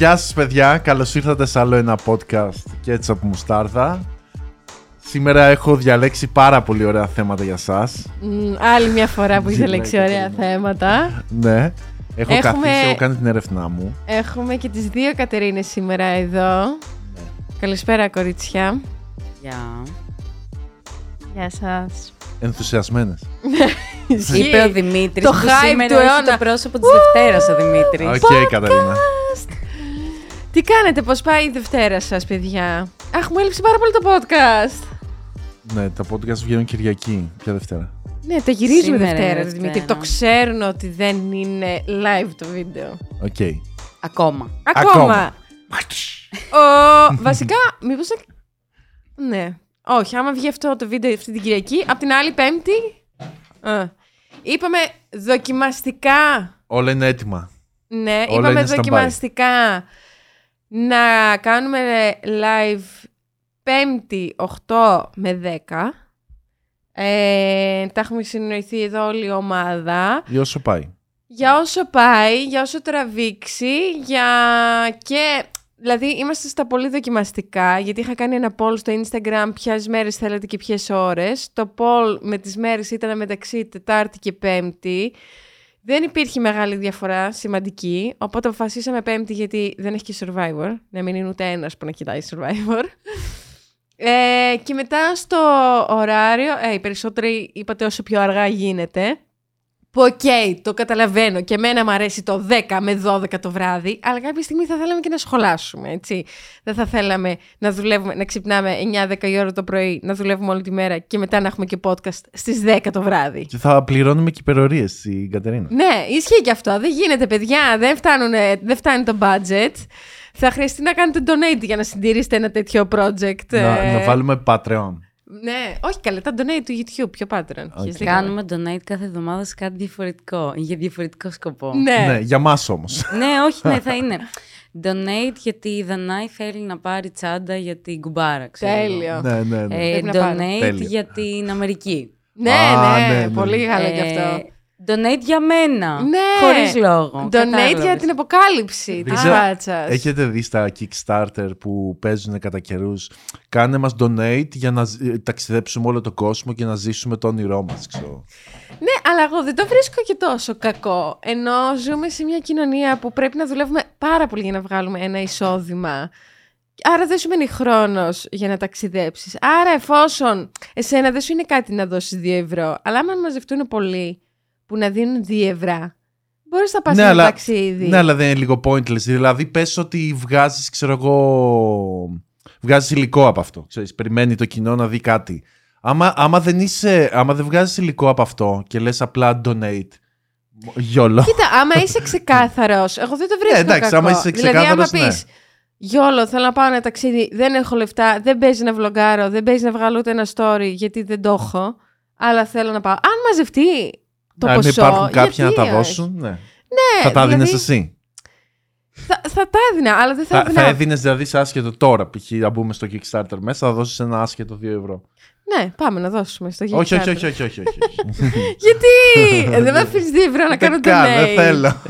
Γεια σας παιδιά, καλώς ήρθατε σε άλλο ένα podcast και έτσι από Μουστάρδα. Σήμερα έχω διαλέξει πάρα πολύ ωραία θέματα για σας. Μ, άλλη μια φορά που έχει Ζηλάει λέξει η ωραία Κατερίνα. θέματα. Ναι, έχω Έχουμε- καθίσει, έχω κάνει την έρευνά μου. Έχουμε και τις δύο Κατερίνες σήμερα εδώ. Καλησπέρα κορίτσια. Γεια. Γεια σας. Ενθουσιασμένες. Είπε ο Δημήτρης. Το που hype σήμερα του έχει αιώνα. το πρόσωπο της Δευτέρας ο Δημήτρης. ΟΚ, Κατερίνα. Τι κάνετε, πώς πάει η Δευτέρα σας παιδιά; Αχ, μου έλειψε πάρα πολύ το podcast. Ναι, τα podcast βγαίνουν Κυριακή. Ποια Δευτέρα. Ναι, τα γυρίζουμε Σήμερα είναι Δευτέρα, Δευτέρα. Δημήτρη. Το ξέρουν ότι δεν είναι live το βίντεο. ΟΚ. Ακόμα. Ακόμα. Ο, βασικά, μήπως... θα- Ναι. Όχι, άμα βγει αυτό το βίντεο αυτή την Κυριακή, απ' την άλλη Πέμπτη... Α, είπαμε δοκιμαστικά... Όλα είναι έτοιμα. Ναι, Όλα είπαμε είναι stand-by. Δοκιμαστικά να κάνουμε live Πέμπτη 8 με 10. Ε, τα έχουμε συνοηθεί εδώ όλη η ομάδα. Ή όσο πάει. Για όσο πάει, για όσο τραβήξει, για και... Δηλαδή είμαστε στα πολύ δοκιμαστικά, γιατί είχα κάνει ένα poll στο Instagram ποιες μέρες θέλετε και ποιες ώρες. Το poll με τις μέρες ήταν μεταξύ Τετάρτη και Πέμπτη. Δεν υπήρχε μεγάλη διαφορά σημαντική, οπότε αποφασίσαμε Πέμπτη γιατί δεν έχει και Survivor, να μην είναι ούτε ένας που να κοιτάει Survivor. Ε, και μετά στο ωράριο, ε, οι περισσότεροι είπατε όσο πιο αργά γίνεται. Που ΟΚ, το καταλαβαίνω και εμένα μου αρέσει το 10 με 12 το βράδυ, αλλά κάποια στιγμή θα θέλαμε και να σχολάσουμε, έτσι. Δεν θα θέλαμε να δουλεύουμε, να ξυπνάμε 9-10 η ώρα το πρωί, να δουλεύουμε όλη τη μέρα και μετά να έχουμε και podcast στις 10 το βράδυ. Και θα πληρώνουμε και υπερορίες στην Κατερίνα. Ναι, ισχύει και αυτό. Δεν γίνεται, παιδιά. Δεν, φτάνουνε, δεν φτάνει το budget. Θα χρειαστεί να κάνετε donate για να συντηρήσετε ένα τέτοιο project. Να, ε. να βάλουμε Patreon. Ναι, όχι καλά, τα donate του YouTube, πιο Patreon. Έχεις δίκιο. Κάνουμε donate κάθε εβδομάδα σε κάτι διαφορετικό. Για διαφορετικό σκοπό. Ναι. Ναι, για μας όμως. ναι, όχι, ναι, θα είναι. Donate γιατί η Δανάη θέλει να πάρει τσάντα για την κουμπάρα, ξέρω. εγώ. Τέλειο. ναι, ναι, ναι. Ε, Πρέπει να πάρει. donate Τέλειο. για την Αμερική. Ναι, Α, ναι, ναι, ναι. πολύ καλό κι αυτό. Ε, donate για μένα. Ναι. Χωρίς λόγο. Donate για Κατάλαβες. την αποκάλυψη Δεν της ξέρω, φάτσα. Έχετε δει στα Kickstarter που παίζουν κατά καιρούς. Κάνε μας donate για να ζ- ε, ταξιδέψουμε όλο τον κόσμο και να ζήσουμε το όνειρό μας, ξέρω. Ναι, αλλά εγώ δεν το βρίσκω και τόσο κακό. Ενώ ζούμε σε μια κοινωνία που πρέπει να δουλεύουμε πάρα πολύ για να βγάλουμε ένα εισόδημα. Άρα δεν σου μένει χρόνος για να ταξιδέψεις. Άρα, εφόσον εσένα δεν σου είναι κάτι να δώσεις 2 ευρώ, αλλά άμα μαζευτούν πολλοί που να δίνουν 2 ευρώ, μπορείς να πας Ναι, ένα αλλά- ταξίδι. Ναι, αλλά δεν είναι λίγο pointless. Δηλαδή, πες ότι βγάζεις, ξέρω εγώ, βγάζεις υλικό από αυτό. Ξέρεις, περιμένει το κοινό να δει κάτι. Άμα, άμα, δεν, είσαι, άμα δεν βγάζεις υλικό από αυτό και λες απλά donate, γιόλο. Κοίτα, άμα είσαι ξεκάθαρος, εγώ δεν το βρίσκω. Ε, εντάξει, κακό. άμα είσαι Δηλαδή, άμα ξεκάθαρος, ναι. πεις, Γιόλο, θέλω να πάω ένα ταξίδι, δεν έχω λεφτά, δεν παίζει να βλογκάρω, δεν παίζει να βγάλω ούτε ένα story γιατί δεν το έχω, αλλά θέλω να πάω. Αν μαζευτεί το Αν ποσό. υπάρχουν κάποιοι να γιατί τα όχι. δώσουν, ναι. Ναι, θα τα δηλαδή, δίνεις εσύ. Θα, θα τα έδινα, αλλά δεν θα, Θα, έδινα. θα έδινες δηλαδή σε άσχετο τώρα, π.χ. να μπούμε στο Kickstarter μέσα, θα δώσεις ένα άσχετο 2 ευρώ. Ναι, πάμε να δώσουμε στο όχι, όχι, Kickstarter. όχι, όχι, όχι, όχι. Γιατί! Ε, δεν με αφήνεις 2 ευρώ να κάνω Δεν κάνω, donate. δεν θέλω.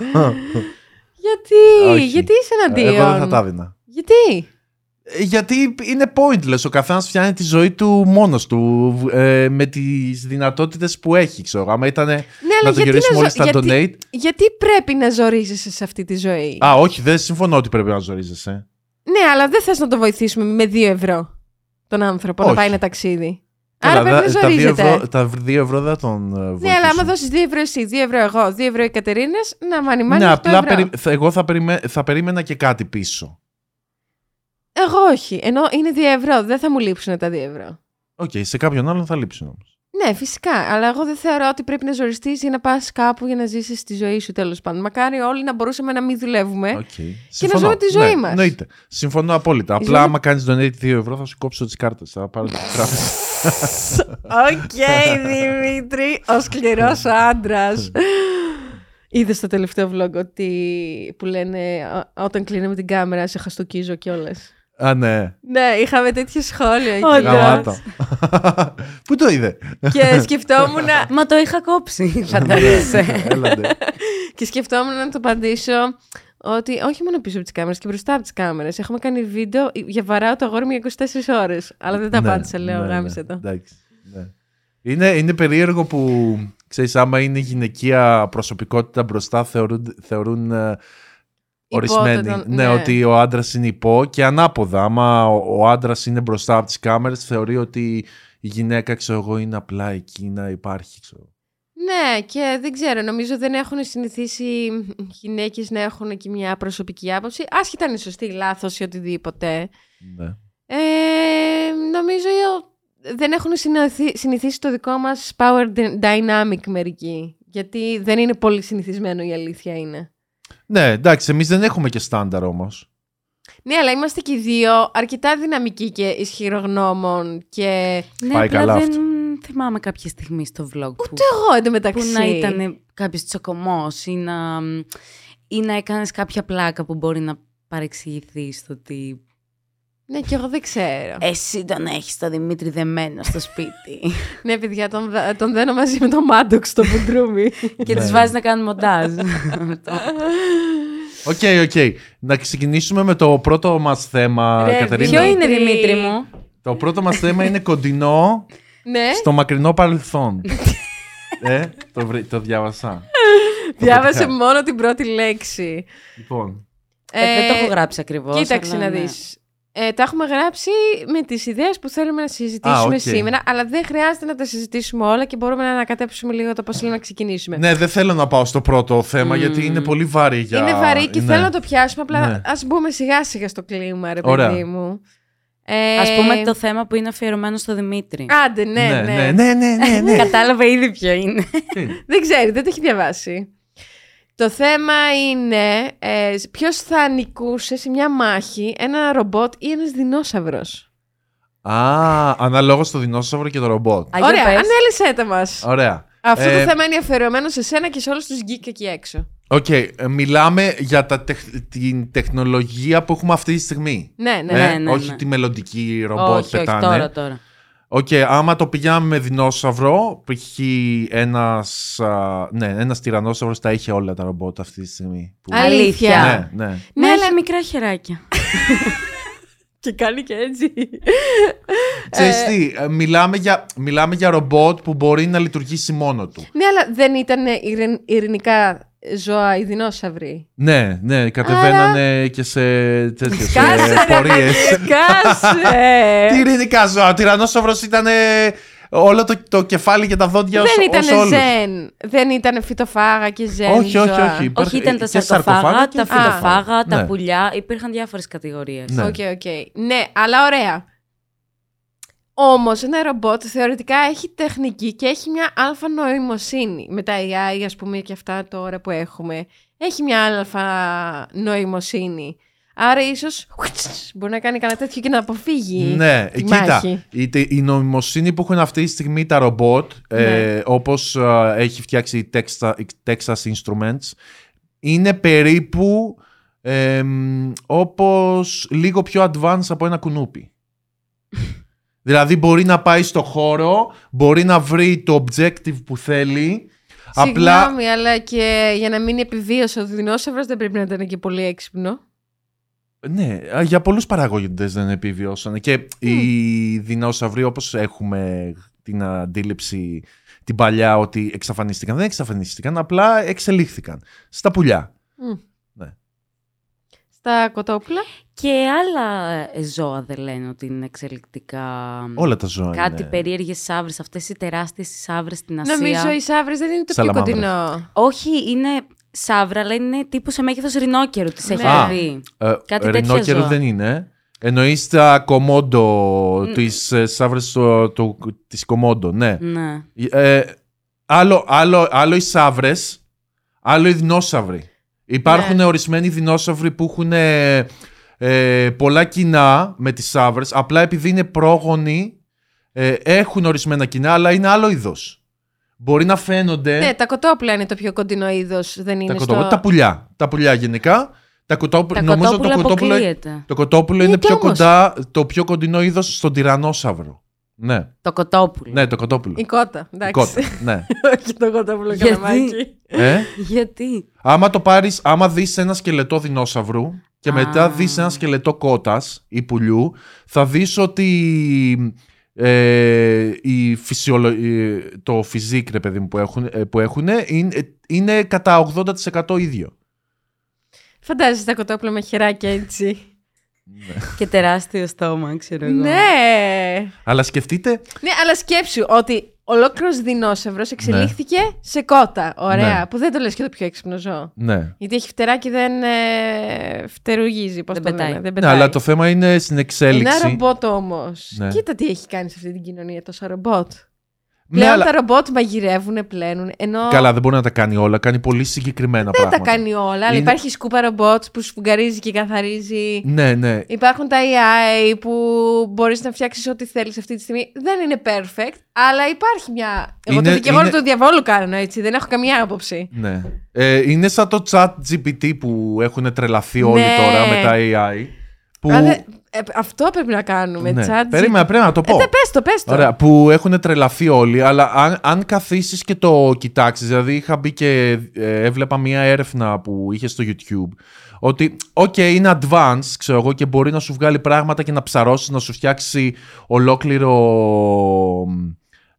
Γιατί, Όχι. γιατί είσαι εναντίον; Εγώ δεν θα τα έδινα. Γιατί; Ε, Γιατί είναι pointless. Ο καθένας φτιάχνει τη ζωή του μόνος του ε, με τις δυνατότητες που έχει. Ξέρω. Άμα ήταν Ναι, αλλά να το γιατί γυρίσουμε να όλοι ζω- στα γιατί- donate. Γιατί πρέπει να ζορίζεσαι σε αυτή τη ζωή; Α, όχι, δεν συμφωνώ ότι πρέπει να ζορίζεσαι. Ναι, αλλά δεν θες να το βοηθήσουμε με 2 ευρώ τον άνθρωπο να Όχι. πάει ένα ταξίδι. Καλά, Άρα πρέπει δε- να τα, 2 ζορίζεται. ευρώ, τα 2 ευρώ δεν θα τον ε, βοηθήσουν. Ναι, αλλά άμα δώσεις 2 ευρώ εσύ, 2 ευρώ εγώ, 2 ευρώ η Κατερίνα, να μανιμάνει Ναι, 8 απλά ευρώ. περι- θα- εγώ θα, περιμέ- θα περίμενα και κάτι πίσω. Εγώ όχι. Ενώ είναι 2 ευρώ, δεν θα μου λείψουν τα 2 ευρώ. ΟΚ, σε κάποιον άλλον θα λείψουν όμως. Ναι, φυσικά. Αλλά εγώ δεν θεωρώ ότι πρέπει να ζοριστείς για να πας κάπου για να ζήσεις τη ζωή σου τέλος πάντων. Μακάρι όλοι να μπορούσαμε να μην δουλεύουμε. Okay. να ζούμε τη ζωή μας. Εννοείται. Συμφωνώ απόλυτα. Απλά ζωή- άμα κάνεις donate 2 ευρώ θα σου κόψω τις κάρτες. Θα πάρω τις τράπεζες. ΟΚ, Δημήτρη, ο σκληρός άντρας. Είδες στο τελευταίο vlog ότι που λένε «Α, όταν κλείνουμε την κάμερα σε χαστοκίζω κιόλας. Α, ναι. Ναι, είχαμε τέτοια σχόλια εκεί. Όντως. Γαμάτο. Πού το είδε; και σκεφτόμουν, Μα το είχα κόψει, φαντάζεσαι. Έλατε. και σκεφτόμουν να το απαντήσω ότι όχι μόνο πίσω από τις κάμερες και μπροστά από τις κάμερες. Έχουμε κάνει βίντεο για βαράω το αγόρι μου για 24 ώρες. Αλλά δεν τα Ναι, απάντησα, λέω, ναι, γάμισε ναι, το. εντάξει, ναι. Είναι, είναι περίεργο που, ξέρεις, άμα είναι γυναικεία προσωπικότητα μπροστά θεωρούν, θεωρούν ε, ορισμένοι. Υπότιτλο, ναι, ναι. ότι ο άντρας είναι υπό και ανάποδα. Άμα ο, ο άντρας είναι μπροστά από τις κάμερες θεωρεί ότι η γυναίκα, ξέρω εγώ, είναι απλά εκεί να υπάρχει. Ξέρω. Ναι, και δεν ξέρω, νομίζω δεν έχουν συνηθίσει γυναίκες να έχουν και μια προσωπική άποψη, άσχετα αν είναι σωστή ή λάθος ή οτιδήποτε. Ναι. Ε, νομίζω δεν έχουν συνηθι- συνηθίσει το δικό μας power dy- dynamic μερικοί. Γιατί δεν είναι πολύ συνηθισμένο η αλήθεια είναι. Ναι, εντάξει, εμείς δεν έχουμε και στάνταρ όμως. Ναι, αλλά είμαστε και οι δύο αρκετά δυναμικοί και ισχυρογνώμων και... Ναι, Πάει απλά καλά δεν αυτό. θυμάμαι κάποια στιγμή στο vlog που, Ούτε εγώ που εντωμεταξύ. να ήταν κάποιος τσοκωμός ή να, ή να έκανες κάποια πλάκα που μπορεί να παρεξηγηθείς στο ότι Ναι, και εγώ δεν ξέρω. εσύ τον έχεις το Δημήτρη δεμένο στο σπίτι ναι, παιδιά, τον, δα- τον δένω μαζί με τον Μαντόξ στο μπουντρούμι. και Ναι. τις βάζεις να κάνουν μοντάζ. ΟΚ, ΟΚ. Να ξεκινήσουμε με το πρώτο μας θέμα, Ρε, Κατερίνα. Ποιο είναι Δημήτρη. Δημήτρη μου; Το πρώτο μας θέμα είναι κοντινό ναι, στο μακρινό παρελθόν. ε, το, βρή- το διάβασα. Το διάβασε πετυχα- μόνο την πρώτη λέξη. Λοιπόν, Ε, δεν το έχω γράψει ακριβώς. Κοίταξε αλλά να ναι. Δεις. Ε, τα έχουμε γράψει με τις ιδέες που θέλουμε να συζητήσουμε Α, ΟΚ. σήμερα, αλλά δεν χρειάζεται να τα συζητήσουμε όλα και μπορούμε να ανακατέψουμε λίγο το πώς θέλουμε να ξεκινήσουμε. ναι, δεν θέλω να πάω στο πρώτο θέμα Μμμ. γιατί είναι πολύ βαρύ για... Είναι βαρύ και ναι. θέλω να το πιάσουμε, απλά Ναι. ας μπούμε σιγά σιγά στο κλίμα, ρε Ωραία. παιδί μου. Ε, Ας πούμε το θέμα που είναι αφιερωμένο στο Δημήτρη. Άντε, ναι, ναι. ναι, ναι, ναι, ναι, ναι. Κατάλαβε ήδη ποιο είναι. Τι; Δεν ξέρει, δεν το έχει διαβάσει. Το θέμα είναι ε, ποιος θα νικούσε σε μια μάχη ένα ρομπότ ή ένας δεινόσαυρος; Α, αναλόγως στο δεινόσαυρο και το ρομπότ. Α, για Ωραία, πες. ανέλυσέ τα μας. Ωραία. Αυτό Ε, το θέμα είναι αφιερωμένο σε σένα και σε όλους τους geek εκεί έξω. ΟΚ, ε, μιλάμε για τα τεχ- την τεχνολογία που έχουμε αυτή τη στιγμή. Ναι, ναι. Ε, ναι, ναι, όχι ναι. τη μελλοντική ρομπότ όχι, όχι, πετάνε. τώρα, τώρα. ΟΚ, άμα το πηγαίναμε με δεινόσαυρο, π.χ. ένας, α, ναι, ένας τυρανόσαυρος τα είχε όλα τα ρομπότ αυτή τη στιγμή. Που... Αλήθεια. Ναι, ναι. Ναι, Ναι, έχει αλλά- μικρά χεράκια. Και κάνει και έτσι. Ξέρεις τι, ε, μιλάμε για, μιλάμε για ρομπότ που μπορεί να λειτουργήσει μόνο του. ναι, αλλά δεν ήταν ειρην- ειρηνικά ζώα οι δεινόσαυροι. Ναι, ναι, κατεβαίνανε και σε τέτοιες Κάσε, ε, ρε, πορείες. Κάσε! Τι ειρηνικά ζώα, ο τυρανόσαυρος ήταν όλο το, το κεφάλι και τα δόντια ως, Δεν ως ήταν όλους. ζεν. Δεν ήταν φυτοφάγα και ζεν. Όχι, όχι, ζώα. όχι. Υπάρχει- Όχι, ήταν τα και σαρκοφάγα, σαρκοφάγα και τα φυτοφάγα. φυτοφάγα, τα Ναι. πουλιά. Υπήρχαν διάφορες κατηγορίες. Ναι. Οκ, οκ. Ναι, αλλά ωραία. Όμως ένα ρομπότ θεωρητικά έχει τεχνική και έχει μια αλφα νοημοσύνη. Με τα AI, ας πούμε, και αυτά τώρα που έχουμε. Έχει μια αλφα νοημοσύνη. Άρα ίσως μπορεί να κάνει κανένα τέτοιο και να αποφύγει. Ναι, τη κοίτα, μάχη. η, τε- η νομιμοσύνη που έχουν αυτή τη στιγμή τα ρομπότ, Ναι. ε, όπως ε, έχει φτιάξει η Texas, η Texas Instruments, είναι περίπου ε, μ, όπως λίγο πιο advanced από ένα κουνούπι. δηλαδή μπορεί να πάει στο χώρο, μπορεί να βρει το objective που θέλει, απλά... Συγγνώμη, αλλά και για να μείνει επιβίωση ο δεινόσαυρος δεν πρέπει να ήταν και πολύ έξυπνο. Ναι, α, για πολλούς παραγωγητές δεν επιβιώσανε και οι δεινόσαυροι όπως έχουμε την αντίληψη την παλιά ότι εξαφανίστηκαν, δεν εξαφανίστηκαν, απλά εξελίχθηκαν στα πουλιά. Μμ. Ναι. Στα κοτόπουλα. Και άλλα ε, ζώα δεν λένε ότι είναι εξελικτικά. Όλα τα ζώα Κάτι είναι. περίεργες σαύρε, αυτές οι τεράστιες σαύρε στην Ασία. Νομίζω οι σαύρες δεν είναι το πιο Σαλαμάνδρες. κοντινό. Όχι, είναι σαύρα, αλλά είναι τύπου σε μέγεθος ρινόκερου. Τις Ναι. έχει Α. δει. Ε, κάτι τέτοια ρινόκερο ζώα. δεν είναι. Εννοείς τα κομόντο, τις ε, σαύρες του, του, της κομόντο, ναι. Ναι. Ε, άλλο, άλλο, άλλο οι σαύρες, άλλο οι δεινόσαυροι. Υπάρχουν Ναι. ορισμένοι δεινόσαυροι που έχουν ε, ε, πολλά κοινά με τις σαύρες, απλά επειδή είναι πρόγονοι ε, έχουν ορισμένα κοινά, αλλά είναι άλλο είδος. Μπορεί να φαίνονται Ναι, τα κοτόπουλα είναι το πιο κοντινό είδος, δεν είναι τα, στο... κοτόπουλα, τα πουλιά. Τα πουλιά γενικά. Τα κοτόπουλα, Τα νομίζω κοτόπουλα το κοτόπουλο, αποκλείεται. το κοτόπουλο είναι Γιατί πιο όμως; κοντά, το πιο κοντινό είδος στον τυρανόσαυρο. Ναι, Το κοτόπουλο. ναι, το κοτόπουλο. Η κότα. Η Εντάξει. κότα. ναι. Όχι το κοτόπουλο Γιατί; καλαμάκι. ε; Γιατί; Άμα το πάρεις, άμα δεις ένα σκελετό δεινόσαυρου και Α. μετά δεις ένα σκελετό κότας ή πουλιού, θα δεις ότι ε, η φυσιολο... η- το φυσικ, ρε παιδί μου, που έχουν, ε, που έχουνε, είναι, είναι κατά 80% ίδιο. Φαντάζεσαι τα κοτόπουλα με χεράκια έτσι. Και τεράστιο στόμα, ξέρω εγώ. Ναι. Αλλά σκεφτείτε, Ναι, αλλά σκέψου ότι ολόκληρος δεινόσαυρος εξελίχθηκε σε κότα. Ωραία. Ναι. Που δεν το λες και το πιο έξυπνο ζώο. ναι. Γιατί έχει φτεράκι δεν ε, φτερουγίζει. Πώς Δεν το πετάει. λένε, δεν ναι, πετάει. αλλά το θέμα είναι στην εξέλιξη. Ένα ρομπότ όμως. Ναι. Κοίτα τι έχει κάνει σε αυτή την κοινωνία τόσα ρομπότ. Ναι, Πλέον αλλά- τα ρομπότ μαγειρεύουν, πλένουν. Ενώ Καλά, δεν μπορεί να τα κάνει όλα. Κάνει πολύ συγκεκριμένα δεν πράγματα. τα κάνει όλα. Αλλά Είναι- υπάρχει η σκούπα ρομπότ που σφουγγαρίζει και καθαρίζει. Ναι, ναι. Υπάρχουν τα AI που μπορείς να φτιάξεις ό,τι θέλεις αυτή τη στιγμή. Δεν είναι perfect, αλλά υπάρχει μια. Εγώ Είναι- το δικηγόρο είναι- του διαβόλου κάνω έτσι. Δεν έχω καμία άποψη. ναι. Ε, είναι σαν το chat GPT που έχουν τρελαθεί όλοι Ναι. τώρα με τα AI. Που... Α, δε- ε, αυτό πρέπει να κάνουμε. ναι. Chat Περίμενα, πρέπει να το πω. Ε, τε, πες το, πες το. Ωραία, που έχουν τρελαθεί όλοι, αλλά αν, αν καθίσεις και το κοιτάξεις, δηλαδή είχα μπει και ε, έβλεπα μια έρευνα που είχε στο YouTube. Ότι, ΟΚ, είναι advanced, ξέρω εγώ, και μπορεί να σου βγάλει πράγματα και να ψαρώσεις, να σου φτιάξει ολόκληρο.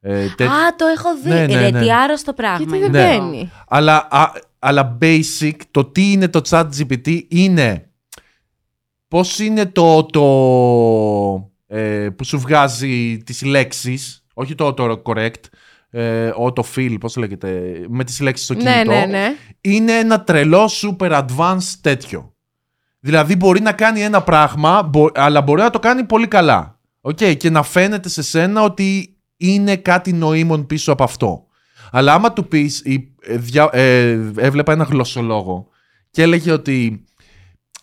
Ε, τε- Α, το έχω δει. Ναι, ναι, Ρε, ναι. τι άρρωστο πράγμα. Γιατί είναι δεν Ναι. αυτό. μπαίνει; αλλά, α, αλλά basic, το τι είναι το chat GPT είναι πώς είναι το, το ε, που σου βγάζει τις λέξεις, όχι το, το correct, ε, autofill, πώς λέγεται, με τις λέξεις στο Ναι, κινητό, ναι, ναι. είναι ένα τρελό super advanced τέτοιο. Δηλαδή μπορεί να κάνει ένα πράγμα, μπο- αλλά μπορεί να το κάνει πολύ καλά. ΟΚ, και να φαίνεται σε σένα ότι είναι κάτι νοήμων πίσω από αυτό. Αλλά άμα του πεις, η- ε, δια- ε, έβλεπα ένα γλωσσολόγο και έλεγε ότι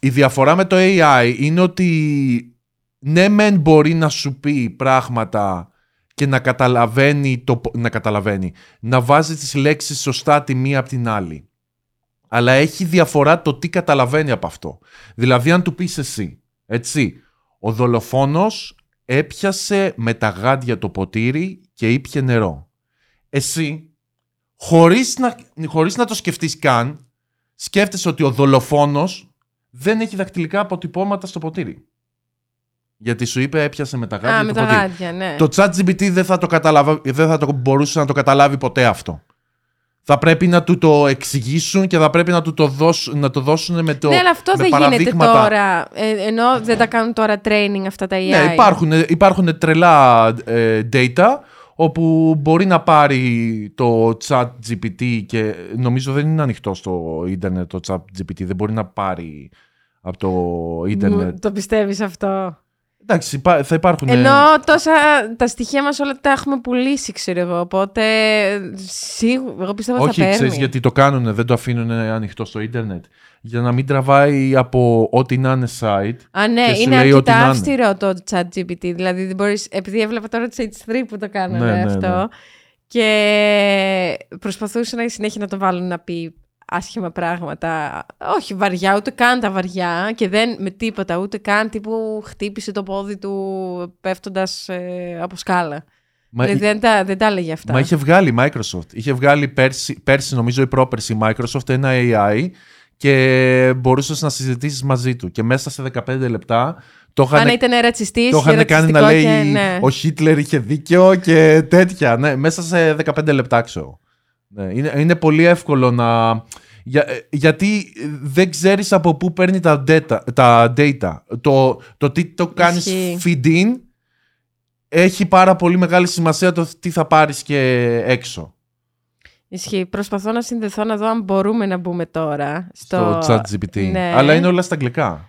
η διαφορά με το AI είναι ότι ναι μεν μπορεί να σου πει πράγματα και να καταλαβαίνει, το, πο- να καταλαβαίνει, να βάζει τις λέξεις σωστά τη μία από την άλλη. Αλλά έχει διαφορά το τι καταλαβαίνει από αυτό. Δηλαδή αν του πεις εσύ, έτσι, ο δολοφόνος έπιασε με τα γάντια το ποτήρι και ήπιε νερό. Εσύ, χωρίς να, χωρίς να το σκεφτείς καν, σκέφτεσαι ότι ο δολοφόνος δεν έχει δακτυλικά αποτυπώματα στο ποτήρι. Γιατί σου είπε έπιασε με τα γάντια Α, το με τα ποτήρι. γάντια, ναι. Το ChatGPT δεν θα το, καταλαβα... δεν θα το μπορούσε να το καταλάβει ποτέ αυτό. Θα πρέπει να του το εξηγήσουν και θα πρέπει να του το δώσουν, να το δώσουν με το ναι, αλλά αυτό με δεν γίνεται παραδείγματα. τώρα. Ε, ενώ δεν τα κάνουν τώρα training αυτά τα AI. Ναι, υπάρχουν, υπάρχουν τρελά ε, data όπου μπορεί να πάρει το chat GPT και νομίζω δεν είναι ανοιχτό στο ίντερνετ το chat GPT, δεν μπορεί να πάρει από το ίντερνετ. Μου- Το πιστεύεις αυτό; Εντάξει, υπά- θα υπάρχουν... Ενώ τόσα τα στοιχεία μας όλα τα έχουμε πουλήσει, ξέρω εγώ. Οπότε σίγουρα, εγώ πιστεύω ότι Όχι, θα παίρνει. ξέρεις γιατί το κάνουν, δεν το αφήνουν ανοιχτό στο ίντερνετ. Για να μην τραβάει από ό,τι να είναι site. Α, ναι, και σου είναι λέει ό,τι αρκετά να είναι. αυστηρό το chat GPT. Δηλαδή, δεν μπορείς, επειδή έβλεπα τώρα το H3 που το κάνανε Ναι, ναι, αυτό ναι. και προσπαθούσαν συνέχεια να το βάλουν να πει άσχημα πράγματα. Όχι βαριά, ούτε καν τα βαριά και δεν με τίποτα, ούτε καν τύπου χτύπησε το πόδι του πέφτοντας ε, από σκάλα. Μα, δηλαδή, δεν, τα, δεν τα έλεγε αυτά. μα είχε βγάλει η Microsoft. Είχε βγάλει πέρσι, πέρσι νομίζω η πρόπερση η Microsoft ένα AI και μπορούσες να συζητήσεις μαζί του. Και μέσα σε 15 λεπτά το είχαν, Αν ήταν ρατσιστής, το είχαν κάνει να λέει και, ναι. ο Χίτλερ είχε δίκιο και τέτοια. Ναι, μέσα σε 15 λεπτά ξέρω. Ναι, είναι, είναι πολύ εύκολο να... Για, ε, γιατί δεν ξέρεις από πού παίρνει τα data. Τα data. Το, το τι το κάνεις Ισχύει. feed in έχει πάρα πολύ μεγάλη σημασία το τι θα πάρεις και έξω. Ισχύει. Προσπαθώ να συνδεθώ να δω αν μπορούμε να μπούμε τώρα στο, Στο chat GPT. Ναι. Αλλά είναι όλα στα αγγλικά.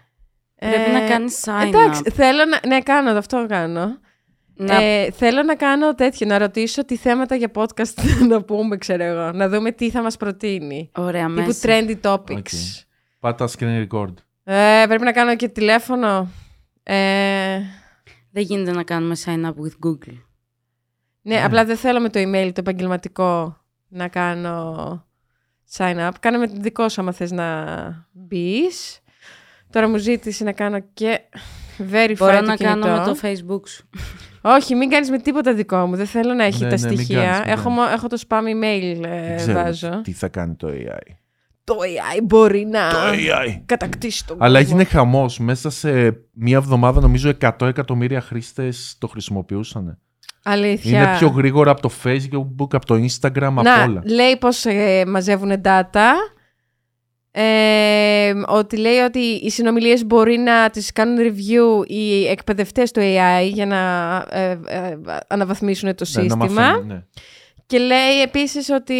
Πρέπει να κάνεις sign Εντάξει, up. θέλω να. Ναι, κάνω, αυτό κάνω. Να- Ε, θέλω να κάνω τέτοιο, να ρωτήσω τι θέματα για podcast να πούμε, ξέρω εγώ. Να δούμε τι θα μας προτείνει. Ωραία, Τύπου μέσα. trendy topics. Οκ. Πάτα screen record. Ε, πρέπει να κάνω και τηλέφωνο. Ε, Δεν γίνεται να κάνουμε sign up with Google. ναι, απλά δεν θέλω με το email το επαγγελματικό να κάνω sign up. Κάνε με το δικό σου άμα θες να μπεις. Τώρα μου ζήτησε να κάνω και verify Μπορώ το να κινητό. κάνω με το Facebook σου. Όχι, μην κάνεις με τίποτα δικό μου. Δεν θέλω να έχει Ναι, τα ναι, μην στοιχεία. κάνεις, μην έχω, μο- έχω το spam email ε, Δεν ξέρω βάζω. τι θα κάνει το AI. Το AI μπορεί να Το AI. κατακτήσει τον Αλλά κόσμο. έγινε χαμός. Μέσα σε μία εβδομάδα νομίζω 100 εκατομμύρια χρήστες το χρησιμοποιούσαν. Αλήθεια. Είναι πιο γρήγορα από το Facebook, από το Instagram, από Να, όλα. λέει πώς ε, μαζεύουν data. Ε, ότι λέει ότι οι συνομιλίες μπορεί να τις κάνουν review οι εκπαιδευτές του AI για να ε, ε, αναβαθμίσουν το Ναι, να σύστημα. μαθαίνουν, ναι. Και λέει επίσης ότι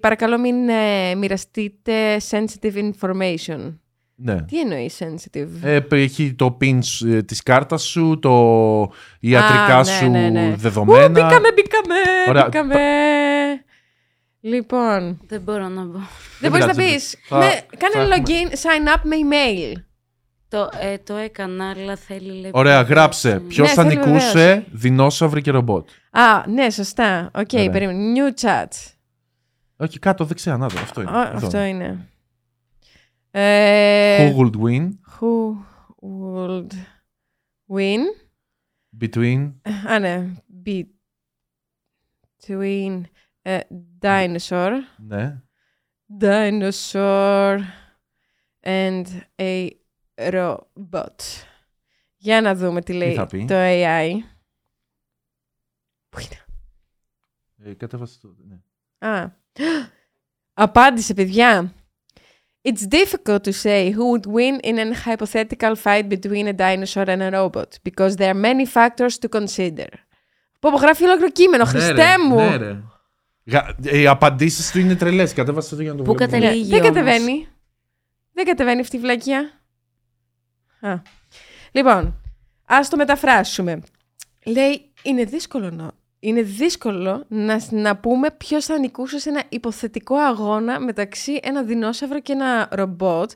παρακαλώ μην ε, μοιραστείτε sensitive information. Ναι. Τι εννοείς sensitive? Ε, έχει το pin σου, ε, της κάρτας σου, το ιατρικά Α, ναι, σου ναι, ναι. δεδομένα. Ου, μπήκαμε, μπήκαμε, Ωραία. μπήκαμε. Λοιπόν, Δεν μπορώ να πω. δεν μπορείς να πειράζει, πεις. θα- Ναι, θα κάνε έχουμε- login, sign up με email. Το, ε, το έκανα, αλλά θέλει λέει, Ωραία, πολύ γράψε. βάση. Ποιος Ναι, θα θέλει νικούσε δεινόσαυροι και ρομπότ. Α, ναι, σωστά. ΟΚ, Ωραία. περίμενε. New chat. Όχι, κάτω δεξιά, να δω. Αυτό είναι. Α, Εδώ αυτό είναι. είναι. Ε, Who would win; who would win? between; Α, ναι. Between a dinosaur, ναι, dinosaur and a robot. Για να δούμε τι λέει θα πει? το AI. Πού είναι? ε, κατέβασε το. Ναι. Α. Απάντησε, παιδιά. It's difficult to say who would win in a hypothetical fight between a dinosaur and a robot because there are many factors to consider. Πω, πω, γράφει ολόκληρο κείμενο, Χριστέ μου! Ναι, ρε. Γα- ε, Οι απαντήσεις του είναι τρελές. Κατέβασε το για να το Πού βλέπουμε. Ναι, καταλήγει δεν όμως. κατεβαίνει. Δεν κατεβαίνει αυτή η βλακεία. Α. Λοιπόν, ας το μεταφράσουμε. Λέει, είναι δύσκολο να, είναι δύσκολο να, να πούμε ποιος θα νικούσε σε ένα υποθετικό αγώνα μεταξύ ένα δεινόσαυρο και ένα ρομπότ,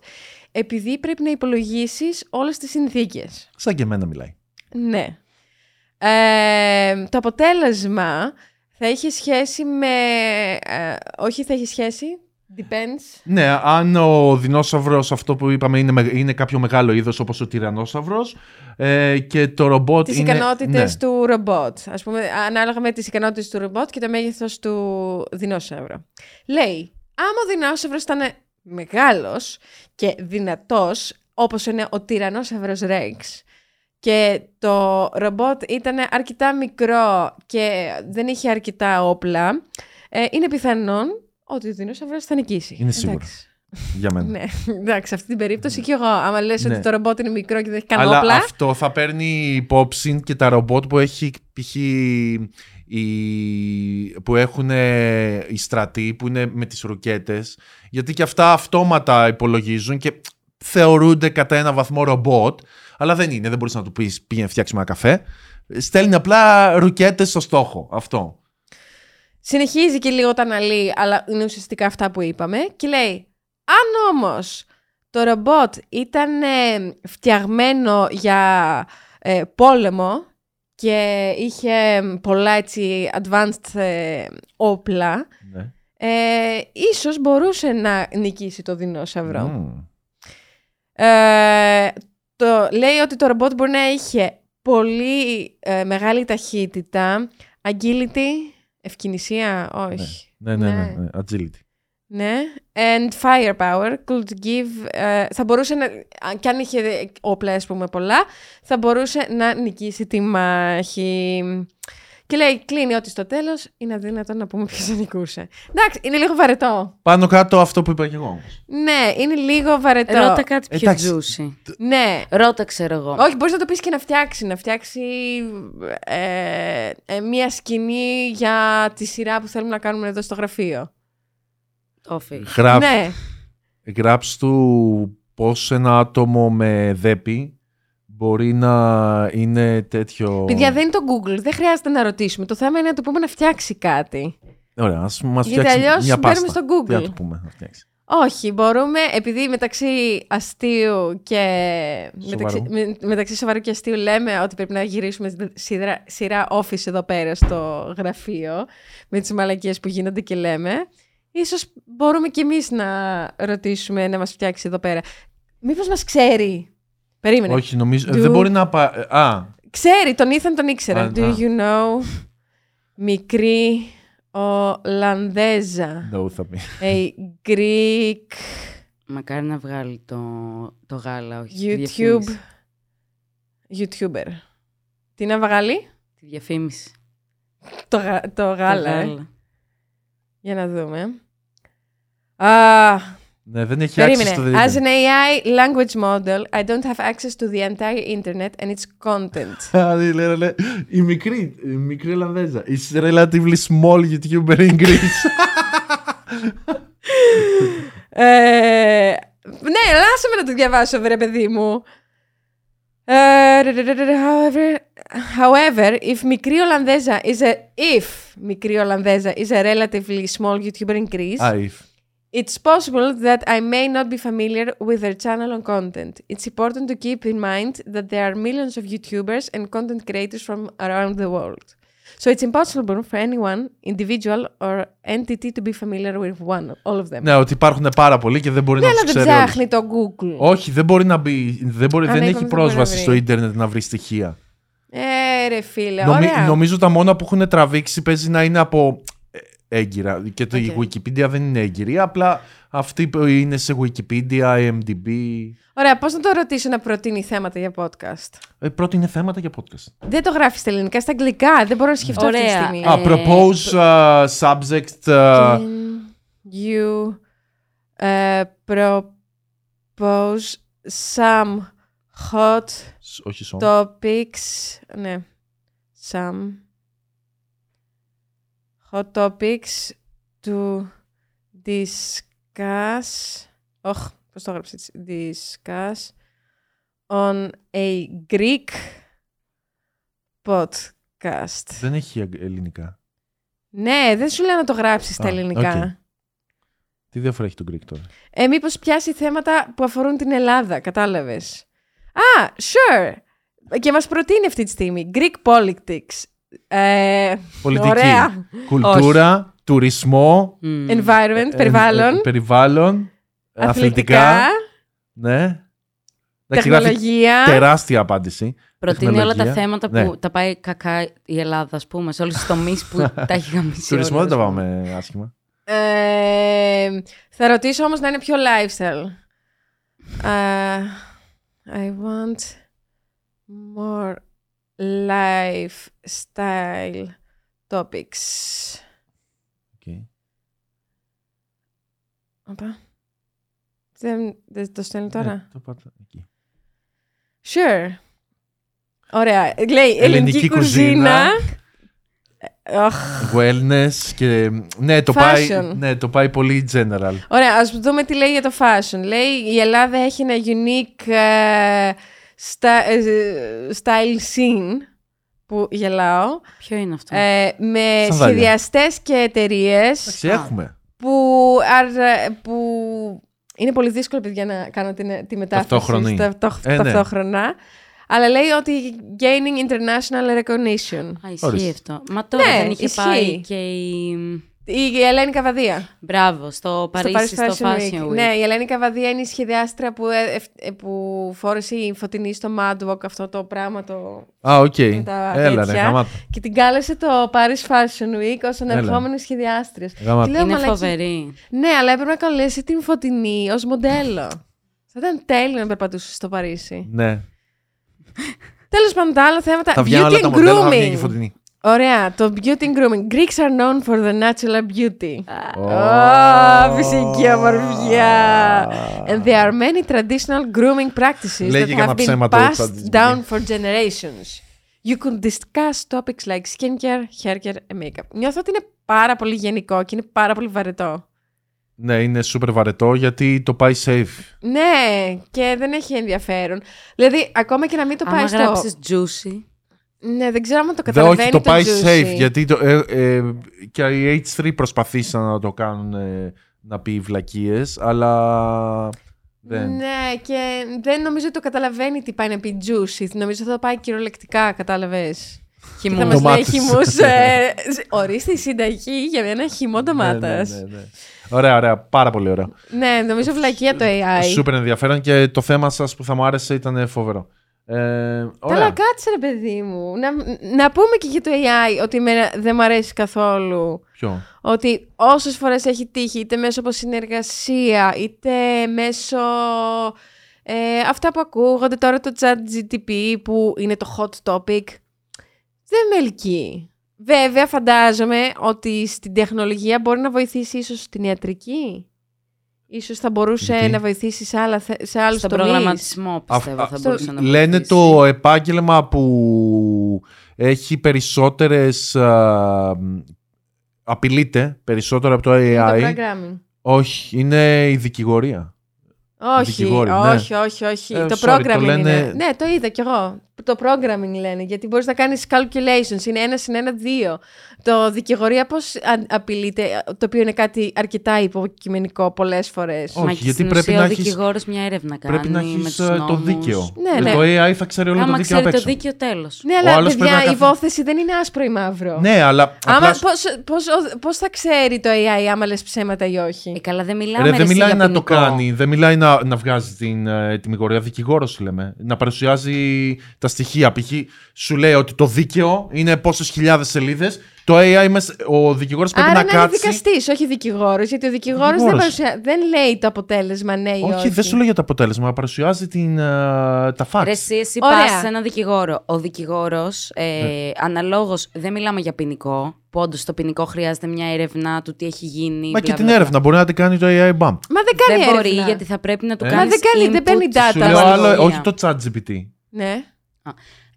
επειδή πρέπει να υπολογίσεις όλες τις συνθήκες. Σαν και εμένα μιλάει. Ναι. Ε, το αποτέλεσμα θα έχει σχέση με... ε, όχι θα έχει σχέση, depends. Ναι, αν ο δεινόσαυρος αυτό που είπαμε είναι, με- είναι κάποιο μεγάλο είδος όπως ο τυρανόσαυρος ε, και το ρομπότ τις είναι... ικανότητες ναι. του ρομπότ. Ας πούμε, ανάλογα με τις ικανότητες του ρομπότ και το μέγεθος του δεινόσαυρου. Λέει, άμα ο δεινόσαυρος ήταν μεγάλος και δυνατός, όπως είναι ο τυρανόσαυρος Rex, και το ρομπότ ήταν αρκετά μικρό και δεν είχε αρκετά όπλα, ε, είναι πιθανόν ότι ο δεινόσαυρος θα νικήσει. Είναι σίγουρο. Εντάξει. Για μένα. Ναι, εντάξει, σε αυτή την περίπτωση και εγώ. Άμα λες Ναι. ότι το ρομπότ είναι μικρό και δεν έχει καν Αλλά όπλα. αυτό θα παίρνει υπόψη και τα ρομπότ που έχει π.χ. οι- που έχουν ε, οι στρατοί που είναι με τις ρουκέτες γιατί και αυτά αυτόματα υπολογίζουν και θεωρούνται κατά ένα βαθμό ρομπότ αλλά δεν είναι, δεν μπορείς να του πεις πήγαινε φτιάξουμε ένα καφέ στέλνει απλά ρουκέτες στο στόχο αυτό Συνεχίζει και λίγο τα αναλύει, αλλά είναι ουσιαστικά αυτά που είπαμε. Και λέει, αν όμως το ρομπότ ήταν ε, φτιαγμένο για ε, πόλεμο και είχε πολλά έτσι advanced ε, όπλα, ναι. ε, ίσως μπορούσε να νικήσει το δεινόσαυρο. Μμμ. Ε, το, λέει ότι το ρομπότ μπορεί να είχε πολύ ε, μεγάλη ταχύτητα, agility, ευκαινησία, όχι. ναι, ναι, ναι, Ναι. ναι, agility Ναι. And firepower could give... ε, θα μπορούσε να... αν- Κι αν είχε όπλα, ας πούμε, πολλά, θα μπορούσε να νικήσει τη μάχη. Και λέει, κλείνει ότι στο τέλος είναι αδύνατο να πούμε ποιος θα νικούσε. Εντάξει, είναι λίγο βαρετό. πάνω κάτω αυτό που είπα και εγώ όμως. Ναι, είναι λίγο βαρετό. Ρώτα κάτι πιο Εντάξει. juicy. Ναι. Ρώτα ξέρω εγώ. Όχι, μπορείς να το πεις και να φτιάξει. Να φτιάξει ε, ε, μία σκηνή για τη σειρά που θέλουμε να κάνουμε εδώ στο γραφείο. Το αφήνω. Γράφ, Ναι. Γράψ του πώς ένα άτομο με δέπη μπορεί να είναι τέτοιο... Παιδιά, δεν είναι το Google. Δεν χρειάζεται να ρωτήσουμε. Το θέμα είναι να του πούμε να φτιάξει κάτι. Ωραία, ας μας Γιατί φτιάξει αλλιώς μια μπαίνουμε πάστα. στο Google. Τι να του πούμε να φτιάξει. Όχι, μπορούμε, επειδή μεταξύ αστείου και. Μεταξύ, Σοβαρού. με- μεταξύ σοβαρού και αστείου λέμε ότι πρέπει να γυρίσουμε σειρά, σειρά office εδώ πέρα στο γραφείο με τις μαλακίες που γίνονται και λέμε. Ίσως μπορούμε κι εμείς να ρωτήσουμε να μας φτιάξει εδώ πέρα. Μήπως μας ξέρει. Περίμενε. Όχι, νομίζω... Do- Δεν μπορεί να... πα- Α, Ξέρει, τον Ethan τον ήξερα. Α, Do α. you know μικρή Ολλανδέζα. No, θα πει. A Greek Μακάρι να βγάλει το, το γάλα, όχι τη YouTube διαφήμιση. YouTuber. Τι να βγάλει; Τη διαφήμιση. Το, γα- το Το γάλα. ε. Για να δούμε. Α, Ναι, δεν έχει access στο περίμενε. As internet. an AI language model, I don't have access to the entire internet and its content. Α, ναι, λέει, λέει, Η μικρή, η μικρή Ολλανδέζα. Is relatively small YouTuber in Greece. ε, ναι, αλλά άσε με να το διαβάσω, βρε παιδί μου. Ε, however, however, if μικρή Ολλανδέζα is a if μικρή Ολλανδέζα is a relatively small YouTuber in Greece, Α, if. It's possible that I may not be familiar with their channel and content. It's important to keep in mind that there are millions of YouTubers and content creators from around the world. So it's impossible for anyone, individual or entity to be familiar with one, all of them. Ναι, ότι υπάρχουν πάρα πολλοί και δεν μπορεί Ναι, να αλλά τους δεν ξέρει όλους. ψάχνει το Google. Όχι, δεν μπορεί να μπει. Δεν, μπορεί, Α, δεν ναι, έχει είπαμε, δεν μπορεί πρόσβαση να στο βρει. ίντερνετ να βρει στοιχεία. Ε, ρε φίλε, Νομι- ωραία. νομίζω τα μόνα που έχουν τραβήξει παίζει να είναι από ε, έγκυρα. Και το η ΟΚ. Wikipedia δεν είναι έγκυρη. Απλά αυτή που είναι σε Wikipedia, IMDb. Ωραία, πώς να το ρωτήσω να προτείνει θέματα για podcast; Ε, πρώτη είναι θέματα για podcast. Δεν το γράφεις στα ελληνικά, στα αγγλικά. Δεν μπορώ να σκεφτώ αυτή τη Ωραία. στιγμή. Α, Ε, propose uh, subject. uh, Can you uh, propose some hot σ- όχι σο. topics? Ναι. Some hot topics to discuss. Όχι, πώς το έγραψες έτσι; Discuss on a Greek podcast. Δεν έχει αγ- ελληνικά. Ναι, δεν σου λέω να το γράψεις στα Α, ελληνικά. ΟΚ. Τι διαφορά έχει το Greek τώρα; Ε, μήπως πιάσει θέματα που αφορούν την Ελλάδα, κατάλαβες. Α, sure. Και μας προτείνει αυτή τη στιγμή. Greek politics. Ε, Πολιτική. Ωραία. Κουλτούρα, τουρισμό. μμ. Environment, ε, περιβάλλον. ε, περιβάλλον. ε, αθλητικά. Ναι. Εντάξει, γράφει Τεχνολογία. τεράστια απάντηση. Προτείνει όλα τα τεχνολογία. θέματα που Ναι. τα πάει κακά η Ελλάδα, ας πούμε, σε όλους τους τομείς που τα έχει γαμίσει. Τουρισμό όλα, δεν τα ας πούμε. πάμε άσχημα. Ε, θα ρωτήσω όμως να είναι πιο lifestyle. Uh, I want more lifestyle topics. Οκ. Οπα. Δεν, δεν το στέλνει τώρα; Ναι, το πάτε εκεί. Sure. Ωραία. Λέει ελληνική, Ελληνική κουζίνα. κουζίνα. Ε, οχ. Wellness και. Ναι, το Fashion. πάει, ναι, το πάει πολύ general. Ωραία, ας δούμε τι λέει για το fashion. Λέει η Ελλάδα έχει ένα unique ε, sta- ε, style scene που γελάω Ποιο είναι αυτό; ε, με Σανδάλια. σχεδιαστές και εταιρείες Εντάξει, έχουμε. που, αρ- που είναι πολύ δύσκολο παιδιά να κάνω την, τη μετάφραση Ταυτόχρονη. στα- ταυτό- Ε, ναι. ταυτόχρονα αλλά λέει ότι gaining international recognition Α, ισχύει ορίστε. αυτό. Μα τώρα Ναι, δεν είχε ισχύει. πάει και η. Η Ελένη Καβαδία Μπράβο, στο Παρίσι, στο Fashion Week. Ναι, η Ελένη Καβαδία είναι η σχεδιάστρια που, ε, ευ- ε, που φόρεσε η Φωτεινή στο Mad Walk αυτό το πράγμα το... Α, οκ. τα Έλα, ρε, τέτοια. γαμάτα. και την κάλεσε το Paris Fashion Week ως Έλα. ανερχόμενη σχεδιάστρια. Γαμάτα. Και λέω, Είναι «Μαλάκα». φοβερή. Ναι, αλλά έπρεπε να καλέσει την Φωτεινή ως μοντέλο. Θα ήταν τέλειο να περπατούσε στο Παρίσι. Ναι. Τέλος πάντων, τα άλλα θέματα. Θα βγαίνουν beauty όλα τα and μοντέλα, θα βγαίνει και η grooming. Φωτεινή. Ωραία, το beauty and grooming. Greeks are known for the natural beauty. Ω. Ω, φυσική ομορφιά. And there are many traditional grooming practices Λέγε that κανένα have been ψέμα το passed τσάντις, down παιδιά. for generations. You could discuss topics like skincare, hair care and makeup. Νιώθω ότι είναι πάρα πολύ γενικό και είναι πάρα πολύ βαρετό. Ναι, είναι super βαρετό γιατί το πάει safe. Ναι, και δεν έχει ενδιαφέρον. Δηλαδή, ακόμα και να μην το Άμα πάει στο... γράψεις juicy. Ναι, δεν ξέρω αν το Δεν, καταλαβαίνει όχι, το πάει juicy. safe γιατί το, ε, ε, και οι H3 προσπαθήσαν να το κάνουν ε, να πει βλακίες, αλλά δεν. Ναι, και δεν νομίζω ότι το καταλαβαίνει τι πάει να πει juicy. Νομίζω θα το πάει κυριολεκτικά, κατάλαβες. Και θα Χυμούς. μας λέει Ντομάτες. χυμούς, ε, ορίστε η συνταγή για ένα χυμό Ναι, ντομάτας. ναι, ναι, ναι. Ωραία, ωραία. Πάρα πολύ ωραία. Ναι, νομίζω βλακεία το AI. Σούπερ ενδιαφέρον και το θέμα σας που θα μου άρεσε ήταν φοβερό. Ε, Καλά, ωραία. κάτσε ρε παιδί μου. Να, να πούμε και για το AI ότι εμένα δεν μου αρέσει καθόλου. Ποιο; Ότι όσες φορές έχει τύχει, είτε μέσω από συνεργασία, είτε μέσω ε, αυτά που ακούγονται τώρα το chat GTP που είναι το hot topic, δεν με ελκύει. Βέβαια, φαντάζομαι ότι στην τεχνολογία μπορεί να βοηθήσει ίσως στην ιατρική. Ίσως θα μπορούσε Γιατί; να βοηθήσει σε, άλλα, θε- σε άλλους Στον τομείς. προγραμματισμό πιστεύω Α- θα α- μπορούσε να Λένε βοηθήσει. το επάγγελμα που έχει περισσότερες... α, απειλείται περισσότερο από το Είναι AI. Το programming. Όχι, είναι η δικηγορία. Όχι, Δικηγόροι, ναι. όχι, όχι, όχι. Ε, το sorry, programming το λένε- είναι. Ναι, το είδα κι εγώ. Το programming λένε, γιατί μπορείς να κάνεις calculations. Είναι ένα συν ένα δύο. Το δικηγορία πώς α- απειλείται, το οποίο είναι κάτι αρκετά υποκειμενικό πολλές φορές. Όχι, Μα και γιατί στην πρέπει ουσία να ο έχεις- δικηγόρος μια έρευνα κάνει Πρέπει να με έχει τους το νόμους. δίκαιο. Ναι, Ε, ναι. Το AI θα ξέρει όλο το Άμα δίκαιο απ' ξέρει το έξω. δίκαιο τέλος. Ναι, Ο αλλά άλλος πρέπει παιδιά, να η καθ- υπόθεση δεν είναι άσπρο ή μαύρο. Ναι, αλλά. Άμα, απλά- πώς, πώς, ο- πώς θα ξέρει το AI άμα λες ψέματα ή όχι; Ε, καλά, δεν μιλάμε Ρε, ρε, δεν εσύ, μιλάει για να το ποινικό. κάνει, δεν μιλάει να, να βγάζει την ε, τιμιγορία. Δικηγόρος λέμε. Να παρουσιάζει τα στοιχεία. Π.χ. σου λέει ότι το δίκαιο είναι πόσες χιλιάδες σελίδες. Το AI, μες- ο δικηγόρος πρέπει Άρα να να είναι κάτσει. δικαστής, όχι δικηγόρος. Γιατί ο δικηγόρος δεν, Δικηγόρος. παρουσια... δεν λέει το αποτέλεσμα ναι ή όχι. Όχι, δεν σου λέει για το αποτέλεσμα. Παρουσιάζει την, ε, τα facts. Ρε, εσύ, εσύ Ωραία. πας σε έναν δικηγόρο. Ο δικηγόρος, ε, Ναι. αναλόγως, δεν μιλάμε για ποινικό. Που όντως το ποινικό χρειάζεται μια έρευνα του τι έχει γίνει. Μα μπλα, και την μπλα, έρευνα μπορεί να την κάνει το AI BAM. Μα δεν κάνει Δεν μπορεί έρευνα. γιατί θα πρέπει να του Ε. κάνεις. Μα δεν κάνει, δεν παίρνει data. Σου λέω τα άλλο, στοιχεία. όχι το ChatGPT. Ναι.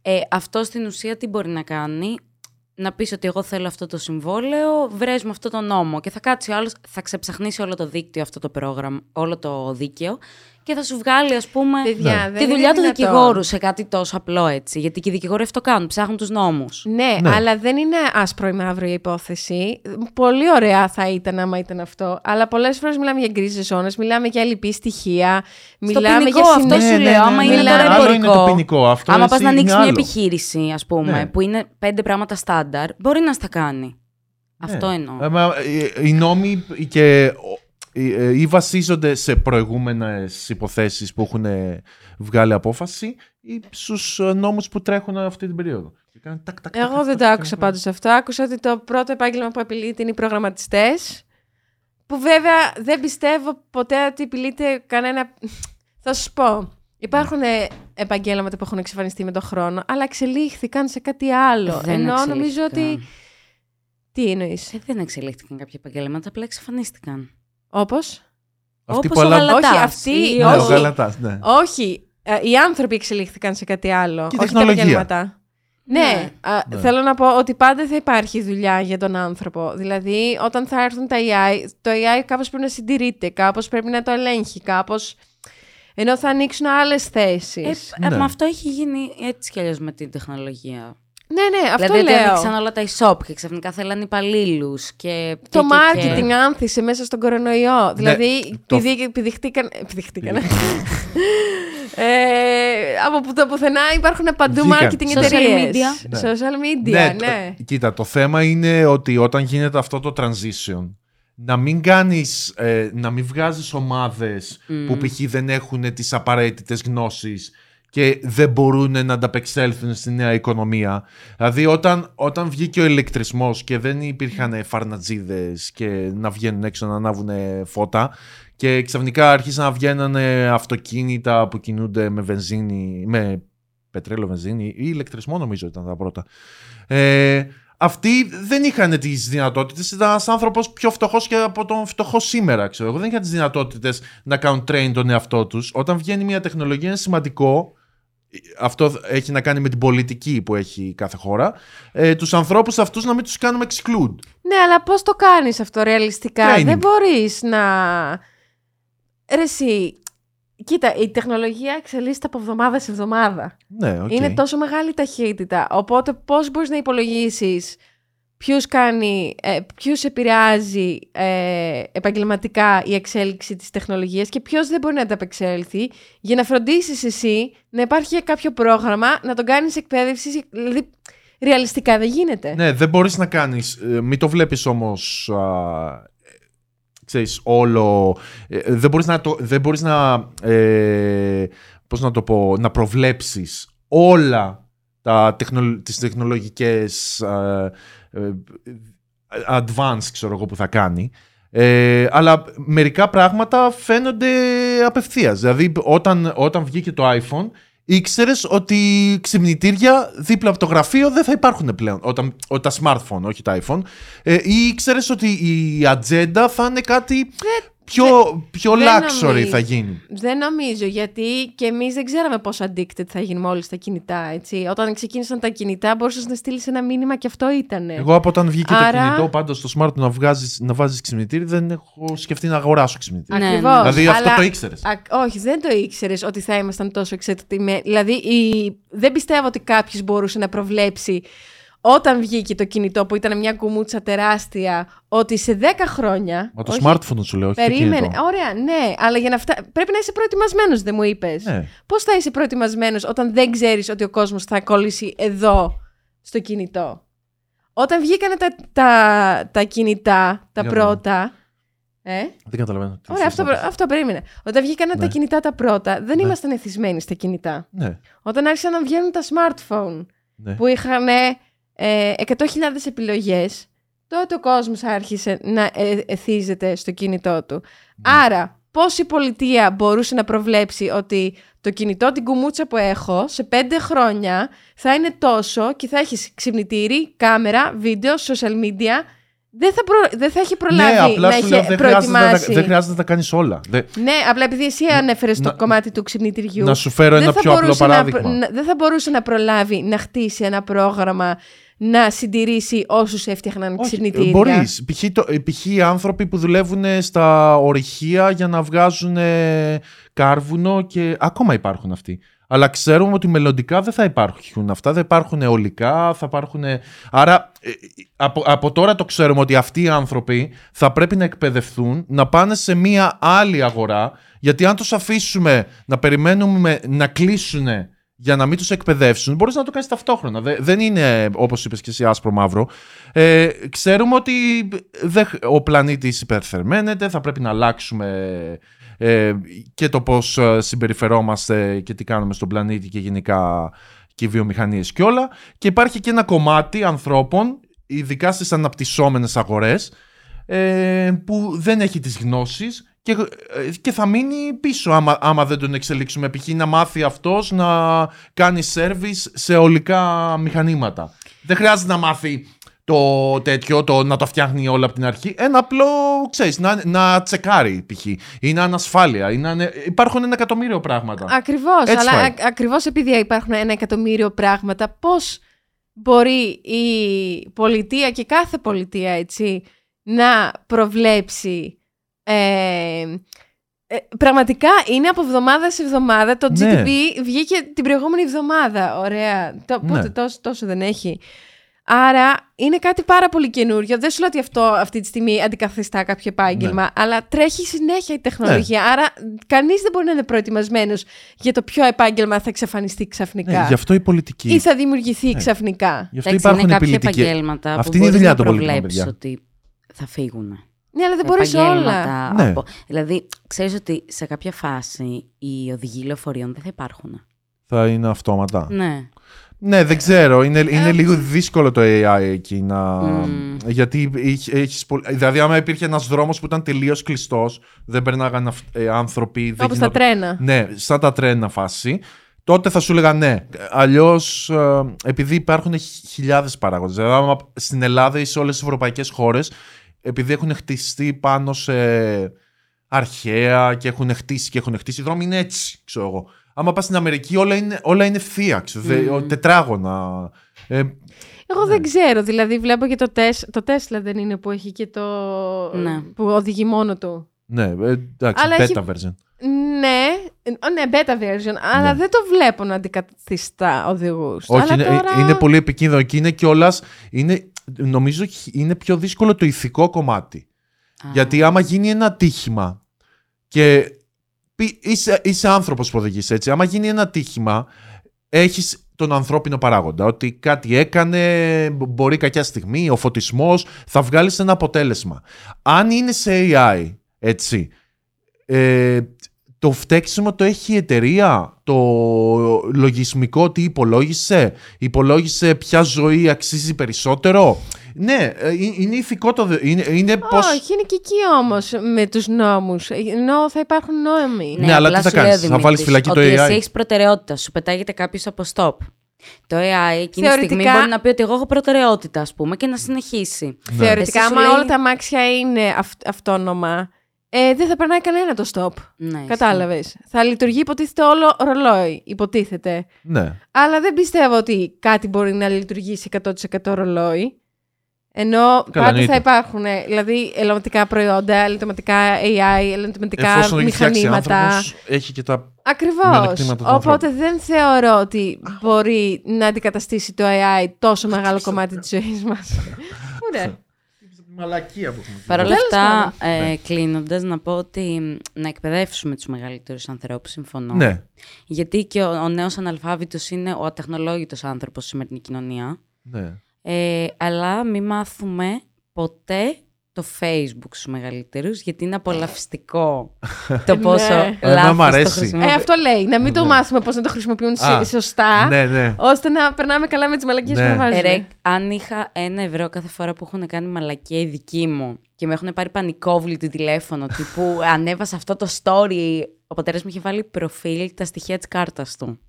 Ε, αυτό στην ουσία τι μπορεί να κάνει, να πεις ότι εγώ θέλω αυτό το συμβόλαιο, βρες με αυτό το νόμο και θα κάτσει ο άλλος, θα ξεψαχνίσει όλο το δίκτυο αυτό το πρόγραμμα, όλο το δίκαιο και θα σου βγάλει ας πούμε Παιδιά, Ναι. δεν τη είναι δουλειά του δυνατόν. δικηγόρου σε κάτι τόσο απλό έτσι, γιατί και οι δικηγόροι αυτό κάνουν, ψάχνουν τους νόμους. Ναι, Ναι. αλλά δεν είναι άσπρο ή μαύρο η υπόθεση. Πολύ ωραία θα ήταν άμα ήταν αυτό. Αλλά πολλές φορές μιλάμε για γκρίζες ζώνες, μιλάμε για λυπή στοιχεία. Μιλάμε ποινικό για αυτό συνέ- σου λέω, άμα είναι ναι. τώρα Άλλο είναι εμπορικό. το ποινικό. Αυτό άμα εσύ πας να είναι ανοίξεις μια άλλο. επιχείρηση, ας πούμε, Ναι. που είναι πέντε πράγματα στάνταρ, μπορεί να στα κάνει. Αυτό Ναι. εννοώ. Ε, μα, ε, οι νόμοι και ο- ε, ε, ή βασίζονται σε προηγούμενες υποθέσεις που έχουν ε, βγάλει απόφαση ή στους ε, νόμους που τρέχουν αυτή την περίοδο. Και κάνουν τακ, τακ, τακ, Εγώ τακ, δεν τακ, το τακ, άκουσα τακ. πάντως αυτό. Άκουσα ότι το πρώτο επάγγελμα που απειλείται είναι οι προγραμματιστές. Που βέβαια δεν πιστεύω ποτέ ότι απειλείται κανένα. Θα σου πω. Υπάρχουν ε, επαγγέλματα που έχουν εξαφανιστεί με τον χρόνο, αλλά εξελίχθηκαν σε κάτι άλλο. Δεν Ενώ νομίζω εξελίχθηκαν. ότι. Τι εννοείς; Ε, δεν εξελίχθηκαν κάποια επαγγέλματα, απλά εξαφανίστηκαν. Όπως; Αυτοί Όπως που ο αλλάζουν- Γαλατάς. Όχι, αυτοί- Ή Ναι, ο- ο όχι. Γαλατάς, ναι. Όχι. ε, Οι άνθρωποι εξελίχθηκαν σε κάτι άλλο. Και η όχι τα τεχνολογία. επαγγέλματα. Ναι, Ναι. α, Ναι. θέλω να πω ότι πάντα θα υπάρχει δουλειά για τον άνθρωπο. Δηλαδή, όταν θα έρθουν τα AI, το AI κάπως πρέπει να συντηρείται, κάπως πρέπει να το ελέγχει, κάπως... Ενώ θα ανοίξουν άλλες Ε, θέσεις. ε, Ναι. Μα αυτό έχει γίνει έτσι κι αλλιώς με την τεχνολογία. Ναι, ναι, αυτό δηλαδή ότι λέω. άνοιξαν όλα τα e-shop και ξαφνικά θέλαν υπαλλήλους. Και, Το και- και- marketing άνθησε μέσα στον κορονοϊό. δηλαδή, το- επειδή επιδειχτήκαν... επιδειχτήκαν. ε, από που το πουθενά υπάρχουν παντού Βγήκαν. marketing Social εταιρείες. media. Ναι. Social media, Ναι, ναι. το- κοίτα, το θέμα είναι ότι όταν γίνεται αυτό το transition, να μην κάνεις, ε, να μην βγάζεις ομάδες που π.χ. δεν έχουν τις απαραίτητες γνώσεις και δεν μπορούν να ανταπεξέλθουν στη νέα οικονομία. Δηλαδή όταν, όταν βγήκε ο ηλεκτρισμός και δεν υπήρχαν φαρνατζίδες και να βγαίνουν έξω να ανάβουν φώτα και ξαφνικά άρχισαν να βγαίνουν αυτοκίνητα που κινούνται με βενζίνη, με πετρέλαιο βενζίνη ή ηλεκτρισμό νομίζω ήταν τα πρώτα. Ε, αυτοί δεν είχαν τις δυνατότητες. Ήταν ένας άνθρωπος πιο φτωχός και από τον φτωχό σήμερα, ξέρω εγώ. Δεν είχαν τις δυνατότητες να κάνουν train τον εαυτό τους. Όταν βγαίνει μια τεχνολογία, είναι σημαντικό. Αυτό έχει να κάνει με την πολιτική που έχει κάθε χώρα. Ε, τους ανθρώπους αυτούς να μην τους κάνουμε exclude. Ναι, αλλά πώς το κάνεις αυτό ρεαλιστικά; Training. Δεν μπορείς να... Ρε εσύ, κοίτα, η τεχνολογία εξελίσσεται από εβδομάδα σε εβδομάδα. Ναι, οκ. Είναι τόσο μεγάλη ταχύτητα. Οπότε πώς μπορείς να υπολογίσεις ποιους, κάνει, ε, ποιους επηρεάζει ε, επαγγελματικά η εξέλιξη της τεχνολογίας και ποιος δεν μπορεί να ανταπεξέλθει για να φροντίσεις εσύ να υπάρχει κάποιο πρόγραμμα, να τον κάνεις εκπαίδευση, δηλαδή ρεαλιστικά δεν γίνεται. Ναι, δεν μπορείς να κάνεις, ε, μην το βλέπεις όμως, α, ε, ξέρεις, όλο, ε, δεν μπορείς να, το, δεν μπορείς να, ε, πώς να το πω, να προβλέψεις όλα τα τεχνο, τις τεχνολογικές ε, ε, advance ξέρω εγώ που θα κάνει. Ε, αλλά μερικά πράγματα φαίνονται απευθείας. Δηλαδή όταν, όταν βγήκε το iPhone ήξερες ότι ξυπνητήρια δίπλα από το γραφείο δεν θα υπάρχουν πλέον. Όταν, τα smartphone, όχι τα iPhone. Ε, ή ήξερες ότι η ατζέντα θα είναι κάτι πιο, πιο luxury θα γίνει. Δεν νομίζω, γιατί και εμείς δεν ξέραμε πόσο addicted θα γίνουμε όλοι στα κινητά. Έτσι. Όταν ξεκίνησαν τα κινητά, μπορούσες να στείλεις ένα μήνυμα και αυτό ήταν. Εγώ από όταν βγήκε Άρα... το κινητό, πάντως στο smart να, βγάζεις, να βάζεις ξυπνητήρι, δεν έχω σκεφτεί να αγοράσω ξυπνητήρι. Ναι, Ακριβώς. Δηλαδή αυτό το ήξερες. Όχι, δεν το ήξερες ότι θα ήμασταν τόσο εξαιρετημένοι. Δηλαδή, η... δεν πιστεύω ότι κάποιος μπορούσε να προβλέψει όταν βγήκε το κινητό που ήταν μια κουμούτσα τεράστια, ότι σε 10 χρόνια. Μα το όχι, smartphone σου λέω, όχι περίμενε. Το κινητό. Ωραία, ναι, αλλά για να φτά... πρέπει να είσαι προετοιμασμένος, δεν μου είπες. Ναι. Πώς θα είσαι προετοιμασμένος όταν δεν ξέρεις ότι ο κόσμος θα κολλήσει εδώ στο κινητό; Όταν βγήκαν τα, τα, τα κινητά, τα πρώτα. Ε; Δεν καταλαβαίνω. Ωραία, αυτό, αυτό περίμενε. Όταν βγήκαν ναι. τα κινητά τα πρώτα, δεν ναι. ήμασταν εθισμένοι στα κινητά. Ναι. Όταν άρχισαν να βγαίνουν τα smartphone, ναι. που είχαν ε, 100.000 επιλογές, τότε ο κόσμος άρχισε να ε, εθίζεται στο κινητό του. Ναι. Άρα, πώς η πολιτεία μπορούσε να προβλέψει ότι το κινητό, την κουμούτσα που έχω, σε πέντε χρόνια θα είναι τόσο και θα έχει ξυπνητήρι, κάμερα, βίντεο, social media δεν θα, προ... δεν θα έχει προλάβει ναι, απλά να έχει λέω, δεν προετοιμάσει. Χρειάζεται, δεν χρειάζεται να τα κάνεις όλα. Ναι, απλά επειδή εσύ ανέφερες το κομμάτι του ξυπνητηριού. Να σου φέρω ένα πιο απλό παράδειγμα. Να, δεν θα μπορούσε να προλάβει να χτίσει ένα πρόγραμμα να συντηρήσει όσους έφτιαχναν ξυπνητήρια. Μπορείς. Π.χ. π.χ. οι άνθρωποι που δουλεύουν στα ορυχεία για να βγάζουν κάρβουνο και ακόμα υπάρχουν αυτοί. Αλλά ξέρουμε ότι μελλοντικά δεν θα υπάρχουν αυτά. Δεν υπάρχουν αιωλικά, θα υπάρχουν. Άρα ε, από, από τώρα το ξέρουμε ότι αυτοί οι άνθρωποι θα πρέπει να εκπαιδευτούν, να πάνε σε μία άλλη αγορά. Γιατί αν τους αφήσουμε να περιμένουμε να κλείσουν για να μην τους εκπαιδεύσουν, μπορείς να το κάνεις ταυτόχρονα. Δεν είναι, όπως είπες και εσύ, άσπρο-μαύρο. Ε, ξέρουμε ότι ο πλανήτης υπερθερμαίνεται, θα πρέπει να αλλάξουμε ε, και το πώς ε, συμπεριφερόμαστε και τι κάνουμε στον πλανήτη και γενικά και οι βιομηχανίες και όλα. Και υπάρχει και ένα κομμάτι ανθρώπων, ειδικά στις αναπτυσσόμενες αγορές, ε, που δεν έχει τις γνώσεις και, ε, και θα μείνει πίσω άμα, άμα δεν τον εξελίξουμε. Π.χ. να μάθει αυτός να κάνει service σε ολικά μηχανήματα. Δεν χρειάζεται να μάθει το τέτοιο, το να το φτιάχνει όλα από την αρχή. Ένα απλό, ξέρεις, να, να τσεκάρει π.χ. ή να ασφάλεια. Ή να, υπάρχουν ένα εκατομμύριο πράγματα. Ακριβώς, αλλά α, ακριβώς επειδή υπάρχουν ένα εκατομμύριο πράγματα, πώς μπορεί η πολιτεία και κάθε πολιτεία, έτσι, να προβλέψει ε, ε, πραγματικά είναι από εβδομάδα σε εβδομάδα. Το GTP ναι. βγήκε την προηγούμενη εβδομάδα. Ωραία. Το, ναι. Πότε τόσο, τόσο δεν έχει. Άρα είναι κάτι πάρα πολύ καινούριο. Δεν σου λέω ότι αυτό αυτή τη στιγμή αντικαθιστά κάποιο επάγγελμα, ναι. αλλά τρέχει συνέχεια η τεχνολογία. Ναι. Άρα κανείς δεν μπορεί να είναι προετοιμασμένος για το ποιο επάγγελμα θα εξαφανιστεί ξαφνικά. Ναι, γι' αυτό η πολιτική. Ή θα δημιουργηθεί ναι. ξαφνικά. Γι' αυτό υπάρχουν είναι κάποια επαγγέλματα αυτή που είναι η δουλειά των πολιτικών. ότι θα φύγουν. Ναι, αλλά δεν μπορείς όλα. Ναι. Δηλαδή, ξέρεις ότι σε κάποια φάση οι οδηγοί λεωφορείων δεν θα υπάρχουν. Θα είναι αυτόματα. Ναι. Ναι, δεν ξέρω. Είναι, είναι λίγο δύσκολο το AI εκεί να. Γιατί έχεις Δηλαδή, άμα υπήρχε ένας δρόμος που ήταν τελείως κλειστός, δεν περνάγαν ε, άνθρωποι. Όπως τα τρένα. Ναι, σαν τα τρένα φάση. Τότε θα σου έλεγα ναι. Αλλιώς, ε, επειδή υπάρχουν χιλιάδες παράγοντες. Δηλαδή, άμα στην Ελλάδα ή σε όλες τις ευρωπαϊκές χώρες, επειδή έχουν χτιστεί πάνω σε αρχαία και έχουν χτίσει και έχουν χτίσει δρόμοι, είναι έτσι, ξέρω εγώ. Άμα πας στην Αμερική όλα είναι, όλα είναι θεία, ξέρω, mm. τετράγωνα. Ε, εγώ δεν ναι. ξέρω, δηλαδή βλέπω και το, τεσ, το Tesla δεν είναι που έχει και το... Ναι. που οδηγεί μόνο του. Ναι, ε, εντάξει, αλλά beta έχει... version. Ναι, ναι, beta version, αλλά ναι. δεν το βλέπω να αντικαθιστά οδηγούς. Όχι, είναι, τώρα... είναι πολύ επικίνδυνο και είναι κιόλας. Είναι, νομίζω είναι πιο δύσκολο το ηθικό κομμάτι. Γιατί άμα γίνει ένα ατύχημα και είσαι, είσαι άνθρωπος που οδηγείς έτσι, άμα γίνει ένα ατύχημα έχεις τον ανθρώπινο παράγοντα, ότι κάτι έκανε, μπορεί κακιά στιγμή, ο φωτισμός, θα βγάλεις ένα αποτέλεσμα. Αν είναι σε AI, έτσι, ε, το φταίξιμο το έχει η εταιρεία, το λογισμικό τι υπολόγισε, υπολόγισε ποια ζωή αξίζει περισσότερο; Ναι, ε, ε, είναι ηθικό το. δε- Είναι, είναι πώς... Όχι, είναι και εκεί όμως με τους νόμους. Ενώ θα υπάρχουν νόμοι. Ναι, αλλά τι απλά θα σου λέει κάνεις, ο θα βάλεις Δημήτρης φυλακή το ότι AI. Εσύ έχεις προτεραιότητα, σου πετάγεται κάποιος από stop. Το AI εκείνη τη στιγμή Θεωρητικά- μπορεί να πει ότι εγώ έχω προτεραιότητα, ας πούμε, και να συνεχίσει. Θεωρητικά, Εσύ σου άμα λέει- όλα τα αμάξια είναι αυ- αυτόνομα, ε, δεν θα περνάει κανένα το stop. Ναι, ισχύει. Κατάλαβες. Θα λειτουργεί, υποτίθεται, όλο ρολόι. Υποτίθεται. Ναι. Αλλά δεν πιστεύω ότι κάτι μπορεί να λειτουργήσει 100% ρολόι. Ενώ πάντα εννοείται. θα υπάρχουν ε, δηλαδή ελαττωματικά προϊόντα, ελαττωματικά AI, ελαττωματικά Εφόσον έχει φτιάξει μηχανήματα. άνθρωπος, έχει και τα... Ακριβώς. μειονεκτήματα του Οπότε δεν θεωρώ ότι μπορεί να αντικαταστήσει το AI τόσο μεγάλο κομμάτι της ζωής μας. Ωραία. Μαλακία που έχουμε. Παρ' όλα Τέλος αυτά, Ναι. ε, κλείνοντας, να πω ότι μ, να εκπαιδεύσουμε τους μεγαλύτερους ανθρώπους, συμφωνώ. Ναι. Γιατί και ο, ο νέος αναλφάβητος είναι ο ατεχνολόγητος άνθρωπος στη σημερινή κοινωνία. ναι. Ε, αλλά μην μάθουμε ποτέ το Facebook στους μεγαλύτερους, γιατί είναι απολαυστικό το πόσο Ναι. Εμένα λάθος μ' το αρέσει. χρησιμοποιεί. Ε, αυτό λέει. Να μην το μάθουμε πώς να το χρησιμοποιούν Ναι. Α, σωστά, Ναι, ναι. ώστε να περνάμε καλά με τις μαλακίες Ναι. που βάζουμε. Ε, ρε, αν είχα ένα ευρώ κάθε φορά που έχουν κάνει μαλακία οι δικοί μου και με έχουν πάρει πανικόβλητο τηλέφωνο, τύπου ανέβασα αυτό το story, ο πατέρας μου είχε βάλει προφίλ τα στοιχεία της κάρτας του.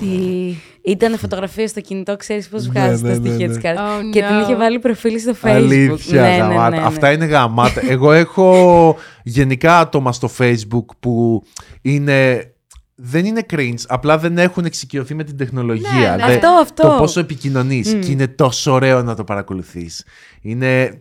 Τι. Ήταν φωτογραφία στο κινητό, ξέρεις πώς Ναι, βγάζεις ναι, τα ναι, στοιχεία ναι. της κάρτας. Oh, Και την no. είχε βάλει προφίλ στο facebook. Αλήθεια, Ναι, ναι, ναι, γαμάτα. ναι. Αυτά είναι γαμάτα. Εγώ έχω γενικά άτομα στο Facebook που είναι. Δεν είναι cringe, απλά δεν έχουν εξοικειωθεί με την τεχνολογία. Ναι, ναι. Δεν- Αυτό, αυτό. Το πόσο επικοινωνείς και είναι τόσο ωραίο να το παρακολουθείς. Είναι, ε-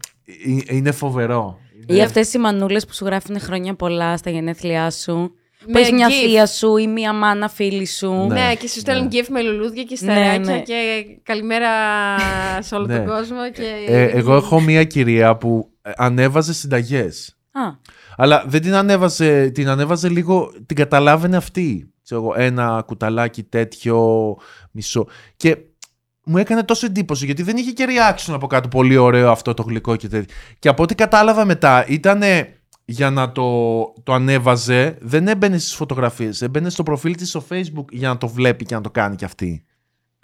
είναι φοβερό. Ή αυτές οι μανούλες που σου γράφουν χρόνια πολλά στα γενέθλιά σου. Με Πες μια gif. θεία σου ή μια μάνα φίλη σου. Ναι, και σου στέλνουν gif με λουλούδια και Ναι, στεράκια ναι. και καλημέρα σε όλο Ναι. τον κόσμο. Και... Ε, εγώ έχω μία κυρία που ε, ανέβαζε συνταγές. Α, Αλλά δεν την ανέβαζε, την ανέβαζε λίγο, την καταλάβαινε αυτή. Ξέρω εγώ, ένα κουταλάκι τέτοιο, μισό. Και μου έκανε τόσο εντύπωση γιατί δεν είχε και reaction από κάτω πολύ ωραίο αυτό το γλυκό και τέτοιο. Και από ό,τι κατάλαβα μετά ήταν για να το, το ανέβαζε, δεν έμπαινε στις φωτογραφίες, έμπαινε στο προφίλ της στο facebook για να το βλέπει και να το κάνει κι αυτή.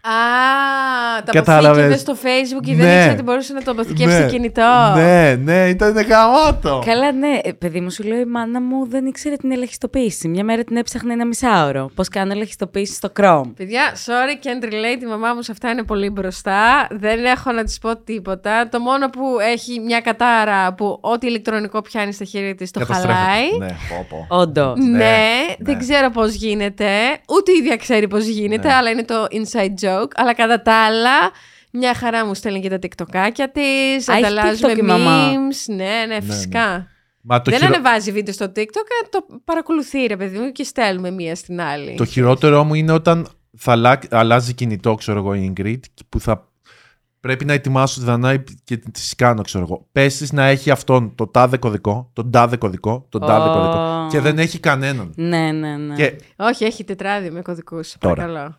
Α, τα Κατάλαβες. αποθήκευες στο facebook και Ναι. δεν ήξερε ότι μπορούσε να το αποθηκεύσει στο κινητό. Ναι, ναι, ήταν γαμάτο. καλά, ναι. Ε, παιδί μου, σου λέω η μάνα μου δεν ήξερε την ελεγχιστοποίηση. Μια μέρα την έψαχνε ένα μισάωρο. Πώς κάνω ελεγχιστοποίηση στο Chrome; Παιδιά, sorry can't relate, η μαμά μου σε αυτά είναι πολύ μπροστά. Δεν έχω να της πω τίποτα. Το μόνο που έχει μια κατάρα που ό,τι ηλεκτρονικό πιάνει στα χέρια της το Καταστρέφεται. χαλάει. Ναι, πω, πω. Όντως. Ναι, Ναι, δεν ναι. ξέρω πώς γίνεται. Ούτε η ίδια ξέρει πώς γίνεται, Ναι. αλλά είναι το inside joke. Αλλά κατά τα άλλα, μια χαρά μου στέλνει και τα tiktokάκια της, Α, έχει ανταλλάζουμε TikTok η μαμά. memes. Ναι, ναι, φυσικά. Μα το, δεν χειρο- ανεβάζει βίντεο στο TikTok, ε, το παρακολουθεί ρε παιδί μου και στέλνουμε μία στην άλλη. το χειρότερο μου είναι όταν θα αλλα- αλλάζει κινητό, ξέρω εγώ, η Ingrid, που θα πρέπει να ετοιμάσω τη Δανάη και τη κάνω, ξέρω εγώ. Πέσεις να έχει αυτόν το τάδε κωδικό, τον τάδε κωδικό, τον τάδε Ω. κωδικό. Και δεν έχει κανέναν. Ναι, ναι, ναι. Και... Όχι, έχει τετράδιο με κωδικούς, Τώρα. παρακαλώ.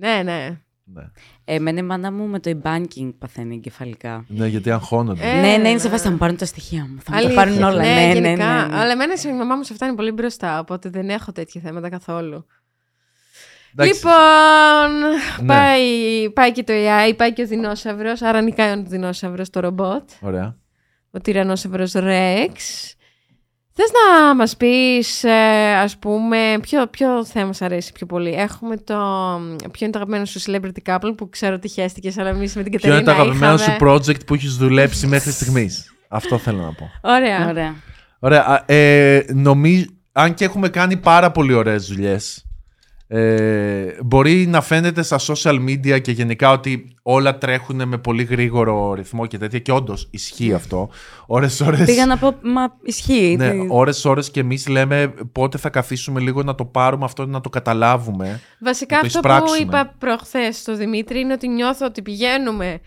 Ναι, ναι. Ναι. Εμένα η μάνα μου με το e-banking παθαίνει εγκεφαλικά. ναι, γιατί αγχώνονται. Ε, ναι, ναι, ναι. είναι σε φάση θα μου πάρουν τα στοιχεία μου. Θα μου τα Αλήθεια. πάρουν όλα. Ναι, ναι, ναι. γενικά. ναι. Αλλά εμένα η μαμά μου σε αυτά είναι πολύ μπροστά, οπότε δεν έχω τέτοια θέματα καθόλου. Εντάξει, Λοιπόν, Ναι. πάει, πάει και το AI, πάει και ο δεινόσαυρος, άρα νικάει ο δεινόσαυρος το ρομπότ, Ωραία. ο τυρανόσαυρος Rex. Θες να μας πεις, ε, ας πούμε, ποιο, ποιο θέμα σ' αρέσει πιο πολύ; Έχουμε το, ποιο είναι το αγαπημένο σου celebrity couple που ξέρω ότι χαίστηκες, αλλά εμείς με την Ποιο είναι Κατερίνα το αγαπημένο είχαμε... σου project που έχεις δουλέψει μέχρι στιγμής; Αυτό θέλω να πω. Ωραία. Ωραία. Ωραία. α, Ε, νομίζω, αν και έχουμε κάνει πάρα πολύ ωραίες δουλειές, ε, μπορεί να φαίνεται στα social media και γενικά ότι όλα τρέχουν με πολύ γρήγορο ρυθμό και τέτοια και όντως ισχύει αυτό. Ώρες ώρες, Πήγα να πω, μα ισχύει. ναι, Τι- ώρες ώρες και εμείς λέμε πότε θα καθίσουμε λίγο να το πάρουμε αυτό να το καταλάβουμε. Βασικά Να το αυτό που εισπράξουμε. είπα προχθές στο Δημήτρη είναι ότι νιώθω ότι πηγαίνουμε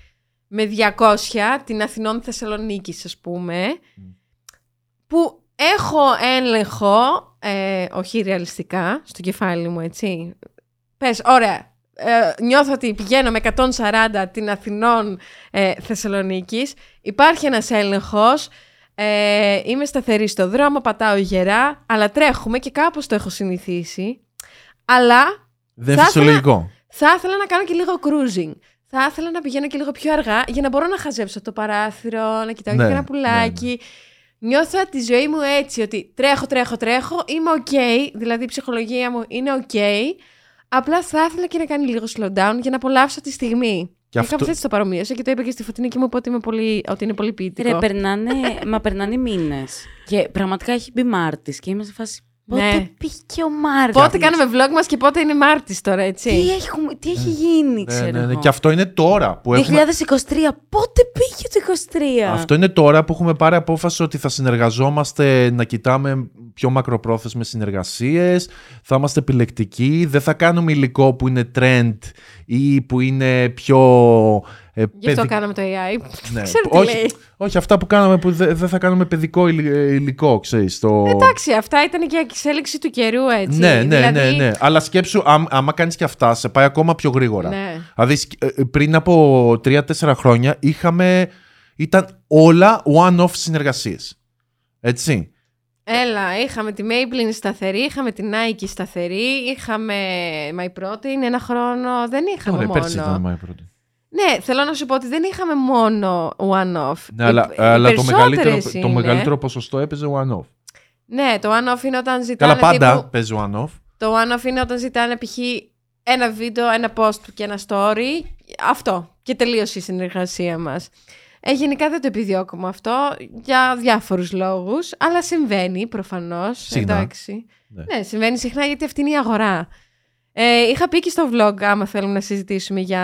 με 200 την Αθηνών Θεσσαλονίκης ας πούμε που έχω έλεγχο, ε, όχι ρεαλιστικά, στο κεφάλι μου έτσι. Πες, ωραία, ε, νιώθω ότι πηγαίνω με 140 την Αθηνών ε, Θεσσαλονίκης, υπάρχει ένας έλεγχος, Ε, είμαι σταθερή στο δρόμο, πατάω γερά, αλλά τρέχουμε και κάπως το έχω συνηθίσει. Αλλά Δεν Θα είναι φυσιολογικό. θα ήθελα να κάνω και λίγο cruising. Θα ήθελα να πηγαίνω και λίγο πιο αργά για να μπορώ να χαζέψω το παράθυρο, να κοιτάω Ναι, και ένα πουλάκι. Νιώθω τη ζωή μου έτσι, ότι τρέχω, τρέχω, τρέχω, είμαι ok, δηλαδή η ψυχολογία μου είναι ok. Απλά θα ήθελα και να κάνει λίγο slow down για να απολαύσω τη στιγμή. Και, αυτό- κάπως έτσι το παρομοίωσα και το είπα και στη Φωτεινή και μου είπε ότι, είμαι πολύ, ότι είναι πολύ ποιητικό. Ρε, περνάνε, μα περνάνε μήνες. Και πραγματικά έχει μπει Μάρτης και είμαι σε φάση. Πότε Ναι. πήγε και ο Μάρτης; Πότε κάνουμε vlog μας και πότε είναι Μάρτης τώρα, έτσι. Τι, έχουμε, τι έχει γίνει, Ναι, ξέρω. ναι, ναι. εγώ. Και αυτό είναι τώρα που έχουμε. 2023. Πότε πήγε το 23. Αυτό είναι τώρα που έχουμε πάρει απόφαση ότι θα συνεργαζόμαστε να κοιτάμε πιο μακροπρόθεσμες συνεργασίες, θα είμαστε επιλεκτικοί, δεν θα κάνουμε υλικό που είναι trend ή που είναι πιο... Ε, Γι' αυτό παιδι- κάναμε το AI. Ναι. Ξέρω τι όχι, λέει. όχι, αυτά που κάναμε που δεν δεν θα κάνουμε παιδικό υλ- ε, υλικό, ξέρεις. Το... Εντάξει, αυτά ήταν και η εξέλιξη του καιρού, έτσι. ναι, ναι, Δηλαδή, ναι, ναι. Αλλά σκέψου, άμ- άμα κάνεις και αυτά, σε πάει ακόμα πιο γρήγορα. Ναι. Δηλαδή, σκ- ε, πριν από 3-4 χρόνια είχαμε. ήταν όλα one-off συνεργασίες. Έτσι. Έλα, είχαμε τη Maybelline σταθερή, είχαμε την Nike σταθερή, είχαμε My Protein ένα χρόνο, δεν είχαμε Ωραία, μόνο. πέρσι ήταν my πρώτη. Ναι, θέλω να σου πω ότι δεν είχαμε μόνο one-off. Ναι, αλλά, Οι- οι αλλά το, μεγαλύτερο, περισσότερες το είναι- μεγαλύτερο ποσοστό έπαιζε one-off. Ναι, το one-off είναι όταν ζητάνε Καλά, πάντα τύπου- παίζει one-off. Το one-off είναι όταν ζητάνε π.χ. ένα βίντεο, ένα post και ένα story. Αυτό. Και τελείωσε η συνεργασία μας. Ε, γενικά δεν το επιδιώκουμε αυτό για διάφορους λόγους, αλλά συμβαίνει προφανώς. Συχνά. Εντάξει. Ναι. Ναι. συμβαίνει συχνά γιατί αυτή είναι η αγορά. Ε, είχα πει και στο vlog άμα θέλουμε να συζητήσουμε για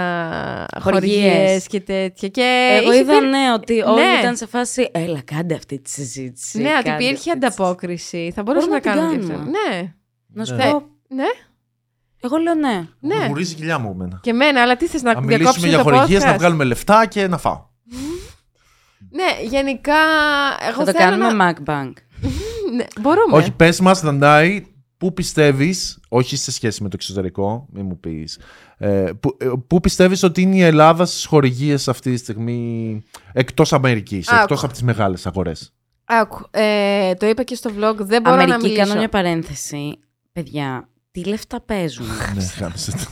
Χορηγίες. χορηγίες και τέτοια. Και Εγώ είχε είδα πει- ναι, ότι όλοι Ναι. ήταν σε φάση. Έλα, κάντε αυτή τη συζήτηση. Ναι, ότι κάντε υπήρχε αυτή τη συζήτηση». ανταπόκριση. Θα μπορούσαμε να Μπορούμε να κάνουμε την και αυτό. κάνουμε. Ναι. Να σου Ναι. πω. Ναι. Εγώ λέω ναι. Ναι. Γουρίζει η κοιλιά μου εμένα. Και εμένα, αλλά τι θες να Να μιλήσουμε διακόψουμε για το χορηγίες, να podcast? βγάλουμε λεφτά και να φάω. Ναι, γενικά. Εγώ Θα το θέλω κάνουμε να... MacBank. Ναι, μπορούμε. Όχι, πες μας, Δαντάη, πού πιστεύεις, όχι σε σχέση με το εξωτερικό, μην μου πεις, ε, πού, ε, πού πιστεύεις ότι είναι η Ελλάδα στις χορηγίες αυτή τη στιγμή, εκτός Αμερικής, Άκου. εκτός από τις μεγάλες αγορές; Άκου, ε, το είπα και στο vlog, δεν μπορώ να Αμερική, μιλήσω. κάνω μια παρένθεση. Παιδιά, τι λεφτά παίζουν. ναι, γάμισε το.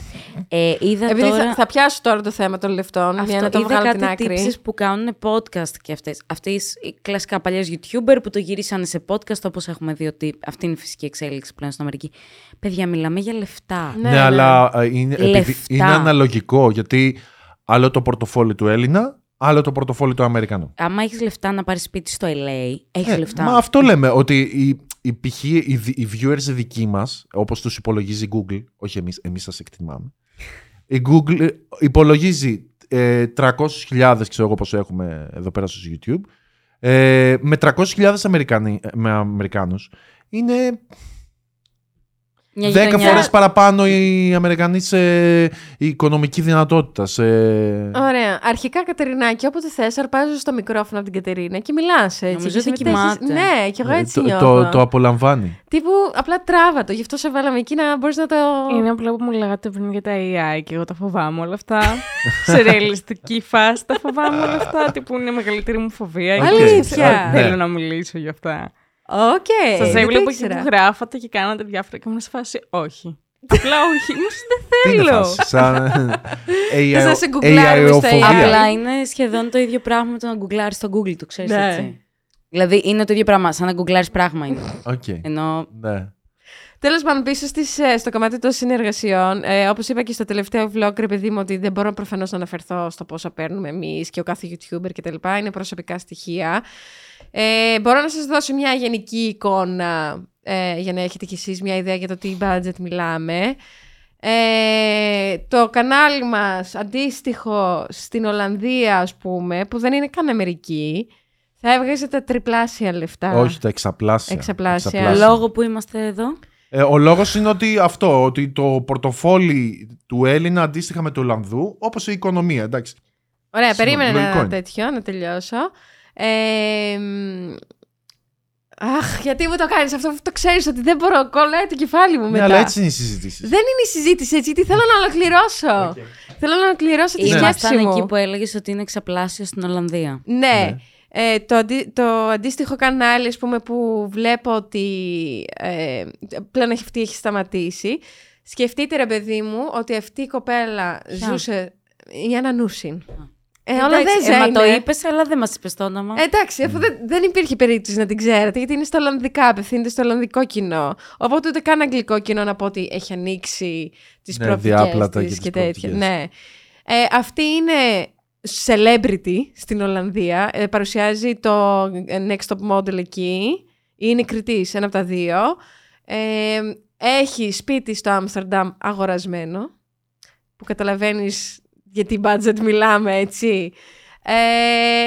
Ε, είδα Επειδή τώρα... θα, θα πιάσω τώρα το θέμα των λεφτών για να το είδα βγάλω την κάτι άκρη. τύψεις που κάνουν podcast και αυτές. Αυτές οι κλασικά παλιές YouTuber που το γυρίσανε σε podcast όπως έχουμε δει ότι αυτή είναι η φυσική εξέλιξη πλέον στην Αμερική. Παιδιά, μιλάμε για λεφτά. Ναι, Ναι, ναι. αλλά ε, είναι, επειδή Λεφτά. είναι αναλογικό, γιατί άλλο το πορτοφόλι του Έλληνα, άλλο το πορτοφόλι του Αμερικανού. Άμα έχεις λεφτά να πάρεις σπίτι στο LA, έχεις Ε, λεφτά. Μα αυτό λέμε, ότι οι, οι, π.χ. οι, δι- οι viewers οι δικοί μας, όπως τους υπολογίζει η Google, όχι εμείς, εμείς σας εκτιμάμε, η Google ε, υπολογίζει ε, 300.000, ξέρω εγώ πόσο έχουμε εδώ πέρα στο YouTube, ε, με 300.000 Αμερικανοί, ε, με Αμερικάνους, είναι Μια 10 γειτονιά. φορές παραπάνω οι Αμερικανοί σε οικονομική δυνατότητα. Σε... Ωραία. Αρχικά, Κατερινάκη, όποτε θες, αρπάζω στο μικρόφωνο από την Κατερίνα και μιλάς έτσι. Νομίζω και ότι συμμετέχεις- κοιμάται. Ναι, και εγώ Ε, έτσι το, νιώθω. το, το απολαμβάνει. Τύπου απλά τράβα το. Γι' αυτό σε βάλαμε εκεί να μπορείς να το. Είναι απλά που μου λέγατε πριν για τα AI και εγώ τα φοβάμαι όλα αυτά. σε ρεαλιστική φάση τα φοβάμαι όλα αυτά. Τι που είναι η μεγαλύτερη μου φοβία. Οκ. και Αλήθεια. δεν Ναι. Θέλω να μιλήσω για αυτά. Οκ. Σας δεν το έβλεπα εκεί ήξερα. που γράφατε και κάνατε διάφορα και ήμουν σε φάση όχι. Απλά όχι. Μου δεν Τι είναι θέλω. φάση, σαν Θα σας AI, γκουγκλάρουμε στα AI-οφοβία. AI. Απλά είναι σχεδόν το ίδιο πράγμα με το να γκουγκλάρεις στο Google, το ξέρεις Ναι. έτσι. Δηλαδή είναι το ίδιο πράγμα, σαν να γκουγκλάρεις πράγμα είναι. Οκ. Ενώ Ναι. Τέλος πάντων, πίσω στις, ε, στο κομμάτι των συνεργασιών, ε, όπως είπα και στο τελευταίο vlog, ρε παιδί μου, ότι δεν μπορώ προφανώς να αναφερθώ στο πόσα παίρνουμε εμείς και ο κάθε YouTuber κτλ. Είναι προσωπικά στοιχεία. Ε, μπορώ να σας δώσω μια γενική εικόνα ε, για να έχετε κι εσείς μια ιδέα για το τι budget μιλάμε. Ε, το κανάλι μας αντίστοιχο στην Ολλανδία ας πούμε που δεν είναι καν Αμερική θα έβγαζε τα τριπλάσια λεφτά. Όχι, τα εξαπλάσια. Εξαπλάσια. λόγω που είμαστε εδώ. Ε, ο λόγος είναι ότι αυτό, ότι το πορτοφόλι του Έλληνα αντίστοιχα με του Ολλανδού, όπως η οικονομία, εντάξει. Ωραία, Συγγνώμη, περίμενε λογικό ένα είναι. τέτοιο, να τελειώσω. Ε, μ, αχ, γιατί μου το κάνεις αυτό, αφού το ξέρεις ότι δεν μπορώ, κολλάει το κεφάλι μου Ναι, μετά. αλλά έτσι είναι οι συζητήσει. Δεν είναι η συζήτηση έτσι, γιατί θέλω να ολοκληρώσω. Θέλω να ολοκληρώσω τη Ήμασταν σκέψη μου. εκεί που έλεγες ότι είναι εξαπλάσιο στην Ολλανδία. Ναι. Ε, το, αντί- το αντίστοιχο κανάλι, ας πούμε, που βλέπω ότι ε, πλέον έχει- αυτή έχει σταματήσει. Σκεφτείτε, ρε παιδί μου, ότι αυτή η κοπέλα Ποια; ζούσε... Η Άννα Νούσιν. Ε, όλα Εντάξει, δεν ε, μα το είναι. είπες, αλλά δεν μας είπες το όνομα. Ε, εντάξει, αφού δεν, δεν υπήρχε περίπτωση να την ξέρετε, γιατί είναι στα Ολλανδικά, απευθύνεται στο Ολλανδικό κοινό. Οπότε ούτε καν αγγλικό κοινό να πω ότι έχει ανοίξει τις Ναι, προοπτικές διάπλατα της και και, τις τέτοια. προοπτικές. Ναι. Ε, αυτή είναι celebrity στην Ολλανδία. Ε, παρουσιάζει το ε, Next Top Model εκεί. Είναι κριτής, ένα από τα δύο. Ε, έχει σπίτι στο Άμστερνταμ αγορασμένο. Που καταλαβαίνεις γιατί budget μιλάμε, έτσι. Ε,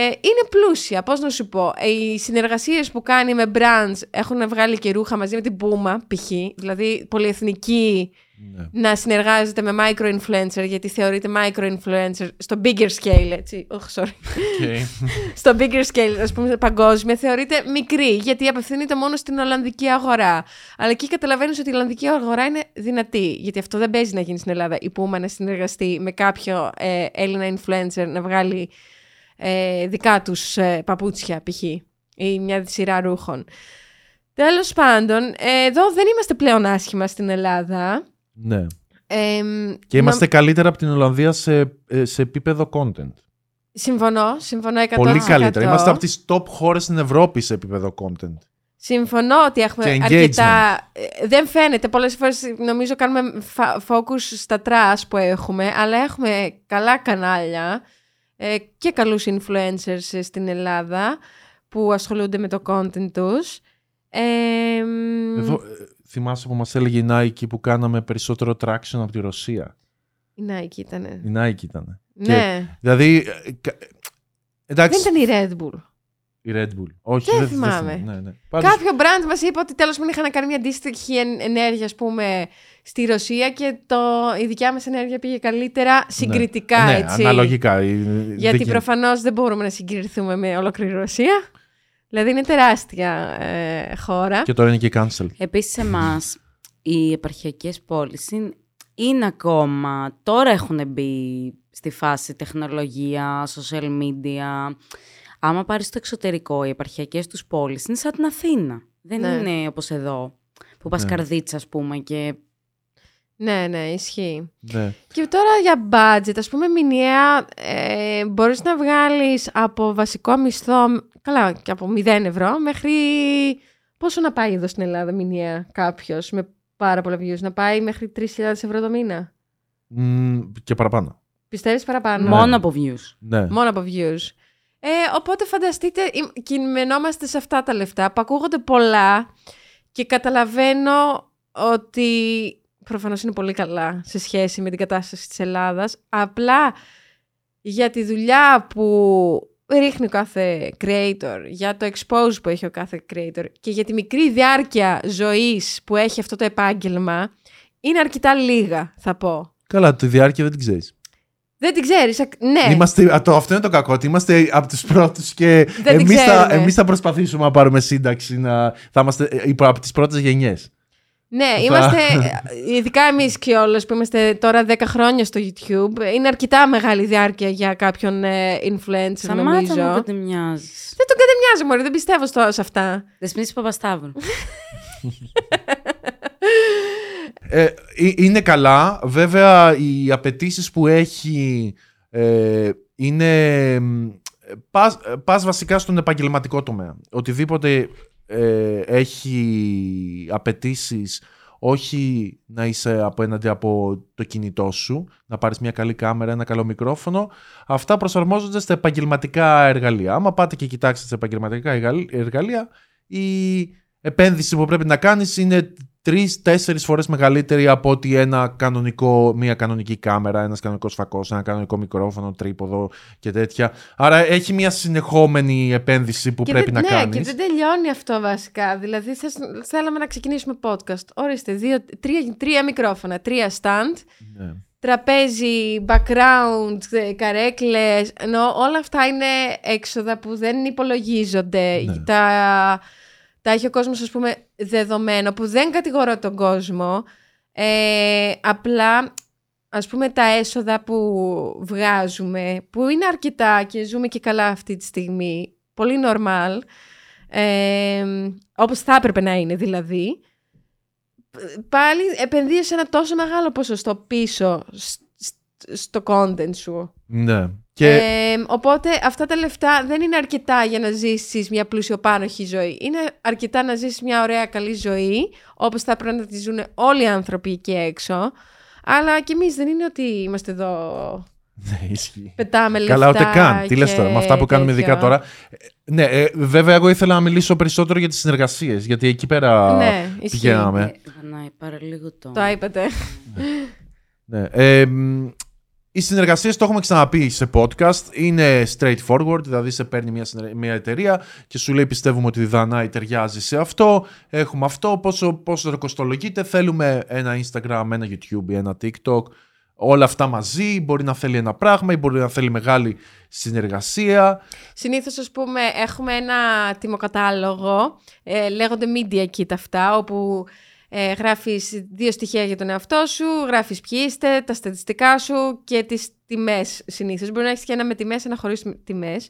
είναι πλούσια, πώς να σου πω. Οι συνεργασίες που κάνει με brands έχουν βγάλει και ρούχα μαζί με την Puma, π.χ. Δηλαδή, πολυεθνική Ναι. να συνεργάζεται με micro-influencer, γιατί θεωρείται micro-influencer στο bigger scale, έτσι. Oh, sorry. στο bigger scale, ας πούμε, παγκόσμια, θεωρείται μικρή, γιατί απευθύνεται μόνο στην Ολλανδική αγορά. Αλλά εκεί καταλαβαίνεις ότι η Ολλανδική αγορά είναι δυνατή, γιατί αυτό δεν παίζει να γίνει στην Ελλάδα. Η Puma να συνεργαστεί με κάποιο ε, Έλληνα influencer να βγάλει ε, δικά τους ε, παπούτσια, π.χ. ή μια σειρά ρούχων. Τέλος πάντων, ε, εδώ δεν είμαστε πλέον άσχημα στην Ελλάδα. Ναι. Εμ, Και είμαστε καλύτερα από την Ολλανδία σε, ε, σε επίπεδο content. Συμφωνώ, συμφωνώ 100%. Πολύ καλύτερα. Είμαστε από τις top χώρες στην Ευρώπη σε επίπεδο content. Συμφωνώ ότι έχουμε Και αρκετά... ε, Δεν φαίνεται. Πολλές φορές νομίζω κάνουμε φα- focus στα trash που έχουμε, αλλά έχουμε καλά κανάλια ε, και καλούς influencers ε, στην Ελλάδα που ασχολούνται με το content τους. Ε, μ, Εδώ ε, θυμάσαι που μας έλεγε η Nike που κάναμε περισσότερο traction από τη Ρωσία; Η Nike ήταν. Η Nike ήταν. Ναι. Δηλαδή, ε, κα- ε, εντάξει, Δεν ήταν η Red Bull. η Red Bull. Όχι, Δεν δεν θυμάμαι. Ναι, ναι. Πάντως, Κάποιο brand μας είπε ότι τέλος πάντων είχαν κάνει μια αντίστοιχη εν- ενέργεια, ας πούμε, στη Ρωσία και το, η δικιά μας ενέργεια πήγε καλύτερα συγκριτικά, ναι, έτσι. αναλογικά. ε, δεν Γιατί γίνεται. προφανώς δεν μπορούμε να συγκριθούμε με ολόκληρη Ρωσία. Δηλαδή είναι τεράστια ε, χώρα. Και τώρα είναι και cancel. Επίσης εμάς οι επαρχιακές πόλεις είναι, είναι ακόμα, τώρα έχουν μπει στη φάση τεχνολογία, social media. Άμα πάρεις στο εξωτερικό, οι επαρχιακές τους πόλεις είναι σαν την Αθήνα. Δεν Ναι. είναι όπως εδώ, που πας Ναι. καρδίτσα ας πούμε και Ναι, ναι, ισχύει. Ναι. Και τώρα για budget, ας πούμε μηνιαία ε, μπορείς να βγάλεις από βασικό μισθό, καλά και από 0 ευρώ, μέχρι πόσο να πάει εδώ στην Ελλάδα μηνιαία κάποιος με πάρα πολλά views, να πάει μέχρι 3.000 ευρώ το μήνα; Μ, και παραπάνω. Πιστεύεις παραπάνω; μόνο από views. Ναι. Μόνο από views. Ε, οπότε φανταστείτε, εμ- κειμενόμαστε σε αυτά τα λεφτά που ακούγονται πολλά και καταλαβαίνω ότι προφανώς είναι πολύ καλά σε σχέση με την κατάσταση της Ελλάδας. Απλά για τη δουλειά που ρίχνει ο κάθε creator, για το expose που έχει ο κάθε creator και για τη μικρή διάρκεια ζωής που έχει αυτό το επάγγελμα, είναι αρκετά λίγα, θα πω. Καλά, τη διάρκεια δεν την ξέρεις. Δεν την ξέρεις, ακ- ναι. Είμαστε, α, το, αυτό είναι το κακό, ότι είμαστε από τους πρώτους και Δεν την εμείς θα, ξέρουμε. εμείς θα προσπαθήσουμε να πάρουμε σύνταξη, να, θα είμαστε ε, υπό- από τις πρώτες γενιές. Ναι, Θα- είμαστε, ειδικά εμείς και όλες που είμαστε τώρα 10 χρόνια στο YouTube, είναι αρκετά μεγάλη διάρκεια για κάποιον ε, influencer Σταμάτα νομίζω. μου ότι μοιάζεις. Δεν τον κατεμοιάζω μωρέ, δεν πιστεύω στο, σε αυτά. Δεσποινής Παπασταύρου. Ε, ε, είναι καλά. Βέβαια, οι απαιτήσεις που έχει ε, είναι. μ, Πας, πας βασικά στον επαγγελματικό τομέα. Οτιδήποτε ε, έχει απαιτήσεις όχι να είσαι απέναντι από το κινητό σου, να πάρεις μια καλή κάμερα, ένα καλό μικρόφωνο. Αυτά προσαρμόζονται στα επαγγελματικά εργαλεία. Άμα πάτε και κοιτάξετε στα επαγγελματικά εργαλ- εργαλεία, η επένδυση που πρέπει να κάνεις είναι τρεις-τέσσερις φορές μεγαλύτερη από ότι ένα κανονικό, μια κανονική κάμερα, ένας κανονικός φακός, ένα κανονικό μικρόφωνο, τρίποδο και τέτοια. Άρα έχει μια συνεχόμενη επένδυση που και πρέπει δεν, να ναι, κάνεις. και δεν τελειώνει αυτό βασικά. Δηλαδή θες- θέλαμε να ξεκινήσουμε podcast. Ορίστε, δύο, τρία, τρία μικρόφωνα, τρία stand, Ναι. τραπέζι, background, ε, καρέκλες, ενώ όλα αυτά είναι έξοδα που δεν υπολογίζονται. Ναι. Τα, τα έχει ο κόσμος, ας πούμε, δεδομένο, που δεν κατηγορώ τον κόσμο. Ε, απλά, ας πούμε, τα έσοδα που βγάζουμε, που είναι αρκετά και ζούμε και καλά αυτή τη στιγμή, πολύ normal, ε, όπως θα έπρεπε να είναι δηλαδή, πάλι επενδύεις σε ένα τόσο μεγάλο ποσοστό πίσω σ- σ- στο content σου. Ναι. Και Ε, οπότε αυτά τα λεφτά δεν είναι αρκετά για να ζήσεις μια πλουσιοπάνοχη ζωή. Είναι αρκετά να ζήσεις μια ωραία καλή ζωή, όπως θα πρέπει να τη ζουν όλοι οι άνθρωποι εκεί έξω. Αλλά κι εμείς δεν είναι ότι είμαστε εδώ, ναι, ισχύει. πετάμε λεφτά Καλά, ούτε καν. Τι λες τώρα, με αυτά που κάνουμε τέτοιο. ειδικά τώρα. Ε, Ναι, ε, βέβαια, εγώ ήθελα να μιλήσω περισσότερο για τις συνεργασίες, γιατί εκεί πέρα Ναι, ισχύει. πηγαίναμε. Ε, Δανάη, παραλίγο το. Το είπατε. Ναι. Ε, μ, οι συνεργασίες, το έχουμε ξαναπεί σε podcast, είναι straightforward, δηλαδή σε παίρνει μια, συνεργα- μια εταιρεία και σου λέει πιστεύουμε ότι η Δανάη ταιριάζει σε αυτό, έχουμε αυτό, πόσο, πόσο κοστολογείται, θέλουμε ένα Instagram, ένα YouTube ή ένα TikTok, όλα αυτά μαζί, μπορεί να θέλει ένα πράγμα ή μπορεί να θέλει μεγάλη συνεργασία. Συνήθως, ας πούμε, έχουμε ένα τιμοκατάλογο, ε, λέγονται media kit αυτά, όπου ε, γράφεις δύο στοιχεία για τον εαυτό σου, γράφεις ποιοι είστε, τα στατιστικά σου και τις τιμές συνήθως. Μπορεί να έχεις και ένα με τιμές, ένα χωρίς τιμές.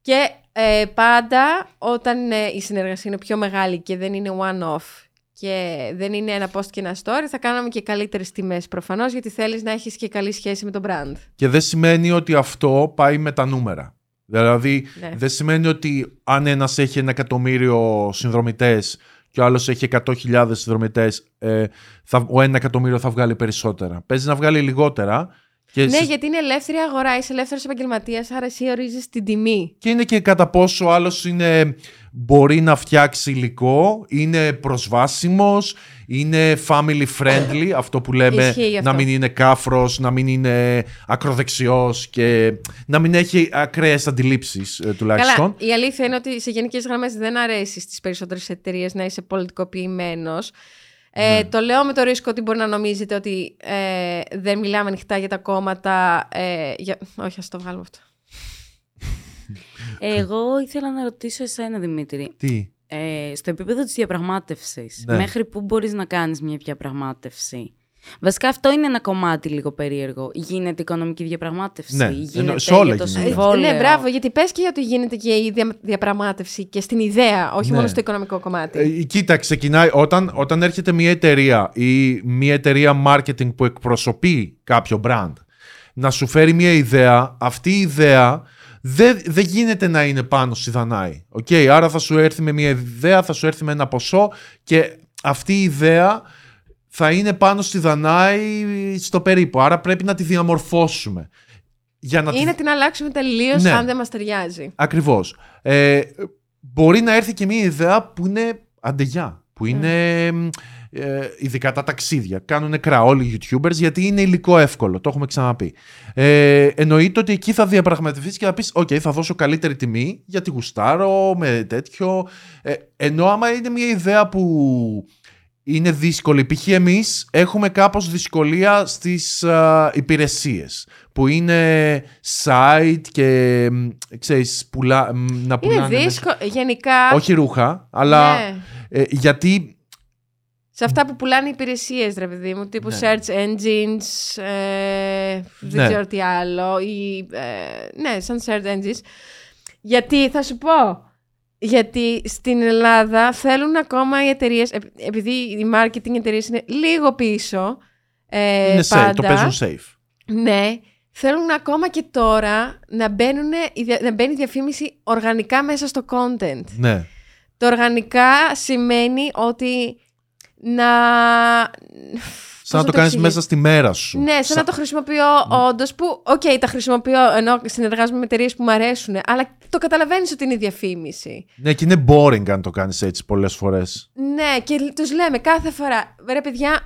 Και ε, πάντα όταν ε, η συνεργασία είναι πιο μεγάλη και δεν είναι one-off και δεν είναι ένα post και ένα story, θα κάνουμε και καλύτερες τιμές προφανώς, γιατί θέλεις να έχεις και καλή σχέση με τον brand. Και δεν σημαίνει ότι αυτό πάει με τα νούμερα. Δηλαδή, Ναι. δεν σημαίνει ότι αν ένας έχει ένα εκατομμύριο συνδρομητές και ο άλλος έχει 100.000 συνδρομητές, ε, θα, ο ένα εκατομμύριο θα βγάλει περισσότερα. Παίζει να βγάλει λιγότερα. Και, Ναι, συ- γιατί είναι ελεύθερη αγορά, είσαι ελεύθερος επαγγελματίας, άρα εσύ ορίζεις την τιμή. και είναι και κατά πόσο ο άλλος είναι, μπορεί να φτιάξει υλικό, είναι προσβάσιμος, είναι family friendly, αυτό που λέμε Ισχύει αυτό. να μην είναι κάφρος, να μην είναι ακροδεξιός και να μην έχει ακραίες αντιλήψεις ε, τουλάχιστον. Καλά, η αλήθεια είναι ότι σε γενικές γραμμές δεν αρέσει στις περισσότερες εταιρείες να είσαι πολιτικοποιημένος. Ε, Ναι. Το λέω με το ρίσκο ότι μπορεί να νομίζετε ότι ε, δεν μιλάμε ανοιχτά για τα κόμματα. Ε, για... Όχι, ας το βγάλουμε αυτό. Εγώ ήθελα να ρωτήσω εσένα, Δημήτρη. Τι; Ε, στο επίπεδο της διαπραγμάτευσης, Ναι. μέχρι πού μπορείς να κάνεις μια διαπραγμάτευση; Βασικά αυτό είναι ένα κομμάτι λίγο περίεργο. Γίνεται οικονομική διαπραγμάτευση. Ναι, γίνεται ενώ σε όλα για το γίνεται. συμβόλαιο. Ναι, μπράβο, γιατί πες και ότι γίνεται και η δια- διαπραγμάτευση και στην ιδέα, όχι Ναι. μόνο στο οικονομικό κομμάτι. Ε, κοίτα, ξεκινάει όταν, όταν έρχεται μια εταιρεία ή μια εταιρεία marketing που εκπροσωπεί κάποιο brand να σου φέρει μια ιδέα, αυτή η ιδέα δεν, δεν γίνεται να είναι πάνω στη Δανάη. Okay, άρα θα σου έρθει με μια ιδέα, θα σου έρθει με ένα ποσό και αυτή η ιδέα θα είναι πάνω στη Δανάη στο περίπου. Άρα πρέπει να τη διαμορφώσουμε. Για να τη- Ή να την αλλάξουμε τελείως Ναι. αν δεν μας ταιριάζει. Ακριβώς. Ε, μπορεί να έρθει και μια ιδέα που είναι αντεγιά, που είναι ε, ειδικά τα ταξίδια. Κάνουν κρά όλοι οι YouTubers γιατί είναι υλικό εύκολο, το έχουμε ξαναπεί. Ε, εννοείται ότι εκεί θα διαπραγματευτείς και θα πεις «ΟΚ, θα δώσω καλύτερη τιμή γιατί γουστάρω με τέτοιο». Ε, ενώ άμα είναι μια ιδέα που είναι δύσκολη. Π.χ. εμείς έχουμε κάπως δυσκολία στις α, υπηρεσίες που είναι site και μ, ξέρεις, πουλά, μ, να Είναι πουλάνε... μέσα- δύσκολο. Γενικά. Όχι ρούχα, αλλά ναι. ε, γιατί Σε αυτά που πουλάνε υπηρεσίες, ρε παιδί μου, τύπου Ναι. search engines, ε, δεν Ναι. ξέρω τι άλλο, ή, ε, ναι, σαν search engines. Γιατί, θα σου πω, γιατί στην Ελλάδα θέλουν ακόμα οι εταιρείες, επειδή οι marketing εταιρείες είναι λίγο πίσω, ε, είναι safe, πάντα, το παίζουν safe. ναι, θέλουν ακόμα και τώρα να, μπαίνουνε, η δια- να μπαίνει η διαφήμιση οργανικά μέσα στο content. Ναι. Το οργανικά σημαίνει ότι να... Σαν να το πώς κάνεις εξηγήσω; μέσα στη μέρα σου. Ναι, σαν να το χρησιμοποιώ όντως που, οκ, τα χρησιμοποιώ ενώ συνεργάζομαι με εταιρείες που μου αρέσουν, αλλά το καταλαβαίνεις ότι είναι διαφήμιση. Ναι, και είναι boring αν το κάνεις έτσι πολλές φορές. Ναι, και τους λέμε κάθε φορά, ρε παιδιά,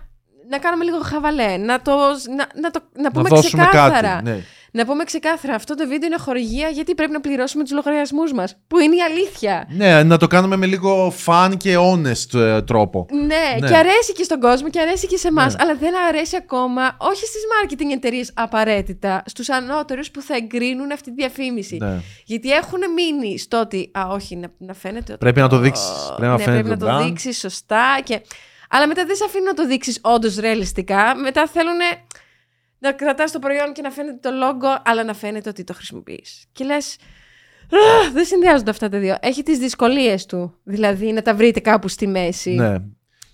να κάνουμε λίγο χαβαλέ, να, το, να, να, το, να Να πούμε δώσουμε ξεκάθαρα. κάτι. Ναι. Να πούμε ξεκάθαρα, αυτό το βίντεο είναι χορηγία γιατί πρέπει να πληρώσουμε τους λογαριασμούς μας. Που είναι η αλήθεια. ναι, να το κάνουμε με λίγο fun και honest ε, τρόπο. Ναι, Ναι. και αρέσει και στον κόσμο και αρέσει και σε εμάς. Ναι. Αλλά δεν αρέσει ακόμα, όχι στις marketing εταιρείες απαραίτητα, στους ανώτερους που θα εγκρίνουν αυτή τη διαφήμιση. Ναι. Γιατί έχουν μείνει στο ότι. Α, όχι, να, να φαίνεται. ότι Πρέπει να το το- δείξεις. Πρέπει να ναι, φαίνεται πρέπει το να το brand. δείξεις σωστά. Και... Αλλά μετά δεν σε αφήνουν να το δείξεις όντως ρεαλιστικά. Μετά θέλουν να κρατάς το προϊόν και να φαίνεται το logo, αλλά να φαίνεται ότι το χρησιμοποιείς. Και λες. Αχ, Δεν συνδυάζονται αυτά τα δύο. Έχει τις δυσκολίες του. Δηλαδή να τα βρείτε κάπου στη μέση. Ναι.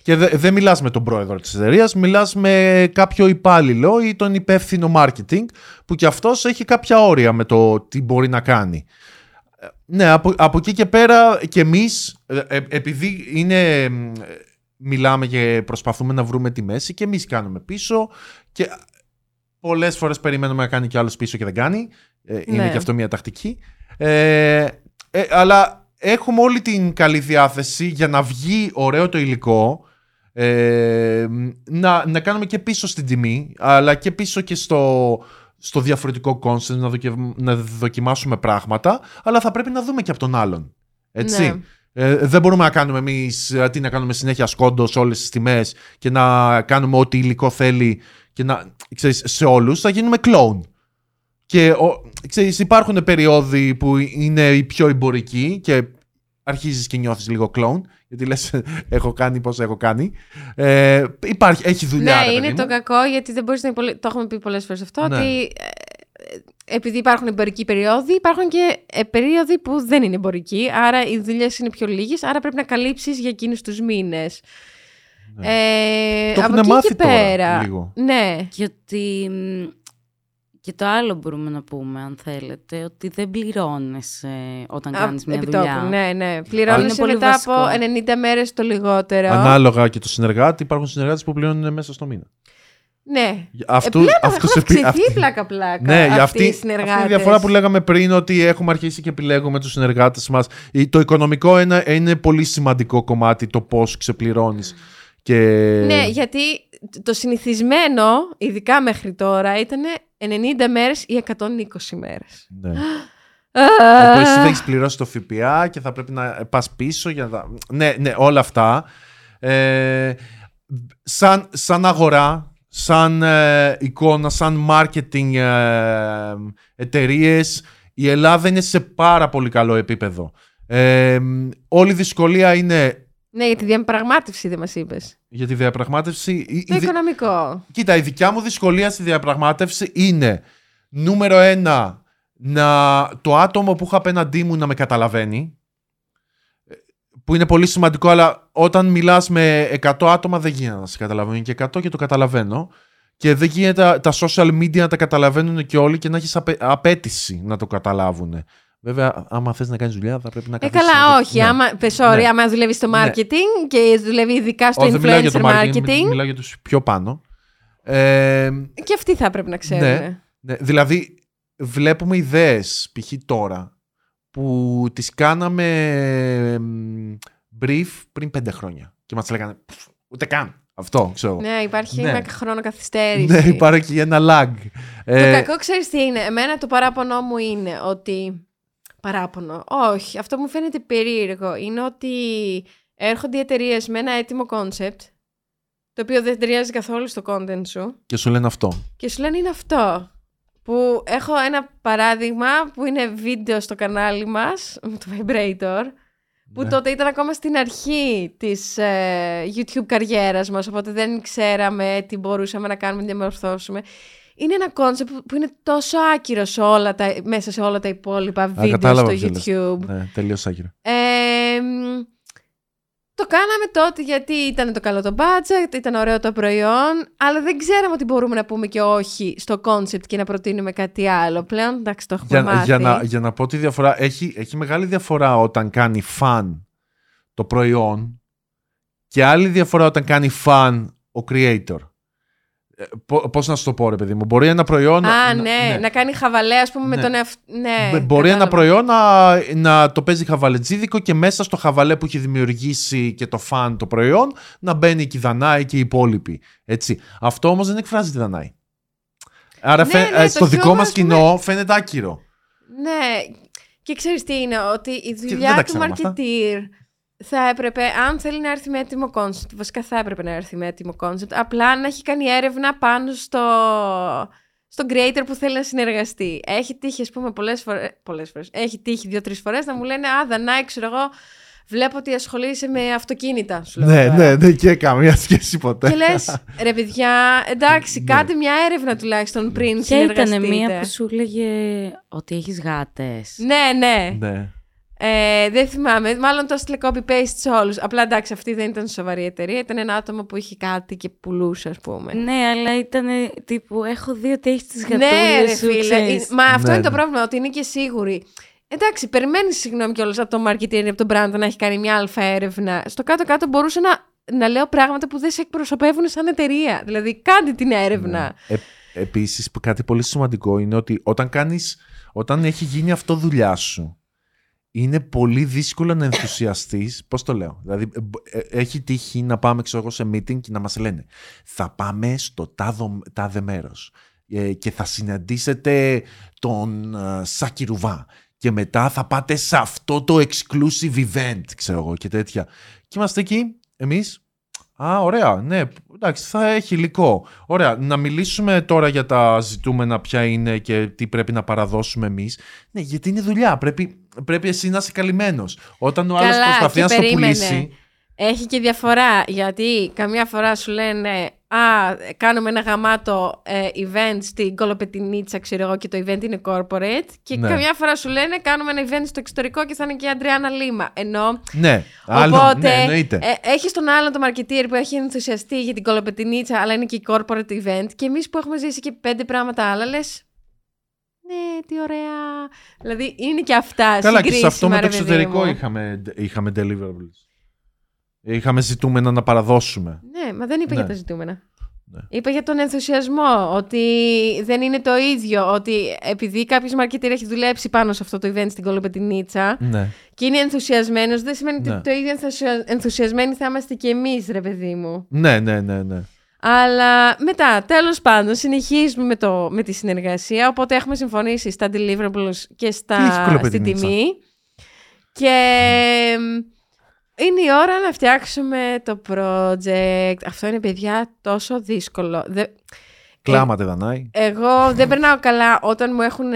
Και δε- δεν μιλάς με τον πρόεδρο της εταιρείας, μιλάς με κάποιο υπάλληλο ή τον υπεύθυνο marketing που κι αυτός έχει κάποια όρια με το τι μπορεί να κάνει. Ε, Ναι, από, από εκεί και πέρα και εμείς, ε, ε, επειδή είναι, ε, μιλάμε και προσπαθούμε να βρούμε τη μέση και εμείς κάνουμε πίσω και πολλές φορές περιμένουμε να κάνει κι άλλος πίσω και δεν κάνει. Ε, είναι Ναι. και αυτό μια τακτική. Ε, ε, αλλά έχουμε όλη την καλή διάθεση για να βγει ωραίο το υλικό ε, να, να κάνουμε και πίσω στην τιμή αλλά και πίσω και στο, στο διαφορετικό concept να, δοκι- να δοκιμάσουμε πράγματα αλλά θα πρέπει να δούμε και από τον άλλον έτσι Ναι. ε, δεν μπορούμε να κάνουμε εμείς ε, τι να κάνουμε συνέχεια σκόντο σε όλες τις τιμές και να κάνουμε ό,τι υλικό θέλει και να, ξέρεις, σε όλους θα γίνουμε clone και ο, ξέρεις, υπάρχουν περίοδοι που είναι οι πιο εμπορικοί και αρχίζεις και νιώθεις λίγο clone γιατί λες έχω κάνει πώς έχω κάνει ε, υπάρχει, έχει δουλειά Ναι, ρε είναι παιδί το μου. κακό γιατί δεν μπορείς να υπολε... Το έχουμε πει πολλές φορές αυτό. Ναι. Ότι ε, επειδή υπάρχουν εμπορικοί περίοδοι, υπάρχουν και ε, περίοδοι που δεν είναι εμπορικοί. Άρα οι δουλειές είναι πιο λίγες. Άρα πρέπει να καλύψεις για εκείνους τους μήνες. Ε, Το από έχουνε εκεί μάθει και τώρα πέρα. λίγο. Ναι. Και ότι. μ, Και το άλλο μπορούμε να πούμε, αν θέλετε, ότι δεν πληρώνεσαι όταν Α, κάνεις μια επιτόπου, δουλειά. Ναι, ναι. Πληρώνεσαι πολύ μετά βασικό. από 90 μέρες το λιγότερο. Ανάλογα και το συνεργάτη υπάρχουν συνεργάτες που πληρώνουν μέσα στο μήνα Ναι. Αυτού, ε, πλέον αυτούς έχουν επί- αυξηθεί αυτή- πλάκα-πλάκα. Ναι, για αυτοί αυτή, οι αυτή η συνεργάτες. διαφορά που λέγαμε πριν ότι έχουμε αρχίσει και επιλέγουμε τους συνεργάτες μας. Η- Το οικονομικό είναι, είναι πολύ σημαντικό κομμάτι το πώς ξεπληρώνεις. Και... Ναι, γιατί το συνηθισμένο, ειδικά μέχρι τώρα, ήταν 90 μέρες ή 120 μέρες. Ναι. Α, Όπου εσύ θα έχεις πληρώσει το ΦΠΑ και θα πρέπει να πας πίσω για να... Ναι, ναι, όλα αυτά. Ε, σαν, σαν αγορά, σαν ε, εικόνα, σαν marketing ε, εταιρείες, η Ελλάδα είναι σε πάρα πολύ καλό επίπεδο. Ε, όλη η δυσκολία είναι Ναι, για τη διαπραγμάτευση δεν μας είπες. για τη διαπραγμάτευση. η- Το η δι- οικονομικό. Κοίτα, η δικιά μου δυσκολία στη διαπραγμάτευση είναι νούμερο ένα, να, το άτομο που έχω απέναντί μου να με καταλαβαίνει. ε, Που είναι πολύ σημαντικό, αλλά όταν μιλάς με 100 άτομα δεν γίνεται να σε καταλαβαίνουν και 100 και το καταλαβαίνω. Και δεν γίνεται τα social media να τα καταλαβαίνουν και όλοι και να έχεις απε- απέτηση να το καταλάβουν. Βέβαια, άμα θες να κάνεις δουλειά θα πρέπει να Ε, καθίσεις να καλά, το- όχι. Ναι. Άμα, πες, sorry, Ναι. άμα δουλεύεις στο Ναι. marketing και δουλεύει ειδικά στο Όχι, δεν μιλάω για influencer το marketing, marketing. μιλάω για τους πιο πάνω. Ε, Και αυτοί θα πρέπει να ξέρουν. Ναι. Ναι, δηλαδή, βλέπουμε ιδέες, π.χ. τώρα, που τις κάναμε μ, brief πριν πέντε χρόνια. Και μας λέγανε, «Πφ, ούτε καν. Αυτό, ξέρω. Ναι, υπάρχει Ναι. ένα χρόνο καθυστέρηση. Ναι, υπάρχει και ένα lag. Το Ε, κακό ξέρεις τι είναι. Εμένα το παράπονο μου είναι ότι. Παράπονο. Όχι, αυτό μου φαίνεται περίεργο. Είναι ότι έρχονται οι εταιρείες με ένα έτοιμο concept, το οποίο δεν ταιριάζει καθόλου στο content σου, Και σου λένε αυτό. και σου λένε είναι αυτό. Που έχω ένα παράδειγμα που είναι βίντεο στο κανάλι μας, με το vibrator, που Ναι. τότε ήταν ακόμα στην αρχή της ε, YouTube καριέρας μας, οπότε δεν ξέραμε τι μπορούσαμε να κάνουμε, να διαμορφώσουμε. Είναι ένα concept που είναι τόσο άκυρο σε όλα τα, μέσα σε όλα τα υπόλοιπα Α, βίντεο κατάλαβα στο ποιος λες. YouTube. Ναι, τελείως άκυρο. Ε, μ, το κάναμε τότε γιατί ήταν το καλό το budget, ήταν ωραίο το προϊόν, αλλά δεν ξέραμε ότι μπορούμε να πούμε και όχι στο concept και να προτείνουμε κάτι άλλο. Πλέον, εντάξει, το έχουμε Για, μάθει. για, να, για να πω τη διαφορά, έχει, έχει μεγάλη διαφορά όταν κάνει fan το προϊόν και άλλη διαφορά όταν κάνει fan ο creator. Ε, πο- πώς να σου το πω ρε παιδί μου, μπορεί ένα προϊόν... Α, να- ναι, να κάνει χαβαλέ, ας πούμε, Ναι. με τον εαυτό. Ναι, Μπ- Μπορεί ένα κατάλαβα. προϊόν να, να το παίζει χαβαλετζίδικο και μέσα στο χαβαλέ που έχει δημιουργήσει και το φαν το προϊόν να μπαίνει και η Δανάη και οι υπόλοιποι. Έτσι. Αυτό όμως δεν εκφράζει τη Δανάη. Άρα Ναι, φαι- ναι, ε, το στο δικό χιούμορ, μας ας πούμε- κοινό φαίνεται άκυρο. Ναι. Και ξέρεις τι είναι, ότι η δεν δουλειά τα του ξέραμε αυτά. Marketeer θα έπρεπε, αν θέλει να έρθει με έτοιμο concept, βασικά θα έπρεπε να έρθει με έτοιμο concept, απλά να έχει κάνει έρευνα πάνω στο, στον creator που θέλει να συνεργαστεί. Έχει τύχει, ας πούμε, πολλές φορές, πολλές φορές, έχει τύχει δύο-τρεις φορές να μου λένε «Α, Δανάη, ξέρω εγώ, Βλέπω ότι ασχολείσαι με αυτοκίνητα. Σου λέω Ναι, τώρα. ναι, δεν και καμία σχέση ποτέ. Και λες, ρε παιδιά, εντάξει, Ναι. κάντε μια έρευνα τουλάχιστον πριν Ποια ήταν συνεργαστείτε. μία που σου έλεγε ότι έχεις γάτες; Ναι, ναι. Ναι. Ε, δεν θυμάμαι. Μάλλον το έστειλε copy-paste σε όλους. Απλά εντάξει, αυτή δεν ήταν σοβαρή εταιρεία. Ήταν ένα άτομο που είχε κάτι και πουλούσε, ας πούμε. Ναι, αλλά ήταν τύπου έχω δει ότι έχεις τις Ναι, γατούλες ρε σου, φίλε. ξέρεις. Ε, Μα αυτό Ναι, είναι το ναι. πρόβλημα, ότι είναι και σίγουροι. Εντάξει, περιμένεις συγγνώμη κιόλας από το marketing, από τον brand να έχει κάνει μια αλφα έρευνα. Στο κάτω-κάτω μπορούσε να, να λέω πράγματα που δεν σε εκπροσωπεύουν σαν εταιρεία. Δηλαδή, κάντε την έρευνα. Ε, επίσης, που κάτι πολύ σημαντικό είναι ότι όταν κάνεις, όταν έχει γίνει αυτό δουλειά σου, είναι πολύ δύσκολο να ενθουσιαστείς, πώς το λέω, δηλαδή ε, ε, έχει τύχει να πάμε ξέρω εγώ, σε meeting και να μας λένε θα πάμε στο τάδο, τάδε μέρος ε, και θα συναντήσετε τον ε, Σάκη Ρουβά και μετά θα πάτε σε αυτό το exclusive event, ξέρω εγώ και τέτοια. Και είμαστε εκεί, εμείς, Α, ωραία. Ναι, εντάξει, θα έχει υλικό. Ωραία. Να μιλήσουμε τώρα για τα ζητούμενα ποια είναι και τι πρέπει να παραδώσουμε εμείς. Ναι, γιατί είναι δουλειά. Πρέπει, πρέπει εσύ να είσαι καλυμμένος. Όταν ο άλλος Καλά, προσπαθεί και να στο περίμενε. πουλήσει. Έχει και διαφορά, γιατί καμιά φορά σου λένε «Α, κάνουμε ένα γαμάτο ε, event στην Κολοπετινίτσα, ξέρω εγώ, και το event είναι corporate». Και Ναι. καμιά φορά σου λένε «Κάνουμε ένα event στο εξωτερικό και θα είναι και η Αντριάννα Λίμα». Ενώ, Ναι, άλλο. οπότε, ναι, εννοείται. ε, έχεις τον άλλον το marketeer που έχει ενθουσιαστεί για την Κολοπετινίτσα, αλλά είναι και η corporate event. Και εμείς που έχουμε ζήσει και πέντε πράγματα άλλα, λες «Ναι, τι ωραία». Δηλαδή, είναι και αυτά Καλά, και σε αυτό συγκρίσιμα, με το ρε παιδί εξωτερικό μου. είχαμε, είχαμε deliverables. Είχαμε ζητούμενα να παραδώσουμε. Ναι, μα δεν είπα Ναι. για τα ζητούμενα. Ναι. Είπα για τον ενθουσιασμό, ότι δεν είναι το ίδιο, ότι επειδή κάποιος marketer έχει δουλέψει πάνω σε αυτό το event στην Κολοπετινίτσα Ναι. και είναι ενθουσιασμένος, δεν σημαίνει Ναι. ότι το ίδιο ενθουσια... ενθουσιασμένοι θα είμαστε και εμείς, ρε παιδί μου. Ναι, ναι, ναι, ναι. Αλλά μετά, τέλος πάντων, συνεχίζουμε με, το, με τη συνεργασία, οπότε έχουμε συμφωνήσει στα deliverables και Τι έχει στα, στη Κολοπετινίτσα; τιμή. Και είναι η ώρα να φτιάξουμε το project. Αυτό είναι, παιδιά, τόσο δύσκολο. Δε- Κλάματα, Δανάη. εγώ δεν περνάω καλά όταν μου έχουν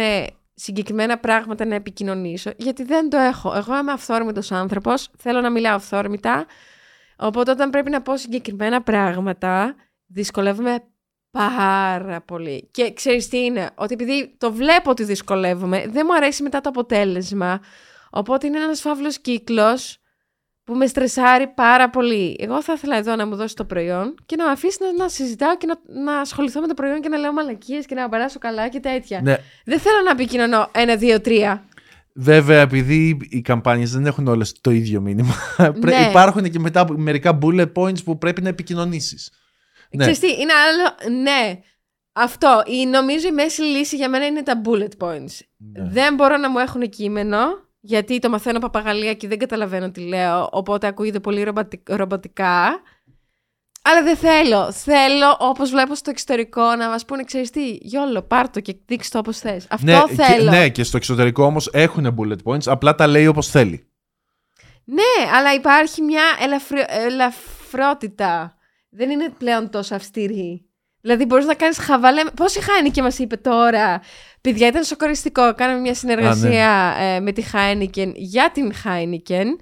συγκεκριμένα πράγματα να επικοινωνήσω, γιατί δεν το έχω. Εγώ είμαι αυθόρμητος άνθρωπος, θέλω να μιλάω αυθόρμητα, οπότε όταν πρέπει να πω συγκεκριμένα πράγματα, δυσκολεύομαι πάρα πολύ. Και ξέρεις τι είναι, ότι επειδή το βλέπω ότι δυσκολεύομαι, δεν μου αρέσει μετά το αποτέλεσμα, οπότε είναι ένας φαύλος κύκλος που με στρεσάρει πάρα πολύ. Εγώ θα ήθελα εδώ να μου δώσει το προϊόν και να με αφήσει να, να συζητάω και να, να ασχοληθώ με το προϊόν και να λέω μαλακίες και να περάσω καλά και τέτοια. Ναι. Δεν θέλω να επικοινωνώ ένα, δύο, τρία. Βέβαια, επειδή οι καμπάνιες δεν έχουν όλες το ίδιο μήνυμα, πρέ- Ναι. υπάρχουν και μετά μερικά bullet points που πρέπει να επικοινωνήσεις. Ναι. Ξέρεις τι, είναι άλλο. Ναι. Αυτό. Η, νομίζω η μέση λύση για μένα είναι τα bullet points. Ναι. Δεν μπορώ να μου έχουν κείμενο, γιατί το μαθαίνω παπαγαλία και δεν καταλαβαίνω τι λέω, οπότε ακούγεται πολύ ρομπατι- ρομποτικά. Αλλά δεν θέλω. Θέλω, όπως βλέπω στο εξωτερικό, να μας πούνε, ξέρεις τι, γιόλο, πάρ' το και δείξ' το όπως θες. Αυτό ναι, και, θέλω. ναι, και στο εξωτερικό όμως έχουν bullet points, απλά τα λέει όπως θέλει. Ναι, αλλά υπάρχει μια ελαφρυ... ελαφρότητα. Δεν είναι πλέον τόσο αυστηρή. Δηλαδή, μπορείς να κάνεις χαβαλέ. Πόση Χάινικεν μας είπε τώρα; Παιδιά, ήταν σοκαριστικό. Κάναμε μια συνεργασία ε, με τη Χάινικεν για την Χάινικεν.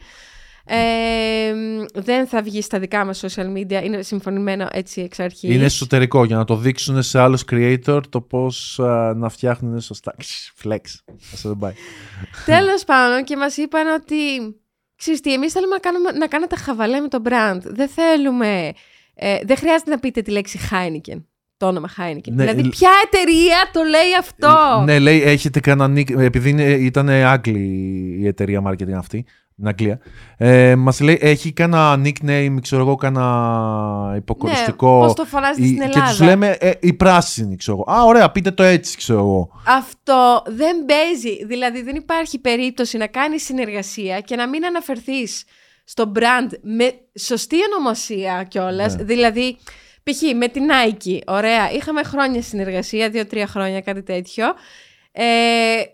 Ε, δεν θα βγει στα δικά μας social media, είναι συμφωνημένο έτσι εξ αρχής. Είναι εσωτερικό για να το δείξουν σε άλλους creator το πώς α, να φτιάχνουν σωστά. Flex. Ας δεν πάει. Τέλος πάντων και μας είπαν ότι ξέρεις τι, εμείς θέλουμε να, κάνουμε, να κάνετε χαβαλέ με το brand. Δεν θέλουμε, ε, δεν χρειάζεται να πείτε τη λέξη Heineken. Το όνομα Heineken. Ναι, δηλαδή, λ- ποια εταιρεία το λέει αυτό; Ναι, λέει, έχετε κανένα nick, επειδή είναι, ήταν Άγγλη η εταιρεία marketing αυτή, στην Αγγλία. Ε, μας λέει, έχει κανένα nickname, ξέρω εγώ, κανένα υποκοριστικό. Ναι, πώς το φωνάζετε Η- στην Και Ελλάδα; τους λέμε, ε, η πράσινη, ξέρω εγώ. Α, ωραία, πείτε το έτσι, ξέρω εγώ. Αυτό δεν παίζει. Δηλαδή δεν υπάρχει περίπτωση να κάνεις συνεργασία και να μην αναφερθείς στο brand με σωστή ονομασία κιόλας. Ναι. Δηλαδή, π.χ. με την Nike, ωραία, είχαμε χρόνια συνεργασία, δύο-τρία χρόνια, κάτι τέτοιο. Ε,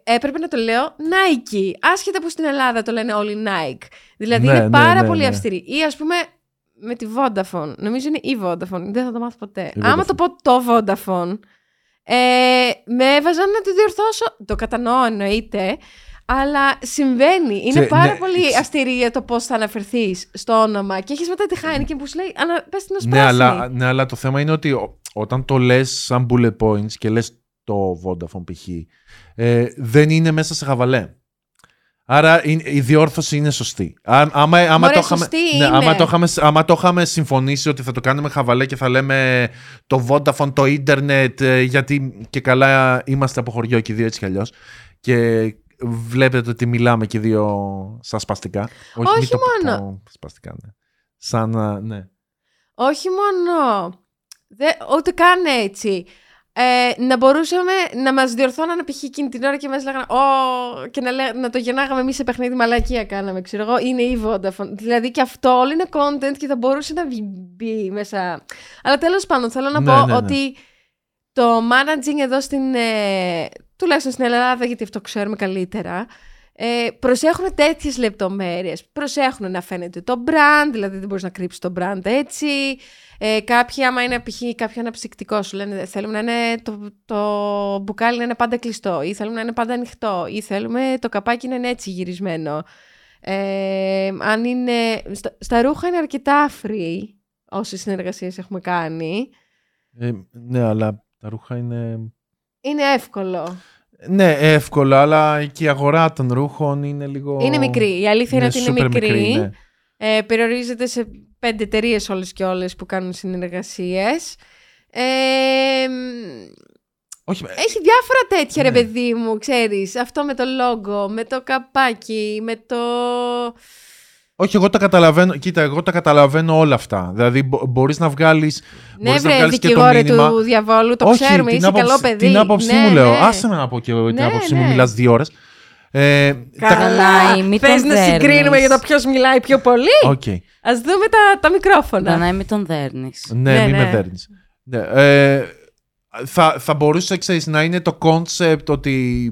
έπρεπε να το λέω Nike. Άσχετα που στην Ελλάδα το λένε όλοι Nike. Δηλαδή Ναι, είναι ναι, πάρα ναι, πολύ ναι. αυστηρή. Ή ας πούμε με τη Vodafone. Νομίζω είναι η Vodafone. Δεν θα το μάθω ποτέ. Η Άμα Vodafone. το πω το Vodafone, ε, με έβαζαν να το διορθώσω. Το κατανοώ εννοείται. Αλλά συμβαίνει. Είναι Ξέ- πάρα ναι, πολύ ξέ- αυστηρή για το πώς θα αναφερθείς στο όνομα. Και έχεις μετά τη Heineken που σου λέει Ανα... πες την ως Ναι πράσινη». αλλά, ναι, αλλά το θέμα είναι ότι ο- όταν το λες σαν bullet points και λες το Vodafone π.χ. Ε, δεν είναι μέσα σε χαβαλέ. Άρα είναι- η διόρθωση είναι σωστή. Α, άμα, άμα, Μωρέ, το είχαμε, σωστή ναι, είναι. άμα, το είχαμε, άμα το είχαμε συμφωνήσει ότι θα το κάνουμε χαβαλέ και θα λέμε το Vodafone, το ίντερνετ, ε, γιατί και καλά είμαστε από χωριό και οι δύο έτσι κι αλλιώς, και βλέπετε ότι μιλάμε και οι δύο σαν σπαστικά. Όχι μην το πω μόνο. σπαστικά, ναι. Σαν, α, ναι. Όχι μόνο. Δε, ούτε καν έτσι. Ε, να μπορούσαμε να μας διορθώνανε π.χ. εκείνη την ώρα και μας λέγανε «Ω», και να, λέ, να το γεννάγαμε εμείς σε παιχνίδι μαλακία κάναμε, ξέρω εγώ, είναι η Vodafone. Δηλαδή και αυτό όλο είναι content και θα μπορούσε να βγει- μπει μέσα. Αλλά τέλος πάντων θέλω να Ναι, πω ναι, ναι. ότι το managing εδώ στην, ε, τουλάχιστον στην Ελλάδα, γιατί αυτό ξέρουμε καλύτερα, ε, προσέχουν τέτοιες λεπτομέρειες. Προσέχουν να φαίνεται το brand, δηλαδή δεν μπορείς να κρύψεις το brand έτσι. Ε, κάποιοι, άμα είναι π.χ. κάποιο αναψυκτικό, σου λένε θέλουμε να είναι το, το μπουκάλι να είναι πάντα κλειστό, ή θέλουμε να είναι πάντα ανοιχτό, ή θέλουμε το καπάκι να είναι έτσι γυρισμένο. Ε, αν είναι, στα, στα ρούχα είναι αρκετά free, όσες συνεργασίες έχουμε κάνει. Ε, ναι, αλλά τα ρούχα είναι. Είναι εύκολο. Ναι, εύκολα, αλλά και η αγορά των ρούχων είναι λίγο. Είναι μικρή. Η αλήθεια είναι ότι είναι super μικρή. ναι. Ε, περιορίζεται σε πέντε εταιρείες όλες και όλες που κάνουν συνεργασίες. Ε, μ, Όχι, έχει διάφορα τέτοια ρε Ναι. παιδί μου, ξέρεις. Αυτό με το logo, με το καπάκι, με το... όχι, εγώ τα καταλαβαίνω. Κοίτα, εγώ τα καταλαβαίνω όλα αυτά. Δηλαδή, μπορείς να βγάλεις. Ναι μπορείς να βρε, βγάλεις και το δικηγόρε μήνυμα. του διαβόλου, το Όχι, ξέρουμε, την είσαι άποψη- καλό παιδί. Την άποψή Ναι, μου λέω. ναι. Άσε με να πω και την Ναι, άποψή ναι. μου, μιλάς δύο ώρες. Ε, τα- Καλά, μη Θες τον να δέρνεις. συγκρίνουμε για το ποιος μιλάει πιο πολύ; Οκ. Ας δούμε τα, τα μικρόφωνα. Δανάη, μην τον δέρνεις. Ναι, Ναι, μη ναι. με δέρνεις. Ναι, ε, θα, θα μπορούσε ξέρεις, να είναι το concept ότι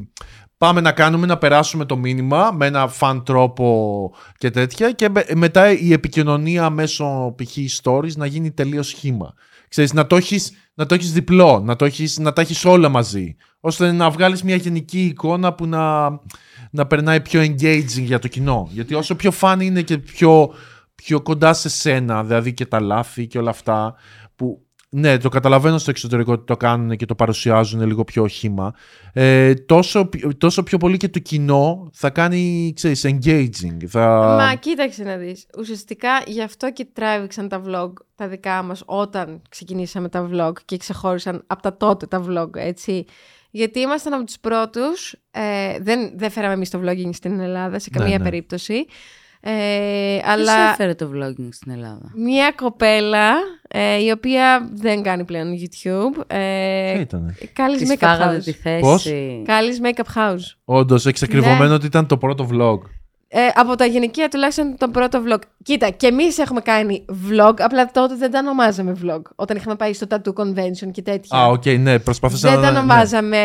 πάμε να κάνουμε να περάσουμε το μήνυμα με ένα φαν τρόπο και τέτοια και με- μετά η επικοινωνία μέσω π.χ. stories να γίνει τελείως σχήμα. Ξέρεις, να το έχεις, να το έχεις διπλό, να, το έχεις, να τα έχεις όλα μαζί, ώστε να βγάλεις μια γενική εικόνα που να, να περνάει πιο engaging για το κοινό. Γιατί όσο πιο φαν είναι και πιο, πιο κοντά σε σένα, δηλαδή και τα λάθη και όλα αυτά, που ναι, το καταλαβαίνω στο εξωτερικό ότι το κάνουν και το παρουσιάζουν λίγο πιο οχήμα. Ε, τόσο, τόσο πιο πολύ και το κοινό θα κάνει, ξέρεις, engaging. Θα... Μα κοίταξε να δεις. Ουσιαστικά γι' αυτό και τράβηξαν τα vlog τα δικά μας όταν ξεκινήσαμε τα vlog και ξεχώρισαν από τα τότε τα vlog, έτσι. Γιατί ήμασταν από τους πρώτους, ε, δεν, δεν φέραμε εμείς το vlogging στην Ελλάδα σε Ναι, καμία ναι. περίπτωση. Ε, Αλλά... αλλά έφερε το vlogging στην Ελλάδα; μια κοπέλα ε, η οποία δεν κάνει πλέον YouTube. Ε, Ποια ήτανε; Κάλις Της Makeup φάγατε House. τη θέση. Πώς; Κάλις Makeup House. Όντως, εξακριβωμένο Ναι. ότι ήταν το πρώτο vlog. Ε, από τα γυναικεία τουλάχιστον το πρώτο vlog. Κοίτα, και εμείς έχουμε κάνει vlog, απλά τότε δεν τα ονομάζαμε vlog. Όταν είχαμε πάει στο tattoo convention και τέτοια. Α, οκ, ναι, προσπαθούσα δεν να... τα ναι. ονομάζαμε.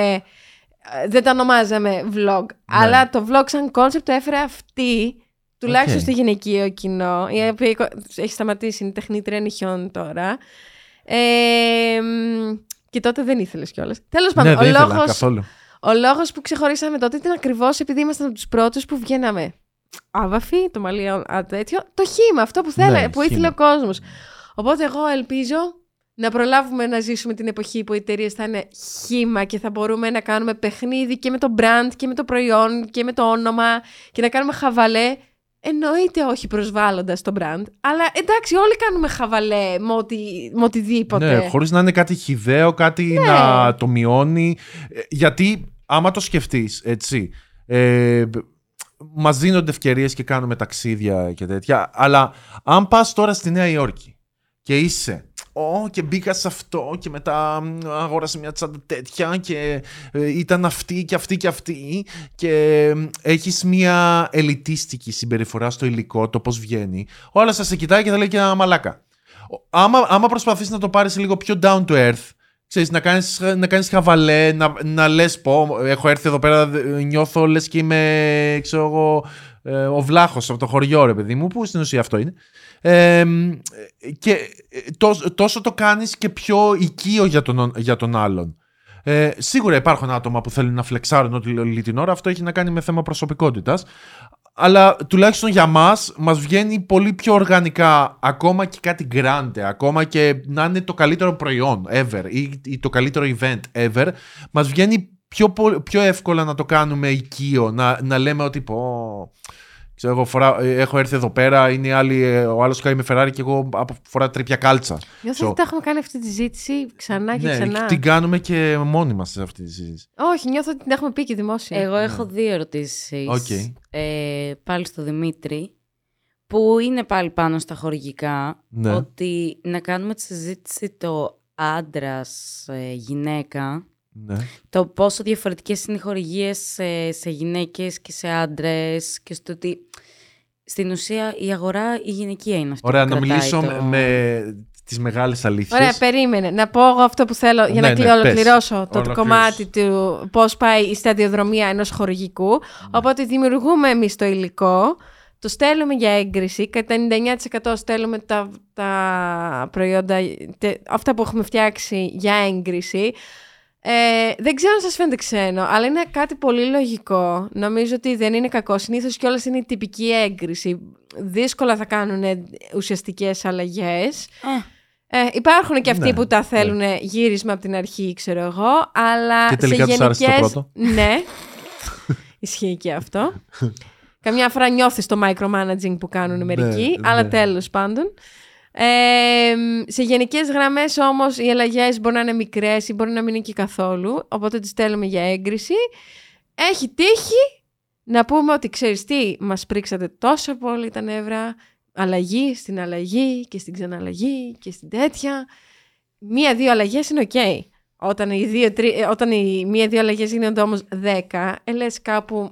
ε, Δεν τα ονομάζαμε vlog. Αλλά το vlog σαν concept το έφερε αυτή, τουλάχιστον Οκ. στο γυναικείο κοινό, η οποία έχει σταματήσει, είναι τεχνίτρια νυχιών τώρα. Ε, μ, και τότε δεν ήθελες κιόλας. Τέλος πάντων, Ναι, δεν ο ήθελα λόγος καθόλου. ο λόγος που ξεχωρίσαμε τότε ήταν ακριβώς επειδή ήμασταν από τους πρώτους που βγαίναμε. Άβαφη, το μαλλί α, τέτοιο. Το χήμα, αυτό που, θέλε, Ναι, που ήθελε χύμα. ο κόσμος. Οπότε εγώ ελπίζω να προλάβουμε να ζήσουμε την εποχή που οι εταιρείες θα είναι χήμα και θα μπορούμε να κάνουμε παιχνίδι και με το brand και με το προϊόν και με το όνομα και να κάνουμε χαβαλέ. Εννοείται όχι προσβάλλοντας το brand, αλλά εντάξει, όλοι κάνουμε χαβαλέ με, οτι, με οτιδήποτε. Ναι, χωρίς να είναι κάτι χιδαίο, κάτι Ναι. να το μειώνει. Ε, Γιατί άμα το σκεφτείς, έτσι, ε, μας δίνονται ευκαιρίες και κάνουμε ταξίδια και τέτοια, αλλά αν πας τώρα στη Νέα Υόρκη και είσαι Ω, και μπήκα σε αυτό και μετά μ, αγόρασα μια τσάντα τέτοια και ε, ήταν αυτή και αυτή και αυτή και μ, έχεις μια ελιτίστικη συμπεριφορά στο υλικό, το πώς βγαίνει. Όλα σας σε κοιτάει και θα λέει και ένα μαλάκα. Ο- Άμα, άμα προσπαθείς να το πάρεις λίγο πιο down to earth, ξέρεις, να κάνεις, να κάνεις χαβαλέ, να, να λες πω, έχω έρθει εδώ πέρα, δε- νιώθω λες και είμαι, ξέρω εγώ, ε, ο βλάχος από το χωριό ρε παιδί μου, που στην ουσία αυτό είναι. Ε, μ, και ε, τόσο, τόσο το κάνεις και πιο οικείο για τον, για τον άλλον. Ε, σίγουρα υπάρχουν άτομα που θέλουν να φλεξάρουν όλη όλη την ώρα. Αυτό έχει να κάνει με θέμα προσωπικότητας. Αλλά τουλάχιστον για μας, μας βγαίνει πολύ πιο οργανικά ακόμα και κάτι grande, ακόμα και να είναι το καλύτερο προϊόν ever ή, ή το καλύτερο event ever. Μας βγαίνει πιο, πο- πιο εύκολα να το κάνουμε οικείο, να, να λέμε ότι πω, ξέρω, εγώ φορά, ε, έχω έρθει εδώ πέρα, είναι οι άλλοι, ε, ο άλλος κάνει με Ferrari και εγώ από- φοράω τρίπια κάλτσα. Νιώθω So- ότι τα έχουμε κάνει αυτή τη συζήτηση ξανά και ναι, ξανά; την κάνουμε και μόνοι μας σε αυτή τη συζήτηση. Όχι, νιώθω ότι την έχουμε πει και δημόσια. Εγώ έχω δύο ερωτήσεις. Οκ. Ε, πάλι στο Δημήτρη, που είναι πάλι πάνω στα χορηγικά, Ναι. ότι να κάνουμε τη συζήτηση το άντρας, ε, γυναίκα, Ναι. το πόσο διαφορετικές είναι οι χορηγίες σε, σε γυναίκες και σε άντρες και στο ότι στην ουσία η αγορά η γυναικεία είναι αυτή Ωραία, που να κρατάει μιλήσω το... με τις μεγάλες αλήθειες. Ωραία, περίμενε. Να πω εγώ αυτό που θέλω για Ναι, να ναι, κλει- πες. ολοκληρώσω το, το Ολοκλήρωσες. κομμάτι του πώς πάει η σταδιοδρομία ενός χορηγικού. Ναι. Οπότε δημιουργούμε εμείς το υλικό, το στέλνουμε για έγκριση. Κατά 99% στέλνουμε τα, τα προϊόντα, τε- αυτά που έχουμε φτιάξει για έγκριση. Ε, δεν ξέρω αν σας φαίνεται ξένο, αλλά είναι κάτι πολύ λογικό. Νομίζω ότι δεν είναι κακό. Συνήθως κιόλας είναι η τυπική έγκριση. Δύσκολα θα κάνουν ουσιαστικές αλλαγές. Ε, υπάρχουν και αυτοί Ναι, που τα θέλουν γύρισμα από την αρχή, ξέρω εγώ, αλλά Και τελικά σε τους άρεσε το γενικές... πρώτο. Ναι, ισχύει και αυτό. Καμιά φορά νιώθεις το micromanaging που κάνουν μερικοί, ναι. αλλά τέλος πάντων. Ε, σε γενικές γραμμές όμως οι αλλαγές μπορεί να είναι μικρές ή μπορεί να μην είναι και καθόλου, οπότε τις στέλνουμε για έγκριση. Έχει τύχει να πούμε ότι ξέρεις τι, μας πρίξατε τόσο πολύ τα νεύρα, αλλαγή στην αλλαγή και στην ξαναλλαγή και στην τέτοια. Μία-δύο αλλαγές είναι οκ. Όταν οι, δύο, τρι... ε, όταν οι μία-δύο αλλαγές γίνονται όμως δέκα, ε, λες κάπου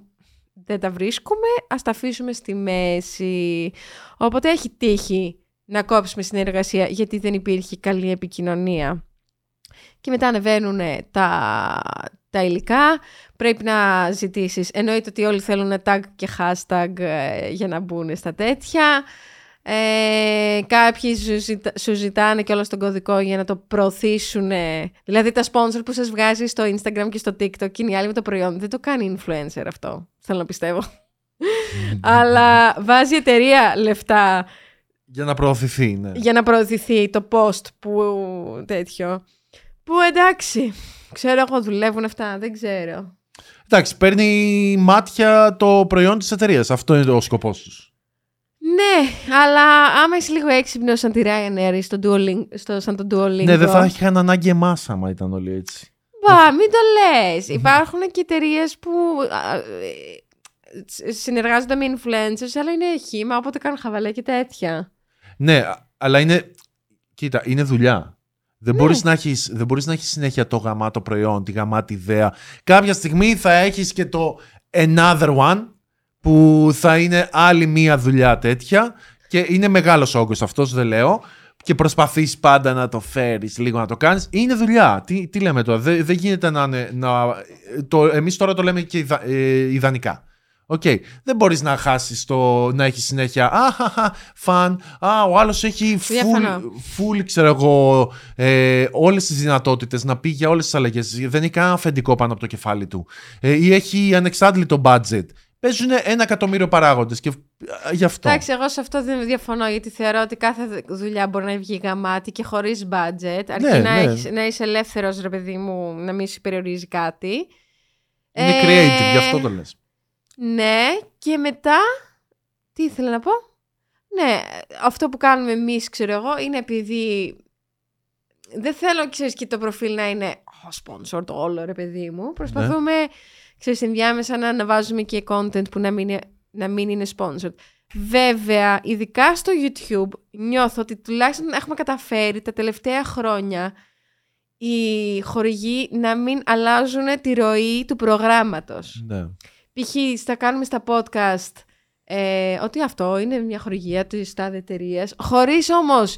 δεν τα βρίσκουμε, ας τα αφήσουμε στη μέση. Οπότε έχει τύχει να κόψουμε συνεργασία γιατί δεν υπήρχε καλή επικοινωνία. Και μετά ανεβαίνουν τα, τα υλικά. Πρέπει να ζητήσεις. Εννοείται ότι όλοι θέλουν tag και hashtag ε, για να μπουν στα τέτοια. Ε, κάποιοι σου, ζητα- σου ζητάνε και όλο τον κωδικό για να το προωθήσουν. Δηλαδή τα sponsor που σας βγάζει στο Instagram και στο TikTok και είναι οι άλλοι με το προϊόν. Δεν το κάνει influencer αυτό. Θέλω να πιστεύω. Αλλά βάζει η εταιρεία λεφτά Για να προωθηθεί, ναι. για να προωθηθεί το post που τέτοιο. Που εντάξει, ξέρω εγώ δουλεύουν αυτά, δεν ξέρω. Εντάξει, παίρνει μάτια το προϊόν της εταιρείας. Αυτό είναι ο σκοπός τους. Ναι, αλλά άμα είσαι λίγο έξυπνος σαν τη Ryanair ή στο Duolingo, στο, σαν το Duolingo. Ναι, δεν θα είχαν ανάγκη εμάς άμα ήταν όλοι έτσι. Μπα, μην το λες. Υπάρχουν και εταιρείες που α, ε, συνεργάζονται με influencers, αλλά είναι χήμα, οπότε κάνουν χαβαλέ και τέτοια. Ναι, α- αλλά είναι. Κοίτα, είναι δουλειά. Δεν, Ναι. μπορείς να έχεις, δεν μπορείς να έχεις συνέχεια το γαμάτο προϊόν, τη γαμάτη ιδέα. Κάποια στιγμή θα έχεις και το another one που θα είναι άλλη μία δουλειά τέτοια και είναι μεγάλος όγκος αυτός, δεν λέω και προσπαθείς πάντα να το φέρεις λίγο να το κάνεις. Είναι δουλειά. Τι, τι λέμε τώρα; Δεν, δεν γίνεται να είναι... Να, το, εμείς τώρα το λέμε και ιδα, ε, ιδανικά. Οκ. Δεν μπορείς να χάσεις το να έχεις συνέχεια αχαχα, fun, α, ο άλλος έχει full, Διαφωνώ. full ξέρω εγώ, ε, όλες τις δυνατότητες να πει για όλες τις αλλαγές. Δεν έχει κανένα αφεντικό πάνω από το κεφάλι του. Ε, ή έχει ανεξάντλητο budget. Παίζουν ένα εκατομμύριο παράγοντες και ε, γι' αυτό. Εντάξει, εγώ σε αυτό δεν διαφωνώ, γιατί θεωρώ ότι κάθε δουλειά μπορεί να βγει γαμάτη και χωρίς budget. Αρκεί Ναι, να, ναι. έχεις, να είσαι ελεύθερος, ρε παιδί μου, να μην σε περιορίζει κάτι. Είναι Ε, creative, γι' αυτό το λες. Ναι, και μετά. Τι ήθελα να πω; Ναι, αυτό που κάνουμε εμείς, ξέρω εγώ, είναι επειδή. Δεν θέλω, ξέρεις, και το προφίλ να είναι oh, sponsor το όλο, ρε παιδί μου. Προσπαθούμε, ξέρεις, ενδιάμεσα να αναβάζουμε και content που να μην, είναι, να μην είναι sponsored. Βέβαια, ειδικά στο YouTube, νιώθω ότι τουλάχιστον έχουμε καταφέρει τα τελευταία χρόνια οι χορηγοί να μην αλλάζουν τη ροή του προγράμματος. Ναι. Π.χ. στα κάνουμε στα podcast ε, ότι αυτό είναι μια χορηγία της τάδε εταιρείας, χωρίς όμως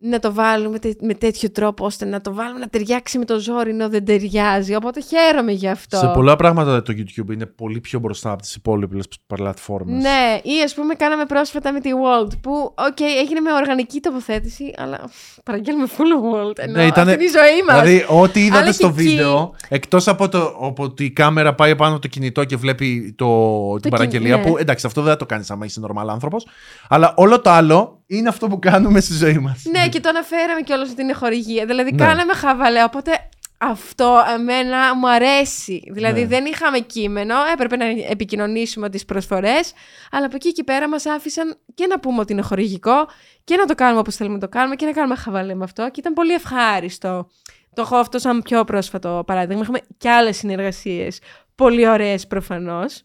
να το βάλουμε τε- με τέτοιο τρόπο ώστε να το βάλουμε να ταιριάξει με το ζόρι ενώ δεν ταιριάζει. Οπότε χαίρομαι γι' αυτό. Σε πολλά πράγματα το YouTube είναι πολύ πιο μπροστά από τις υπόλοιπες πλατφόρμες. Ναι, ή ας πούμε κάναμε πρόσφατα με τη World που, οκ, έγινε με οργανική τοποθέτηση, αλλά παραγγέλνουμε full Wolt. Ενώ Ναι, ήτανε- αυτή είναι η ζωή μας. Δηλαδή, ό,τι είδατε Αλλά στο και εκεί- βίντεο, εκτός από το από ότι η κάμερα πάει πάνω από το κινητό και βλέπει το, την κιν- παραγγελία, ναι. που εντάξει, αυτό δεν θα το κάνεις άμα είσαι normal άνθρωπος. Αλλά όλο το άλλο είναι αυτό που κάνουμε στη ζωή μας. Ναι, και το αναφέραμε κιόλας ότι είναι χορηγία. Δηλαδή, Ναι. κάναμε χαβαλέ. Οπότε αυτό εμένα μου αρέσει. Δηλαδή, Ναι. δεν είχαμε κείμενο, έπρεπε να επικοινωνήσουμε τις προσφορές. Αλλά από εκεί και πέρα μας άφησαν και να πούμε ότι είναι χορηγικό και να το κάνουμε όπως θέλουμε να το κάνουμε και να κάνουμε χαβαλέ με αυτό. Και ήταν πολύ ευχάριστο. Το έχω αυτό σαν πιο πρόσφατο παράδειγμα. Είχαμε και άλλες συνεργασίες. Πολύ ωραίες προφανώς.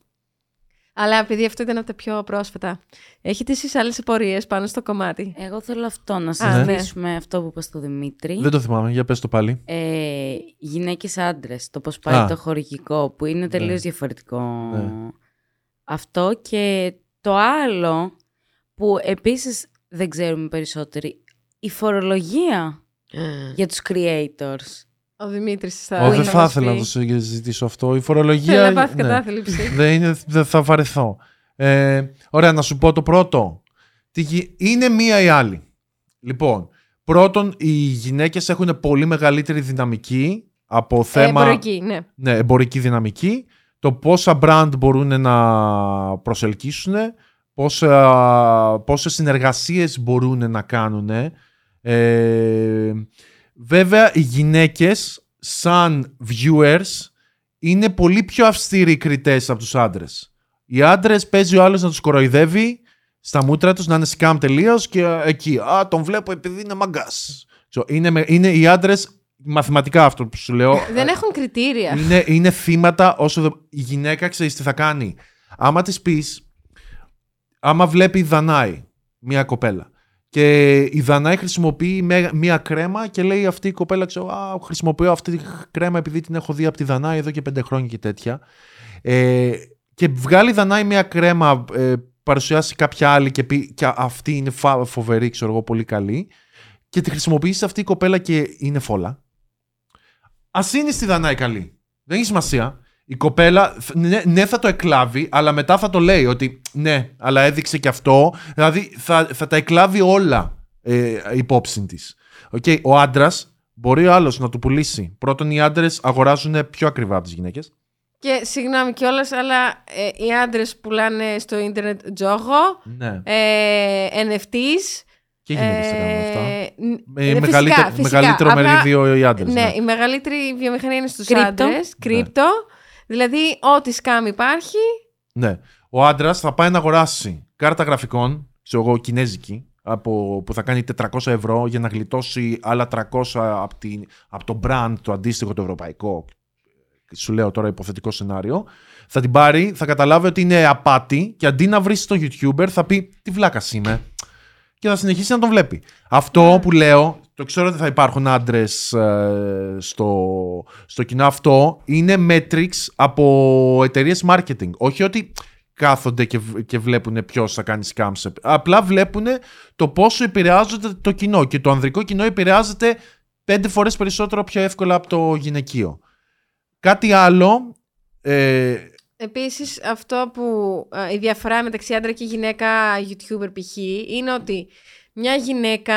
Αλλά επειδή αυτό ήταν από τα πιο πρόσφατα. Έχετε εσείς άλλες απορίες πάνω στο κομμάτι; Εγώ θέλω αυτό να ναι. συζητήσουμε αυτό που είπα στο Δημήτρη. Δεν το θυμάμαι, για πες το πάλι. Ε, γυναίκες άντρες, το πώς πάει Α. το χορηγικό, που είναι τελείως Ναι. διαφορετικό Ναι. αυτό. Και το άλλο που επίσης δεν ξέρουμε περισσότεροι, η φορολογία για τους creators. Ο Δημήτρης θα. Ω, δεν θα μας ήθελα πει. να το συζητήσω αυτό. Η φορολογία. Θέλω να πάθει ναι. κατάθλιψη. δεν, είναι, δεν θα βαρεθώ. Ε, ωραία, να σου πω το πρώτο. Τι γι- Είναι μία ή άλλη. Λοιπόν, πρώτον, οι γυναίκες έχουν πολύ μεγαλύτερη δυναμική από θέμα... Ε, εμπορική, ναι. ναι, εμπορική δυναμική, το πόσα brand μπορούν να προσελκύσουν, πόσα, πόσες συνεργασίες μπορούν να κάνουν. Ε, βέβαια, οι γυναίκες σαν viewers είναι πολύ πιο αυστηροί κριτές από τους άντρες. Οι άντρες παίζει ο άλλος να τους κοροϊδεύει στα μούτρα τους να είναι scam τελείως και εκεί. Α, τον βλέπω επειδή είναι μαγκάς. So, Είναι, με- είναι οι άντρες μαθηματικά αυτό που σου λέω. Δεν έχουν κριτήρια. Είναι, είναι θύματα όσο δε- η γυναίκα ξέρεις τι θα κάνει. Άμα της πεις, άμα βλέπει η Δανάη, μια κοπέλα, και η Δανάη χρησιμοποιεί με- μια κρέμα και λέει αυτή η κοπέλα, ξέρω, Α, χρησιμοποιώ αυτή τη κρέμα επειδή την έχω δει από τη Δανάη εδώ και πέντε χρόνια και τέτοια. Ε, και βγάλει η Δανάη μια κρέμα, ε, παρουσιάσει κάποια άλλη και πει και αυτή είναι φα- φοβερή, ξέρω εγώ, πολύ καλή. Και τη χρησιμοποιήσει αυτή η κοπέλα και είναι φόλα. Α είναι στη Δανάη καλή. Δεν έχει σημασία. Η κοπέλα, ναι, ναι, θα το εκλάβει, αλλά μετά θα το λέει ότι ναι, αλλά έδειξε και αυτό. Δηλαδή θα, θα τα εκλάβει όλα ε, υπόψη της. Okay, ο άντρας μπορεί ο άλλος να του πουλήσει. Πρώτον, οι άντρες αγοράζουν πιο ακριβά από τις γυναίκες. Και συγγνώμη κιόλας, αλλά ε, οι άντρες πουλάνε στο ίντερνετ τζόγο, Ναι. ε, NFTs. Και οι γυναίκε τα κάνουν αυτά. ε, ν- Με ε, μεγαλύτερο, φυσικά, φυσικά. μεγαλύτερο Απλά, μερίδιο οι άντρες. Ναι, η μεγαλύτερη βιομηχανία είναι στους Κρύπτο. άντρες. Κρύπτο. Δηλαδή, ό,τι σκάμ υπάρχει. Ναι. Ο άντρας θα πάει να αγοράσει κάρτα γραφικών, ξέρω εγώ, κινέζικη, από, που θα κάνει 400 ευρώ για να γλιτώσει άλλα 300 από, την, από το brand το αντίστοιχο το ευρωπαϊκό. Σου λέω τώρα υποθετικό σενάριο. Θα την πάρει, θα καταλάβει ότι είναι απάτη και αντί να βρει στο YouTuber θα πει Τι βλάκας είμαι. Και θα συνεχίσει να τον βλέπει. Αυτό που λέω, το ξέρω ότι θα υπάρχουν άντρες στο, στο κοινό αυτό, είναι metrics από εταιρείες marketing. Όχι ότι κάθονται και, β- και βλέπουν ποιος θα κάνει scams. Απλά βλέπουν το πόσο επηρεάζονται το κοινό. Και το ανδρικό κοινό επηρεάζεται πέντε φορές περισσότερο πιο εύκολα από το γυναικείο. Κάτι άλλο. Ε, Επίσης, αυτό που ε, η διαφορά μεταξύ άντρα και γυναίκα YouTuber π.χ. είναι ότι μια γυναίκα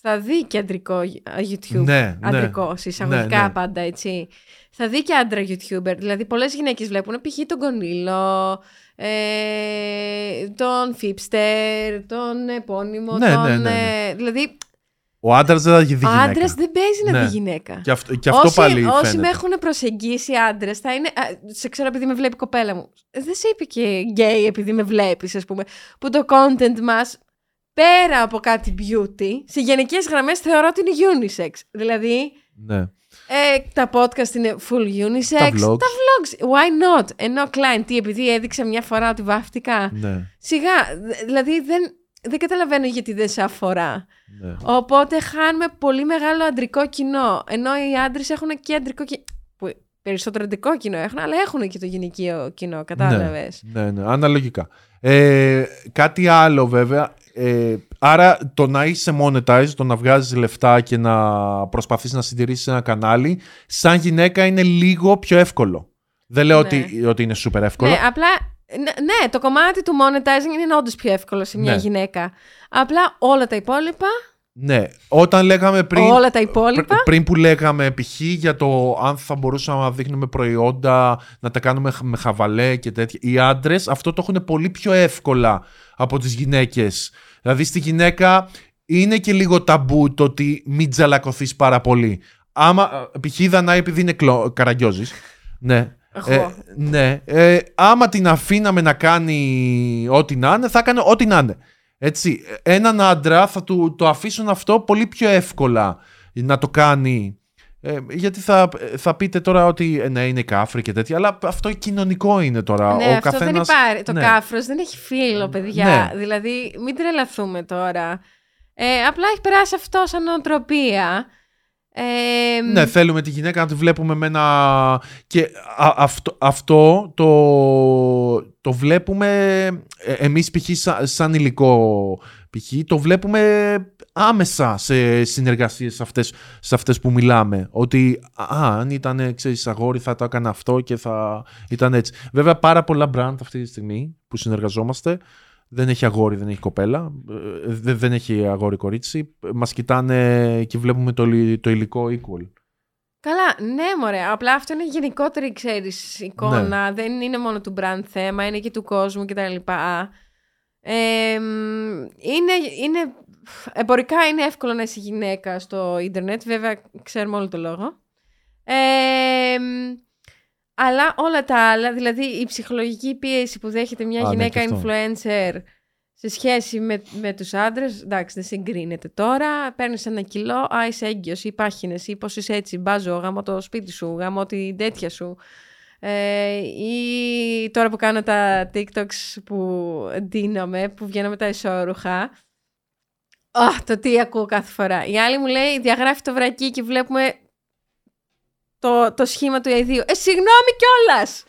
θα δει και αντρικό ε, YouTube. Ναι, ναι. αντρικό, σε εισαγωγικά Ναι, ναι. πάντα, έτσι. Θα δει και άντρα YouTuber. Δηλαδή, πολλές γυναίκες βλέπουν π.χ. τον Κονίλο, ε, τον Φίπστερ, τον επώνυμο, Ναι, τον... ναι, ναι, ναι. ε, δηλαδή, ο άντρας δεν θα δει ο γυναίκα. άντρας δεν παίζει να Ναι. δει γυναίκα. Και αυτό, και αυτό όσοι, πάλι όσοι φαίνεται. με έχουν προσεγγίσει άντρες, θα είναι. α, σε ξέρω επειδή με βλέπει η κοπέλα μου. Ε, Δεν σε είπε και γκέι επειδή με βλέπεις, ας πούμε. Που το content μας πέρα από κάτι beauty, σε γενικές γραμμές θεωρώ ότι είναι unisex. Δηλαδή, Ναι. ε, τα podcast είναι full unisex. Τα vlogs. vlogs, why not; Ενώ Klein, τι, επειδή έδειξε μια φορά ότι βάφτηκα. Ναι. Σιγά, δ- δηλαδή δεν, δεν καταλαβαίνω γιατί δεν σε αφορά. ναι. Οπότε χάνουμε πολύ μεγάλο αντρικό κοινό. Ενώ οι άντρες έχουν και αντρικό κοινό. Που περισσότερο αντρικό κοινό έχουν, αλλά έχουν και το γυναικείο κοινό, κατάλαβες. Ναι, ναι, αναλογικά. Ε, κάτι άλλο βέβαια, ε, άρα το να είσαι monetize, το να βγάζεις λεφτά και να προσπαθείς να συντηρήσεις ένα κανάλι, σαν γυναίκα είναι λίγο πιο εύκολο. Δεν λέω Ναι. ότι, ότι είναι super εύκολο. Ναι, απλά. Ναι, ναι, το κομμάτι του monetizing είναι όντως πιο εύκολο σε μια Ναι. γυναίκα. Απλά όλα τα υπόλοιπα. Ναι, όταν λέγαμε πριν, όλα τα υπόλοιπα. πρι- πριν που λέγαμε π.χ. για το αν θα μπορούσαμε να δείχνουμε προϊόντα, να τα κάνουμε χ- με χαβαλέ και τέτοια. Οι άντρες αυτό το έχουν πολύ πιο εύκολα από τις γυναίκες. Δηλαδή στη γυναίκα είναι και λίγο ταμπού το ότι μην τζαλακωθείς πάρα πολύ. Άμα, ε, π.χ. η Δανάη επειδή είναι κλο... καραγκιόζης, ναι, Εγώ. ναι. Ε, άμα την αφήναμε να κάνει ό,τι να είναι, θα έκανε ό,τι να είναι. Έτσι, έναν άντρα θα του το αφήσουν αυτό πολύ πιο εύκολα να το κάνει. Ε, γιατί θα, θα πείτε τώρα ότι ε, ναι, είναι κάφρι και τέτοια, αλλά αυτό κοινωνικό είναι τώρα. ναι, Ο αυτό δεν καθένας- υπάρχει. Το ναι. κάφρος δεν έχει φίλο, παιδιά. Ναι. Δηλαδή, μην τρελαθούμε τώρα. Ε, απλά έχει περάσει αυτό σαν νοοτροπία. Ε, Ναι, θέλουμε τη γυναίκα να τη βλέπουμε με ένα... Και α- αυτό, αυτό το, το βλέπουμε ε, εμείς π.χ. σαν, σαν υλικό π.χ. το βλέπουμε άμεσα σε συνεργασίες αυτές, σε αυτές που μιλάμε. Ότι α, αν ήταν ξέρεις, αγόρι θα το έκανα αυτό και θα ήταν έτσι. Βέβαια πάρα πολλά brand αυτή τη στιγμή που συνεργαζόμαστε δεν έχει αγόρι, δεν έχει κοπέλα, ε, δε- δεν έχει αγόρι κορίτσι. Μας κοιτάνε και βλέπουμε το, υλ- το υλικό equal. Καλά, ναι, μωρέ. Απλά αυτό είναι γενικότερη, ξέρεις, εικόνα. Δεν είναι μόνο του brand θέμα, είναι και του κόσμου κτλ. Ε, μ, είναι, είναι, εμπορικά είναι εύκολο να είσαι γυναίκα στο ίντερνετ. Βέβαια, ξέρουμε όλο το λόγο. Ε, μ, αλλά όλα τα άλλα, δηλαδή η ψυχολογική πίεση που δέχεται μια Α, ναι, γυναίκα και αυτό. influencer σε σχέση με, με τους άντρες, εντάξει δεν συγκρίνεται τώρα, παίρνεις ένα κιλό, α είσαι έγκυος ή πάχινες ή πως είσαι έτσι, μπάζω, γάμω το σπίτι σου, γάμω την τέτοια σου. Ε, ή τώρα που κάνω τα TikToks που ντύνομαι, που βγαίνω με τα ισόρουχα. Α, το τι ακούω κάθε φορά. Η άλλη μου λέει, διαγράφει το βρακί και βλέπουμε το, το σχήμα του εδίου. Ε, συγγνώμη κιόλας!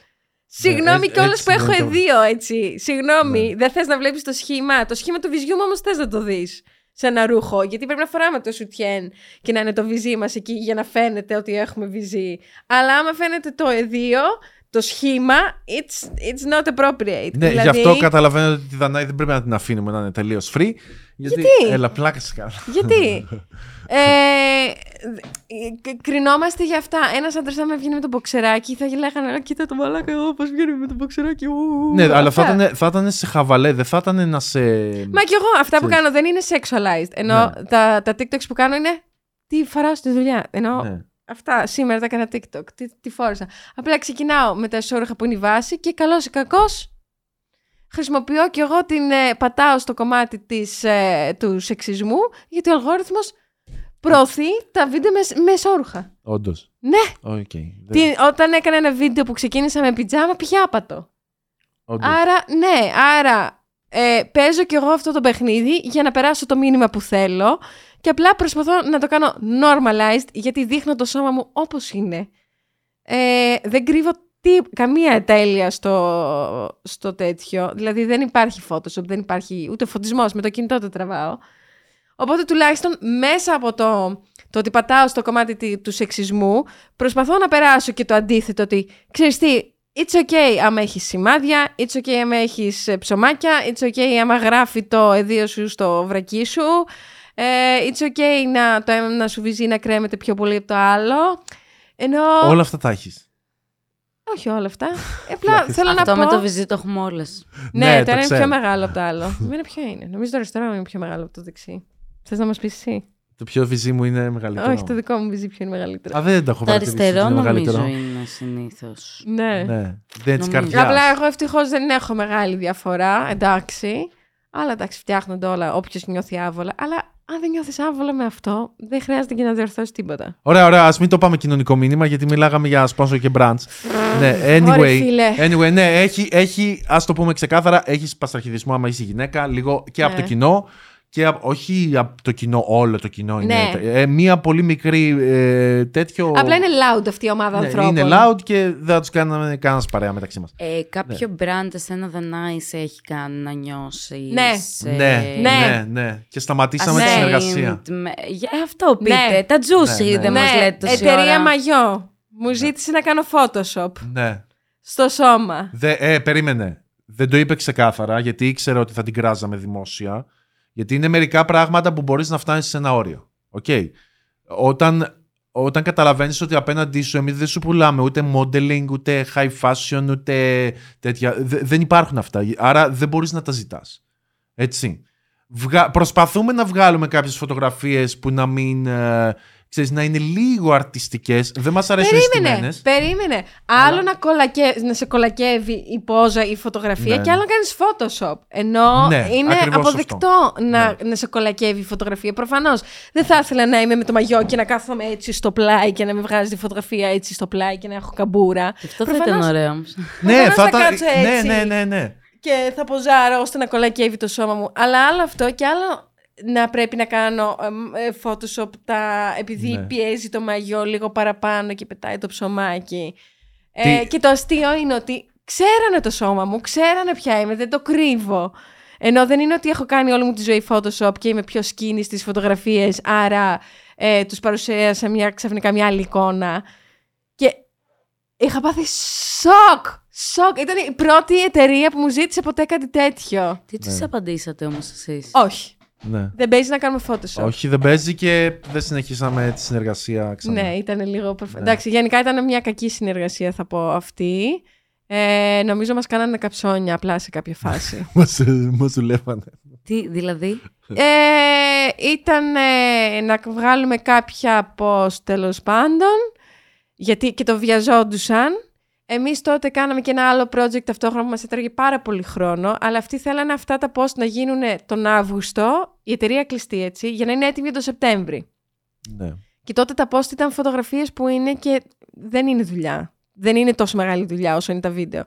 Συγγνώμη ε- κιόλας έτσι που έχω είναι το- εδίο, έτσι. Συγγνώμη, Ναι. δεν θες να βλέπεις το σχήμα. Το σχήμα του βυζιού μου όμως θες να το δεις σε ένα ρούχο. Γιατί πρέπει να φοράμε το σουτιέν και να είναι το βυζί μας εκεί για να φαίνεται ότι έχουμε βυζί. Αλλά άμα φαίνεται το εδίο, το σχήμα, it's, it's not appropriate. Ναι, δηλαδή, γι' αυτό καταλαβαίνω ότι τη Δανάη δεν πρέπει να την αφήνουμε να είναι τελείως free. Γιατί, Γιατί; Έλα, πλάκα σε κάνω. Γιατί; ε, ε, κρινόμαστε για αυτά. Ένας άντρας, άμα βγαίνει με το μποξεράκι, θα λέγανε «Α, Κοίτα το μαλάκα, εγώ πώς βγαίνει με το μποξεράκι. ου, ναι, αλλά θα αυτά». ήταν, θα ήταν σε χαβαλέ, δεν θα ήταν να σε. Μα κι εγώ αυτά που Ξέρεις. κάνω δεν είναι sexualized. Ενώ Ναι. τα, τα TikToks που κάνω είναι τι φοράω στη δουλειά. Ενώ Ναι. Αυτά σήμερα τα έκανα TikTok. Τι, τι φόρεσα. Απλά ξεκινάω με τα ισόρουχα που είναι η βάση και καλός ή κακός. Χρησιμοποιώ κι εγώ την ε, πατάω στο κομμάτι της, ε, του σεξισμού γιατί ο αλγόριθμος προωθεί τα βίντεο με, με ισόρουχα. Όντως. Ναι, Okay. τι, όταν έκανα ένα βίντεο που ξεκίνησα με πιτζάμα πήγε άπατο. Άρα, ναι, άρα ε, παίζω κι εγώ αυτό το παιχνίδι για να περάσω το μήνυμα που θέλω και απλά προσπαθώ να το κάνω normalized γιατί δείχνω το σώμα μου όπως είναι. Ε, δεν κρύβω τι, καμία τέλεια στο, στο τέτοιο. Δηλαδή δεν υπάρχει Photoshop, δεν υπάρχει ούτε φωτισμός, με το κινητό το τραβάω. Οπότε τουλάχιστον μέσα από το, το ότι πατάω στο κομμάτι τη- του σεξισμού προσπαθώ να περάσω και το αντίθετο ότι ξέρεις τι, it's okay άμα έχεις σημάδια, it's okay άμα έχεις ε, ψωμάκια, it's okay άμα γράφει το εδίο σου στο βρακί σου, ε, it's okay να το ένα σου βυζί να κρέμεται πιο πολύ από το άλλο. Ενώ... Όλα αυτά τα έχεις. Όχι όλα αυτά. Απλά θέλω να Αυτό πω... με το βυζί το έχουμε όλες. Ναι, Ναι, το το ένα είναι ξέρω. πιο μεγάλο από το άλλο. Εμένα ποιο είναι. Νομίζω το αριστερό είναι πιο μεγάλο από το δεξί. Θες να μας πεις εσύ; Το πιο βυζί μου είναι μεγαλύτερο. Όχι, το δικό μου βυζί ποιο είναι μεγαλύτερο. Α, δεν τα έχω Το παρατηρήσει, αριστερό είναι νομίζω μεγαλύτερο. είναι συνήθως. Ναι. Ναι, δεν της Νομίζω. καρδιάς. Απλά εγώ ευτυχώς δεν έχω μεγάλη διαφορά. Εντάξει. Αλλά εντάξει, φτιάχνονται όλα. Όποιος νιώθει άβολα. Αλλά αν δεν νιώθεις άβολα με αυτό, δεν χρειάζεται και να διορθώσεις τίποτα. Ωραία, ωραία, ας μην το πάμε κοινωνικό μήνυμα γιατί μιλάγαμε για sponsor και brands. ναι, Ωραία, anyway. φίλε. Anyway, ναι, έχει, έχει ας το πούμε ξεκάθαρα, έχεις παστραχιδισμό άμα είσαι γυναίκα, λίγο και από Ναι. το κοινό και απ- όχι από το κοινό, όλο το κοινό είναι. Ναι. Ε, μία πολύ μικρή ε, τέτοιο. Απλά είναι loud αυτή η ομάδα Ναι, ανθρώπων. είναι loud και δεν θα τους κάναμε κανένας παρέα μεταξύ μας. Ε, κάποιο brand εσένα The Nice έχει κάνει να νιώσεις. Ναι. σε- Ναι, Ναι. ναι, ναι. Και σταματήσαμε τη Ναι. συνεργασία. με- Για αυτό πείτε. Ναι. Τα juicy Ναι, ναι. δεν ναι, μας λέτε τόση εταιρεία ώρα. μαγιό. Μου ζήτησε να κάνω Photoshop Ναι. στο σώμα. Δε, ε, περίμενε. Δεν το είπε ξεκάθαρα γιατί ήξερε ότι θα την κράζαμε δημόσια. Γιατί είναι μερικά πράγματα που μπορείς να φτάσεις σε ένα όριο. Οκ. Όταν, όταν καταλαβαίνεις ότι απέναντί σου εμείς δεν σου πουλάμε ούτε modeling, ούτε high fashion, ούτε τέτοια. Δε- δεν υπάρχουν αυτά. Άρα δεν μπορείς να τα ζητάς. Έτσι. Βγα... Προσπαθούμε να βγάλουμε κάποιες φωτογραφίες που να μην, ε, ξέρεις, να είναι λίγο αρτιστικές. Δεν μας αρέσουν οι Περίμενε, στημένες. περίμενε. Άλλο να, κολακε... να σε κολακεύει η πόζα ή η φωτογραφία Ναι, και άλλο να κάνεις Photoshop. Ενώ Ναι, είναι ακριβώς αποδεκτό να, Ναι. να σε κολακεύει η φωτογραφία. Προφανώς δεν θα ήθελα να είμαι με το μαγιό και να κάθομαι έτσι στο πλάι και να με βγάζει τη φωτογραφία έτσι στο πλάι και να έχω καμπούρα. Και Αυτό θα ήταν Προφανώς- ωραίο όμως. Ναι, Προφανώς θα θα ήταν. κάτσω Ναι, έτσι. ναι, ναι, ναι. και θα ποζάρω ώστε να κολακεύει το σώμα μου. Αλλά άλλο αυτό και άλλο να πρέπει να κάνω εμ, ε, Photoshop τα, επειδή Ναι. πιέζει το μαγιό λίγο παραπάνω και πετάει το ψωμάκι. Ε, Τι- και το αστείο είναι ότι ξέρανε το σώμα μου, ξέρανε ποια είμαι, δεν το κρύβω. Ενώ δεν είναι ότι έχω κάνει όλη μου τη ζωή Photoshop και είμαι πιο σκήνη στις φωτογραφίες, άρα ε, τους παρουσίασα μια, ξαφνικά μια άλλη εικόνα. Και είχα πάθει σοκ! Σοκ! Ήταν η πρώτη εταιρεία που μου ζήτησε ποτέ κάτι τέτοιο. Τι τους Ναι. απαντήσατε όμως εσείς; Όχι. Ναι. Δεν παίζει να κάνουμε Photoshop. Όχι, δεν παίζει και δεν συνεχίσαμε τη συνεργασία ξανά. Ναι, ήταν λίγο. προφ- Ναι. Εντάξει, γενικά ήταν μια κακή συνεργασία, θα πω αυτή. Ε, νομίζω μας κάνανε καψόνια απλά σε κάποια φάση. Μας, ε, μας δουλεύανε. Τι, δηλαδή; ε, ήταν ε, να βγάλουμε κάποια post τέλος πάντων, γιατί και το βιαζόντουσαν. Εμείς τότε κάναμε και ένα άλλο project ταυτόχρονα που μας έτρεγε πάρα πολύ χρόνο, αλλά αυτοί θέλανε αυτά τα post να γίνουν τον Αύγουστο, η εταιρεία κλειστή έτσι, για να είναι έτοιμη τον Σεπτέμβρη. Ναι. Και τότε τα post ήταν φωτογραφίες που είναι και δεν είναι δουλειά. Δεν είναι τόσο μεγάλη δουλειά όσο είναι τα βίντεο.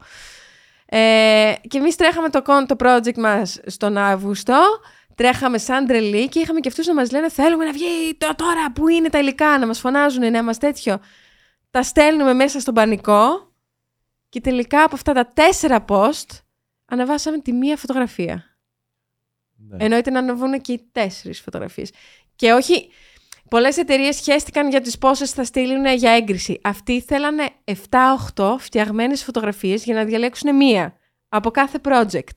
Ε, και εμείς τρέχαμε το, con- το project μας στον Αύγουστο, τρέχαμε σαν τρελή και είχαμε και αυτούς να μας λένε θέλουμε να βγει το, τώρα που είναι τα υλικά, να μας φωνάζουν, να μας τέτοιο. Τα στέλνουμε μέσα στον πανικό και τελικά από αυτά τα τέσσερα post ανεβάσαμε τη μία φωτογραφία. ναι. Ενώ ήταν να ανεβούν και οι τέσσερις φωτογραφίες. Και όχι. Πολλές εταιρείες χαίστηκαν για τις πόσες θα στείλουν για έγκριση. Αυτοί θέλανε 7-8 φτιαγμένες φωτογραφίες για να διαλέξουν μία από κάθε project.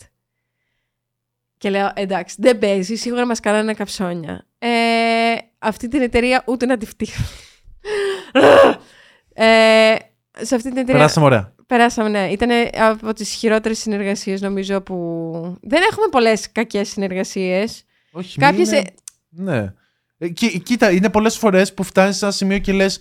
Και λέω, εντάξει, δεν παίζει, σίγουρα μας κάνανε καψόνια. Ε, αυτή την εταιρεία ούτε να τη φτύχω. ε, σε αυτή την εταιρεία Περάσαμε ωραία. Περάσαμε, ναι. Ήταν από τις χειρότερες συνεργασίες νομίζω που... Δεν έχουμε πολλές κακές συνεργασίες. Όχι, Κάποιες... μην ε, είναι- Ναι. Ε, κοί- κοίτα, είναι πολλές φορές που φτάνεις σε ένα σημείο και λες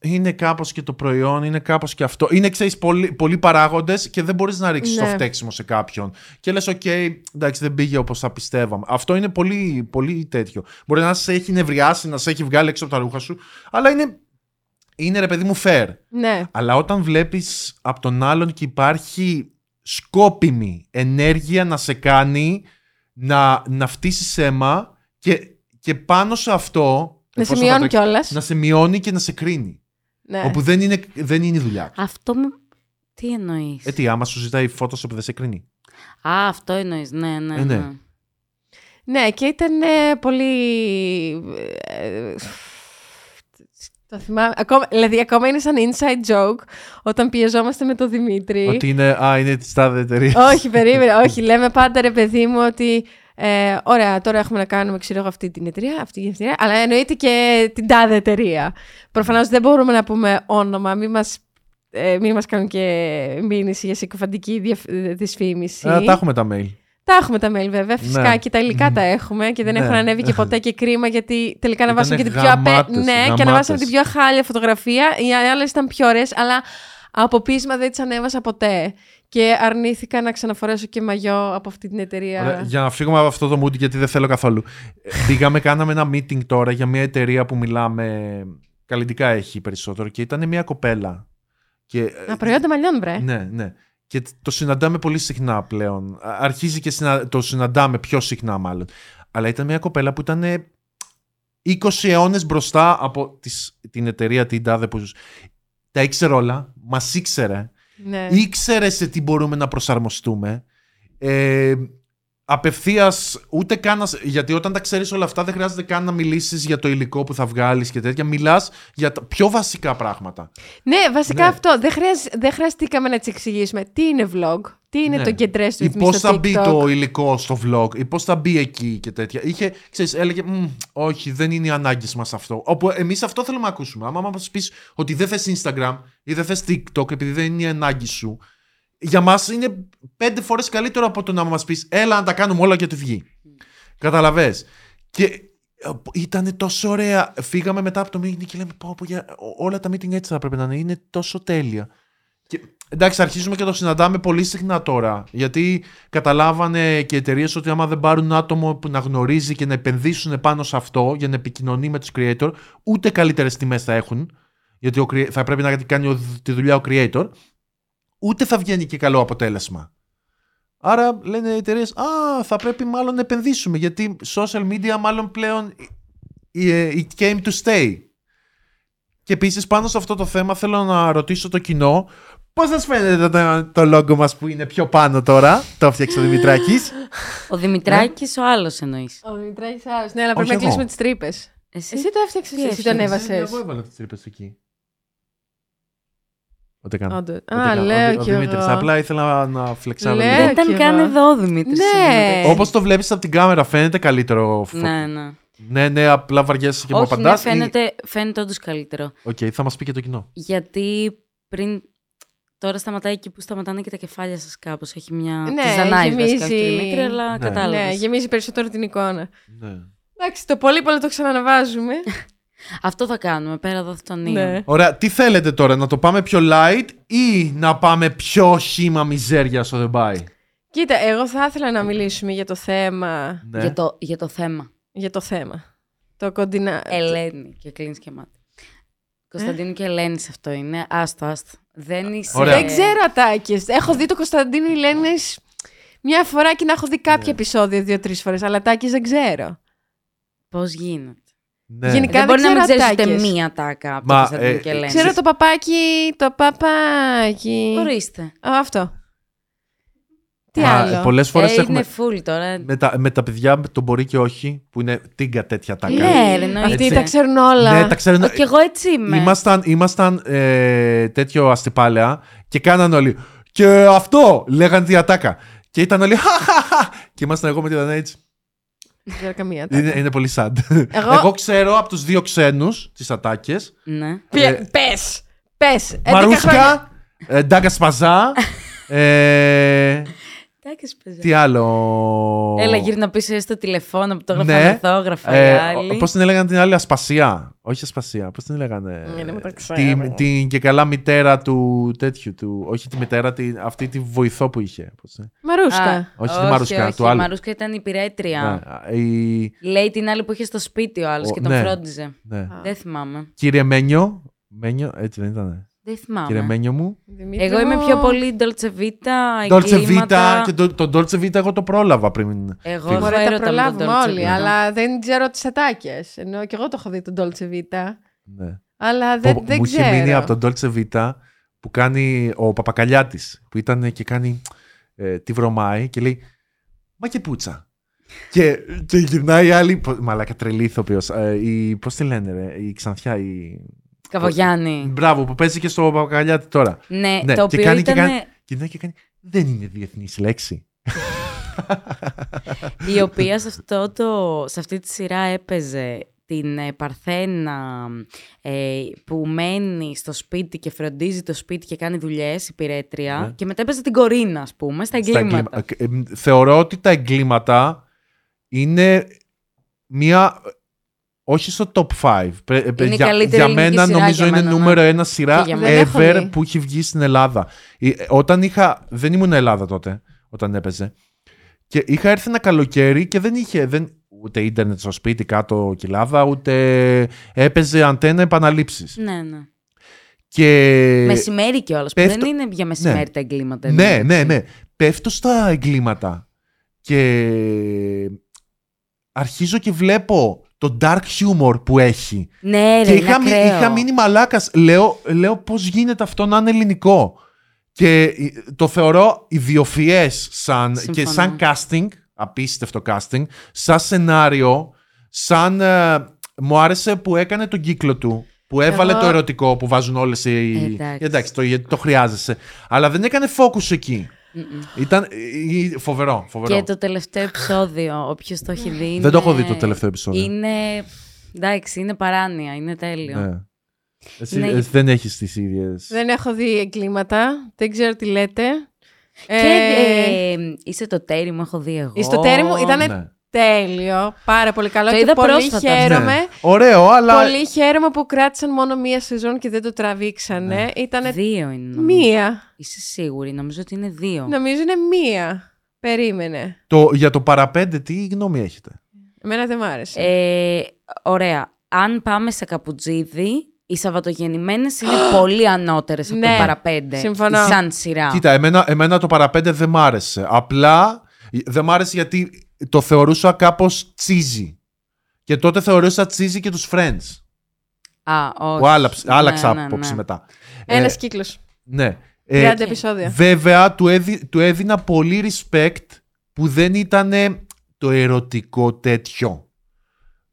είναι κάπως και το προϊόν, είναι κάπως και αυτό. Είναι, ξέρεις, πολλοί, πολλοί παράγοντες και δεν μπορείς να ρίξεις Ναι. το φταίξιμο σε κάποιον. Και λες, οκ, εντάξει, δεν πήγε όπως θα πιστεύαμε. Αυτό είναι πολύ, πολύ τέτοιο. Μπορεί να σε έχει νευριάσει, να σε έχει βγάλει έξω από τα ρούχα σου, αλλά είναι, είναι ρε παιδί μου fair. Ναι. Αλλά όταν βλέπεις από τον άλλον και υπάρχει σκόπιμη ενέργεια να σε κάνει να, να φτύσεις αίμα και, και πάνω σε αυτό Να σε εφόσον θα μειώνει το- κιόλας. να σε μειώνει και να σε κρίνει. Ναι. Όπου δεν είναι, δεν είναι η δουλειά. του. Αυτό με... Τι εννοείς; Ε, τι, άμα σου ζητάει Photoshop δεν σε κρίνει. Α, αυτό εννοείς. Ναι, ναι, Ε, ναι. ναι. Ναι, και ήταν ε, πολύ... ε, το θυμάμαι. Ακόμα, δηλαδή, ακόμα είναι σαν inside joke όταν πιεζόμαστε με τον Δημήτρη. Ότι είναι, α, είναι της τάδε εταιρείας. όχι, περίμενε. όχι, λέμε πάντα ρε παιδί μου ότι. Ε, ωραία, τώρα έχουμε να κάνουμε, ξέρω εγώ, αυτή την εταιρεία, αυτή την εταιρεία, αλλά εννοείται και την τάδε εταιρεία. Προφανώς δεν μπορούμε να πούμε όνομα, μην μας ε, μην μας κάνουν και μήνυση για συκοφαντική διαφ- δυσφήμιση. Ε, τα έχουμε τα mail. Τα έχουμε τα mail βέβαια, φυσικά Ναι. και τα υλικά τα έχουμε και δεν Ναι. έχουν ανέβει και ποτέ και κρίμα γιατί τελικά ανεβάσαμε και Ήτανε την πιο απέ... γαμάτες, Ναι, και γαμάτες. ανεβάσαμε την πιο χάλια φωτογραφία. Οι άλλες ήταν πιο ωραίες, αλλά από πείσμα δεν τις ανέβασα ποτέ. Και αρνήθηκα να ξαναφορέσω και μαγιό από αυτή την εταιρεία. Ωραία, για να φύγουμε από αυτό το mood γιατί δεν θέλω καθόλου. Ε, Πήγαμε, κάναμε ένα meeting τώρα για μια εταιρεία που μιλάμε. Καλλιτικά έχει περισσότερο και ήταν μια κοπέλα. Και, ε, Α, προϊόντα μαλλιών, βρε. Ναι, ναι. Και το συναντάμε πολύ συχνά πλέον. Α- Αρχίζει και συνα- το συναντάμε πιο συχνά μάλλον. Αλλά ήταν μια κοπέλα που ήταν 20 αιώνες μπροστά από τις, την εταιρεία την τάδε που τα ήξερε όλα, μας ήξερε, Ναι. ήξερε σε τι μπορούμε να προσαρμοστούμε. Ε, Απευθείας, ούτε καν. να σ- Γιατί όταν τα ξέρεις όλα αυτά, δεν χρειάζεται καν να μιλήσεις για το υλικό που θα βγάλεις και τέτοια. Μιλάς για τα πιο βασικά πράγματα. Ναι, βασικά Ναι. αυτό. Δεν, χρειάζ- δεν χρειαστήκαμε να τη εξηγήσουμε τι είναι vlog, τι είναι Ναι. το κεντρέ του Ή ρυθμί πώς στο θα μπει TikTok. το υλικό στο vlog, ή πώς θα μπει εκεί και τέτοια. Είχε, ξέρεις, έλεγε, «Μμ, Όχι, δεν είναι οι ανάγκες μας αυτό. Όπου εμείς αυτό θέλουμε να ακούσουμε. Άμα μας πεις ότι δεν θες Instagram ή δεν θες TikTok επειδή δεν είναι η ανάγκη σου, για μας είναι πέντε φορές καλύτερο από το να μας πεις Έλα να τα κάνουμε όλα και τη βγει. Καταλαβέ. Και ήταν τόσο ωραία. Φύγαμε μετά από το meeting και λέμε: πω, πω, για... Όλα τα meeting έτσι θα πρέπει να είναι. Είναι τόσο τέλεια. Και, εντάξει, αρχίζουμε και το συναντάμε πολύ συχνά τώρα. Γιατί καταλάβανε και οι εταιρείες ότι άμα δεν πάρουν άτομο που να γνωρίζει και να επενδύσουν πάνω σε αυτό για να επικοινωνεί με τους creator, ούτε καλύτερες τιμές θα έχουν. Γιατί ο, crea- θα πρέπει να κάνει ο- τη δουλειά ο creator, ούτε θα βγαίνει και καλό αποτέλεσμα. Άρα λένε οι εταιρείες, Α, θα πρέπει μάλλον να επενδύσουμε. Γιατί social media μάλλον πλέον ε, it came to stay. Και επίσης πάνω σε αυτό το θέμα θέλω να ρωτήσω το κοινό Πώς σας φαίνεται το, το logo μας που είναι πιο πάνω τώρα, το έφτιαξε ο Δημητράκης. Ο Δημητράκης, ο άλλος εννοείς. Ο Δημητράκης άλλος. Ναι, αλλά Όχι πρέπει να εγώ. κλείσουμε τις τρύπες. Εσύ, Εσύ το έφτιαξες, Τι εσύ τον έφτιαξες; έβασε. Εγώ έβαλα τις τρύπες εκεί. Ούτε καν. Όντως. Ούτε Α, καν. λέω ο, ο κι Δημήτρης. εγώ. Απλά ήθελα να φλεξάρω. Λέω Δεν κι ήταν εγώ. καν εδώ ο Δημήτρη. Ναι. Όπως το βλέπεις από την κάμερα, φαίνεται καλύτερο. φω- Ναι, ναι. ναι, ναι, απλά βαριέσαι και μου Όχι, απαντάς. ναι, φαίνεται, φαίνεται όντως καλύτερο. Οκ, θα μας πει και το κοινό. Γιατί πριν. Τώρα σταματάει εκεί που σταματάνε και τα κεφάλια σας κάπως. Έχει μια. Ναι, Τη ζανάει βασικά γεμίζει. αυτή η Δημήτρη, αλλά Ναι. κατάλαβες. Ναι, γεμίζει περισσότερο την εικόνα. Ναι. Εντάξει, το πολύ πολύ το ξαναναβάζουμε. Αυτό θα κάνουμε πέρα εδώ τον ναι. Ωραία, τι θέλετε τώρα, να το πάμε πιο light ή να πάμε πιο χύμα μιζέρια στο Δεμπάι. Κοίτα, εγώ θα ήθελα να μιλήσουμε για το θέμα. Ναι. Για, το, για το θέμα. Για το θέμα. Το κοντινά. Ελένη και κλείνει και μάτι. Κωνσταντίνου και Ελένης αυτό είναι. Άστο, άστο. Δεν είσαι. Ωραία. Δεν ξέρω ατάκε. Έχω δει το Κωνσταντίνο Ηλένη μια φορά και να έχω δει κάποια Ναι. επεισόδια δύο-τρεις φορές. Αλλά τάκε δεν ξέρω. Πώς γίνεται; Ναι. Γενικά- δεν μπορεί να μην ξέρω ξέρεις ούτε ατάκες. μία τάκα από Μα, το Κωνσταντίνου ε, και Ελένης. Ξέρω το παπάκι. Το παπάκι. Ορίστε. Α, αυτό. Τι Α, άλλο; Πολλές φορές ε, έχουμε Είναι full τώρα. με τα, με τα παιδιά το μπορεί και όχι, που είναι τίγκα τέτοια τάκα. Ναι, ρε, εννοείται. Αυτοί τα ξέρουν όλα. Ναι, τα ξέρουν. Α, Κι εγώ έτσι είμαι. Ήμασταν, ήμασταν ε, τέτοιο αστυπάλαια και κάναν όλοι. Και αυτό λέγανε τη ατάκα. Και ήταν όλοι. «Χαχαχα». και ήμασταν εγώ με τη Δανά έτσι. Δεν ξέρω καμία ατάκα. Είναι, είναι πολύ sad. Εγώ- Εγώ ξέρω από τους δύο ξένους τις ατάκες. Ναι. Ε, Πες! Πες! 11 χρόνια. Μαρούσκα, ε, Ντάγκα Σπαζά. ε, Τάκες παίζα. τι άλλο; Έλα, γύρνα πίσω στο τηλεφώνο που το έγραφα Ναι. μεθόγραφα οι Ε, άλλοι. Πώς την έλεγαν την άλλη, Ασπασία; Όχι Ασπασία. Πώς την έλεγαν. Ναι, δεν μου τα ξέρω. την, την και καλά μητέρα του τέτοιου. Του, όχι τη μητέρα, την, αυτή τη βοηθό που είχε. Πώς είναι. Μαρούσκα. Α, Όχι τη Μαρούσκα, όχι, του άλλου. Η Μαρούσκα ήταν η πυρέτρια. Ναι, η, Λέει την άλλη που είχε στο σπίτι ο άλλος Ο- και τον ναι. φρόντιζε. ναι. Δεν θυμάμαι. Κύριε Μένιο. Μένιο, έτσι δεν ήταν. Δεν θυμάμαι. Κύριε Μένιο μου. Δημήτρη Εγώ είμαι μου. πιο πολύ Dolce Vita, Dolce εγκλήματα. Vita. Και το, το Dolce Vita εγώ το πρόλαβα πριν. Εγώ φύγω. έχω Μωρέ, τα έρωτα με τον προλάβουμε Dolce όλοι, Vita. αλλά δεν ξέρω τις ατάκες. Ενώ και εγώ το έχω δει τον Dolce Vita. Ναι. Αλλά δεν, Πω, δεν μου ξέρω. είχε μείνει από τον Dolce Vita που κάνει ο Παπακαλιάτης που ήταν και κάνει ε, τη βρωμάει και λέει Μα και πούτσα. και, και γυρνάει η άλλη. πο- Μαλάκα τρελή ηθοποιός, Ε, η, πώς τη λένε, ρε, η Ξανθιά. Η... Καβογιάννη. Μπράβο, που παίζει και στο Παπακαλιάτη τώρα. Ναι, Ναι, το και οποίο κάνει, και ήταν. κάνει- Και γυρνάει και κάνει. Δεν είναι διεθνής λέξη. η οποία σε, αυτό το, σε αυτή τη σειρά έπαιζε την ε, Παρθένα ε, που μένει στο σπίτι και φροντίζει το σπίτι και κάνει δουλειές, η πυρέτρια. Ναι. Και μετά έπαιζε την Κορίνα, ας πούμε, στα Στα εγκλήματα. εγκλήμα- ε, ε, θεωρώ ότι τα εγκλήματα είναι μία. Όχι στο top 5. Είναι η για, καλύτερη για ελληνική μένα σειρά νομίζω για είναι μένα, ναι. νούμερο ένα σειρά Και για μένα. Δεν έχω ever δει. που έχει βγει στην Ελλάδα. Ε, Όταν είχα. Δεν ήμουν Ελλάδα τότε, όταν έπαιζε. Και είχα έρθει ένα καλοκαίρι και δεν είχε. Δεν, ούτε ίντερνετ στο σπίτι κάτω κοιλάδα, ούτε έπαιζε αντένα επαναλήψεις. Ναι, ναι. Και... Μεσημέρι κιόλας, που πέφτω- δεν είναι για μεσημέρι Ναι. τα εγκλήματα. Ναι, εντάξει. ναι, ναι. Πέφτω στα εγκλήματα. Και αρχίζω και βλέπω το dark humor που έχει. Ναι, ρε, και είναι είχα, μει- ακραίο. είχα μείνει μαλάκας. Λέω, λέω πώς γίνεται αυτό να είναι ελληνικό; Και ε, το θεωρώ ιδιοφιές σαν, και Συμφωνώ. σαν casting, απίστευτο casting, σαν σενάριο, σαν... ε, μου άρεσε που έκανε τον κύκλο του. Που έβαλε Εγώ- το ερωτικό που βάζουν όλες οι... Εντάξει. Εντάξει, το, γιατί το χρειάζεσαι. Αλλά δεν έκανε focus εκεί. Ήταν ε, ε, φοβερό, φοβερό. Και το τελευταίο επεισόδιο, όποιος το έχει δει. Είναι... Δεν το έχω δει το τελευταίο επεισόδιο. Είναι. Εντάξει, είναι παράνοια, είναι τέλειο. Ναι. Εσύ, Ναι. εσύ δεν έχεις τις ίδιες... Δεν έχω δει εγκλήματα. Δεν ξέρω τι λέτε. Και Ε, ε, είσαι το τέρι μου, έχω δει εγώ. στο τέρι μου ήταν Ναι. Τέλειο. Πάρα πολύ καλό. Το και είδα πολύ πρόσφατα. χαίρομαι. Ναι. Ωραίο, αλλά... Πολύ χαίρομαι που κράτησαν μόνο μία σεζόν και δεν το τραβήξανε. Ναι. Ήτανε Δύο είναι. νομίζω. μία. Είσαι σίγουρη, νομίζω ότι είναι δύο. Νομίζω είναι μία. Περίμενε. Το, για το παραπέντε, τι γνώμη έχετε; Εμένα δεν μ' άρεσε. Ε, ωραία. Αν πάμε σε καπουτζίδι, οι Σαββατογεννημένες είναι πολύ ανώτερες από Ναι, το παραπέντε. συμφωνώ. Σαν σειρά. Κοίτα, εμένα, εμένα το παραπέντε δεν μ' άρεσε. Απλά δεν μ' άρεσε γιατί το θεωρούσα κάπως τσίζι. Και τότε θεωρούσα τσίζι και τους Friends. Α, όχι. Που άλλαψ- Ναι, άλλαξα ναι, άποψη ναι. μετά. Ένας Ε, κύκλος. ναι. 30 Ε, επεισόδια. Βέβαια, του, έδι, του έδινα πολύ respect που δεν ήταν το ερωτικό τέτοιο.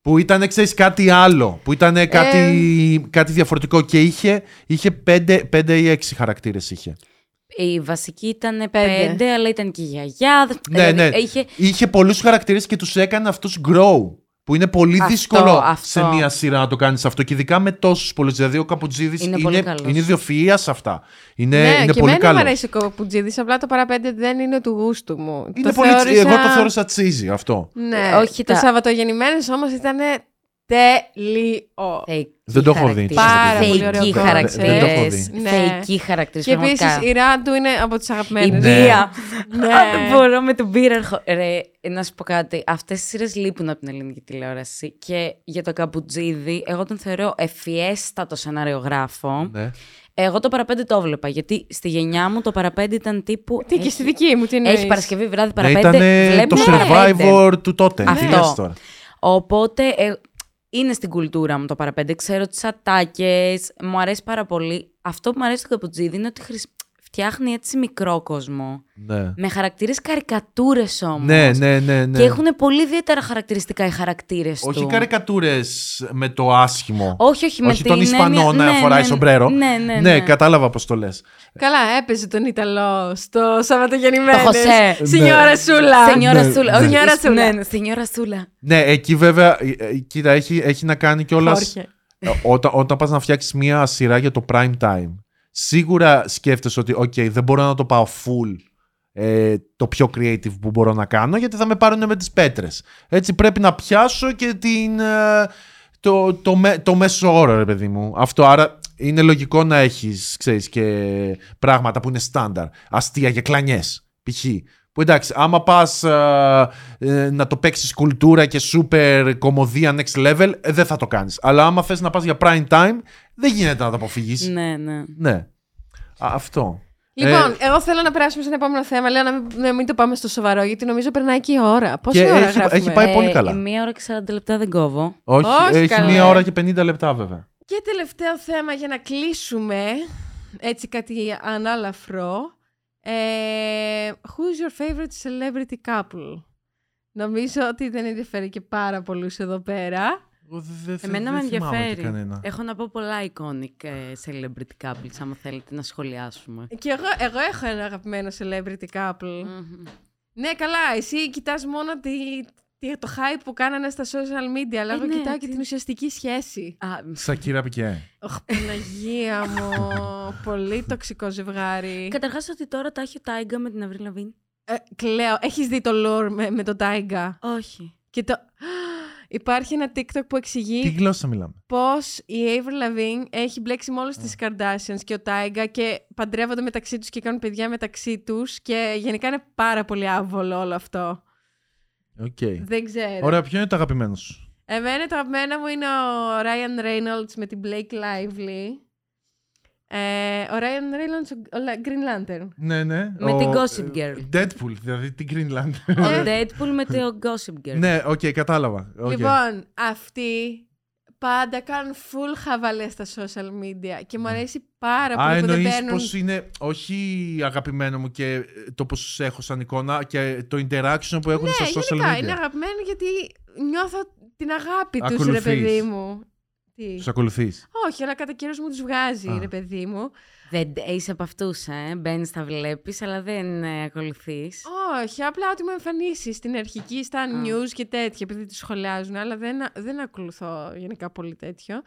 Που ήταν, ξέρεις, κάτι άλλο. Που ήταν κάτι, κάτι διαφορετικό. Και είχε, είχε πέντε, πέντε ή έξι χαρακτήρες είχε. Η βασική ήταν Πέντε. πέντε, αλλά ήταν και η γιαγιά. Ναι, Δηλαδή, ναι. Είχε... Είχε πολλούς χαρακτήρες και τους έκανε αυτούς grow. Που είναι πολύ Αυτό, δύσκολο αυτό. σε μία σειρά να το κάνεις αυτό. Και ειδικά με τόσους πολλούς. Δηλαδή ο Καπουτζίδης Είναι είναι, πολύ είναι, καλός. είναι ιδιοφυΐας σε αυτά. Είναι, ναι, είναι και πολύ εμένα καλό. μου αρέσει ο Καπουτζίδης, απλά το Παρά Πέντε δεν είναι του γούστου μου. Είναι το πολύ, chee- θεώρησα- Εγώ το θεώρησα cheesy αυτό. Ναι, Όχι, το τα- Σαββατογεννημένες όμως ήταν τέλειο. Θεϊκοί Δεν το έχω δει. χαρακτήρες. Πάρα πολύ ωραίο Θεϊκοί concept. Δεν το έχω χαρακτήρες. δει. Ναι. Θεϊκοί χαρακτήρες. Και επίσης πραγματικά. η Ράντου είναι από τις Η αγαπημένε. Ναι. Μπία. Ναι. Α, Δεν μπορώ με τον πύραρχο. Ρε, να σου πω κάτι. Αυτές οι σειρές λείπουν από την ελληνική τηλεόραση. Και για το Καμπουτζίδι, εγώ τον θεωρώ ευφιέστατο σεναριογράφο. Ναι. Εγώ το παραπέντε το έβλεπα. Γιατί στη γενιά μου το παραπέντε ήταν τύπου. Τι και έχει- στη δική μου, τι εννοείς; Έχει Παρασκευή βράδυ Ναι, παραπέντε. ήταν βλέπουμε το παραπέντε. survivor του τότε. Αυτό. Τι λες τώρα; Οπότε ε, είναι στην κουλτούρα μου το παραπέντε. Ξέρω τις ατάκες. Μου αρέσει πάρα πολύ. Αυτό που μου αρέσει στο Καμπουτζίδι είναι ότι χρησ- φτιάχνει έτσι μικρό κόσμο. Ναι. Με χαρακτήρες καρικατούρες όμως. Ναι, ναι, ναι, ναι. Και έχουν πολύ ιδιαίτερα χαρακτηριστικά οι χαρακτήρες του. Όχι καρικατούρες με το άσχημο. Όχι, όχι, με Όχι τον την Ισπανό έννοια- να ναι, φοράει ναι, σομπρέρο. Ναι, ναι, ναι. Ναι, κατάλαβα πώς το λες. Καλά, έπαιζε τον Ιταλό στο Σαββατογεννημένες. Το Χωσέ. Σινιόρα Σούλα. Σενιόρα Ναι, Σούλα. ναι. όχι, Σενιόρα εσύ- Σούλα. Ναι, ναι, Σενιόρα Σούλα. Ναι, εκεί βέβαια. ε, ε, Κοίτα, έχει, έχει να κάνει κιόλας. Χόρχε. όταν όταν πας να φτιάξεις μία σειρά για το prime time, σίγουρα σκέφτεσαι ότι, OK, δεν μπορώ να το πάω full ε, το πιο creative που μπορώ να κάνω, γιατί θα με πάρουν με τις πέτρες. Έτσι πρέπει να πιάσω και την, ε, το, το, μέ- το μέσο όρο, ρε παιδί μου. Αυτό, άρα είναι λογικό να έχεις, ξέρεις, και πράγματα που είναι στάνταρ. Αστεία και κλανιές, π.χ. Που εντάξει, άμα πας ε, ε, να το παίξεις κουλτούρα και super κομμωδία next level, ε, δεν θα το κάνεις. Αλλά άμα θες να πας για prime time, δεν γίνεται να το αποφύγεις. Ναι, ναι. Ναι. Α, αυτό. Λοιπόν, Ε, εγώ θέλω να περάσουμε στο επόμενο θέμα. Λέω να μην, να μην το πάμε στο σοβαρό, γιατί νομίζω περνάει και η ώρα. Πόση Και ώρα έχει- γράφουμε; έχει πάει- πολύ καλά. Ε, μία ώρα και 40 λεπτά δεν κόβω. όχι, όχι έχει καλά. μία ώρα και 50 λεπτά βέβαια. Και τελευταίο θέμα για να κλείσουμε, έτσι κάτι ανάλαφρο. Ε, who's your favorite celebrity couple? Νομίζω ότι δεν ενδιαφέρει και πάρα πολλούς εδώ πέρα. Εγώ δε- δε- δε- Εμένα με δεν θυμάμαι και ενδιαφέρει. κανένα. Έχω να πω πολλά iconic ε, celebrity couples, άμα θέλετε να σχολιάσουμε. Και εγώ, εγώ έχω ένα αγαπημένο celebrity couple. Ναι, καλά, εσύ κοιτάς μόνο τη, τη- το hype που κάνανε στα social media, αλλά Ε, εγώ ναι, κοιτάω και τι- την ουσιαστική σχέση. Α, Σακύρα Πικέ. Οχ, Παναγία μου, πολύ τοξικό ζευγάρι. Καταρχάς ότι τώρα τα έχει ο Τάιγκα με την Αυρή Λαβίν. Ε, Κλαίω, έχεις δει το lore με, με τον Τάιγκα; Όχι. Και το... Υπάρχει ένα TikTok που Τι εξηγεί γλώσσα μιλάμε; πώς η Avril Lavigne έχει μπλέξει με όλες τις Kardashians και ο Tyga και παντρεύονται μεταξύ τους και κάνουν παιδιά μεταξύ τους και γενικά είναι πάρα πολύ άβολο όλο αυτό. Οκ. Δεν ξέρω. Ωραία, ποιο είναι το αγαπημένο σου; Εμένα το αγαπημένο μου είναι ο Ryan Reynolds με την Blake Lively. Ε, ο Ryan Reynolds, ο La- Green Lantern. Ναι, ναι. Με Ο- την Gossip Girl. Deadpool, δηλαδή την Green Lantern. Ο Ε. Deadpool με το Gossip Girl. ναι, οκ, κατάλαβα. Οκ. Λοιπόν, αυτοί πάντα κάνουν full χαβαλές στα social media και μου αρέσει πάρα Ναι. Α, πολύ που δεν εννοείς παίρνουν... πως είναι όχι αγαπημένο μου και ε, το πως έχω σαν εικόνα και το interaction που έχουν Ναι, στα social γενικά media. είναι αγαπημένοι γιατί νιώθω την αγάπη τους, ρε Ακολουθείς. παιδί μου. Τι; Τους ακολουθείς. Όχι, αλλά κατά καιρούς μου τους βγάζει, Α. ρε παιδί μου. Δεν είσαι από αυτούς, ε. Μπαίνεις, τα βλέπεις, αλλά δεν ε, ακολουθείς. Όχι, απλά ότι μου εμφανίσεις στην αρχική, στα news και τέτοια, επειδή τους σχολιάζουν, αλλά δεν, δεν ακολουθώ γενικά πολύ τέτοιο.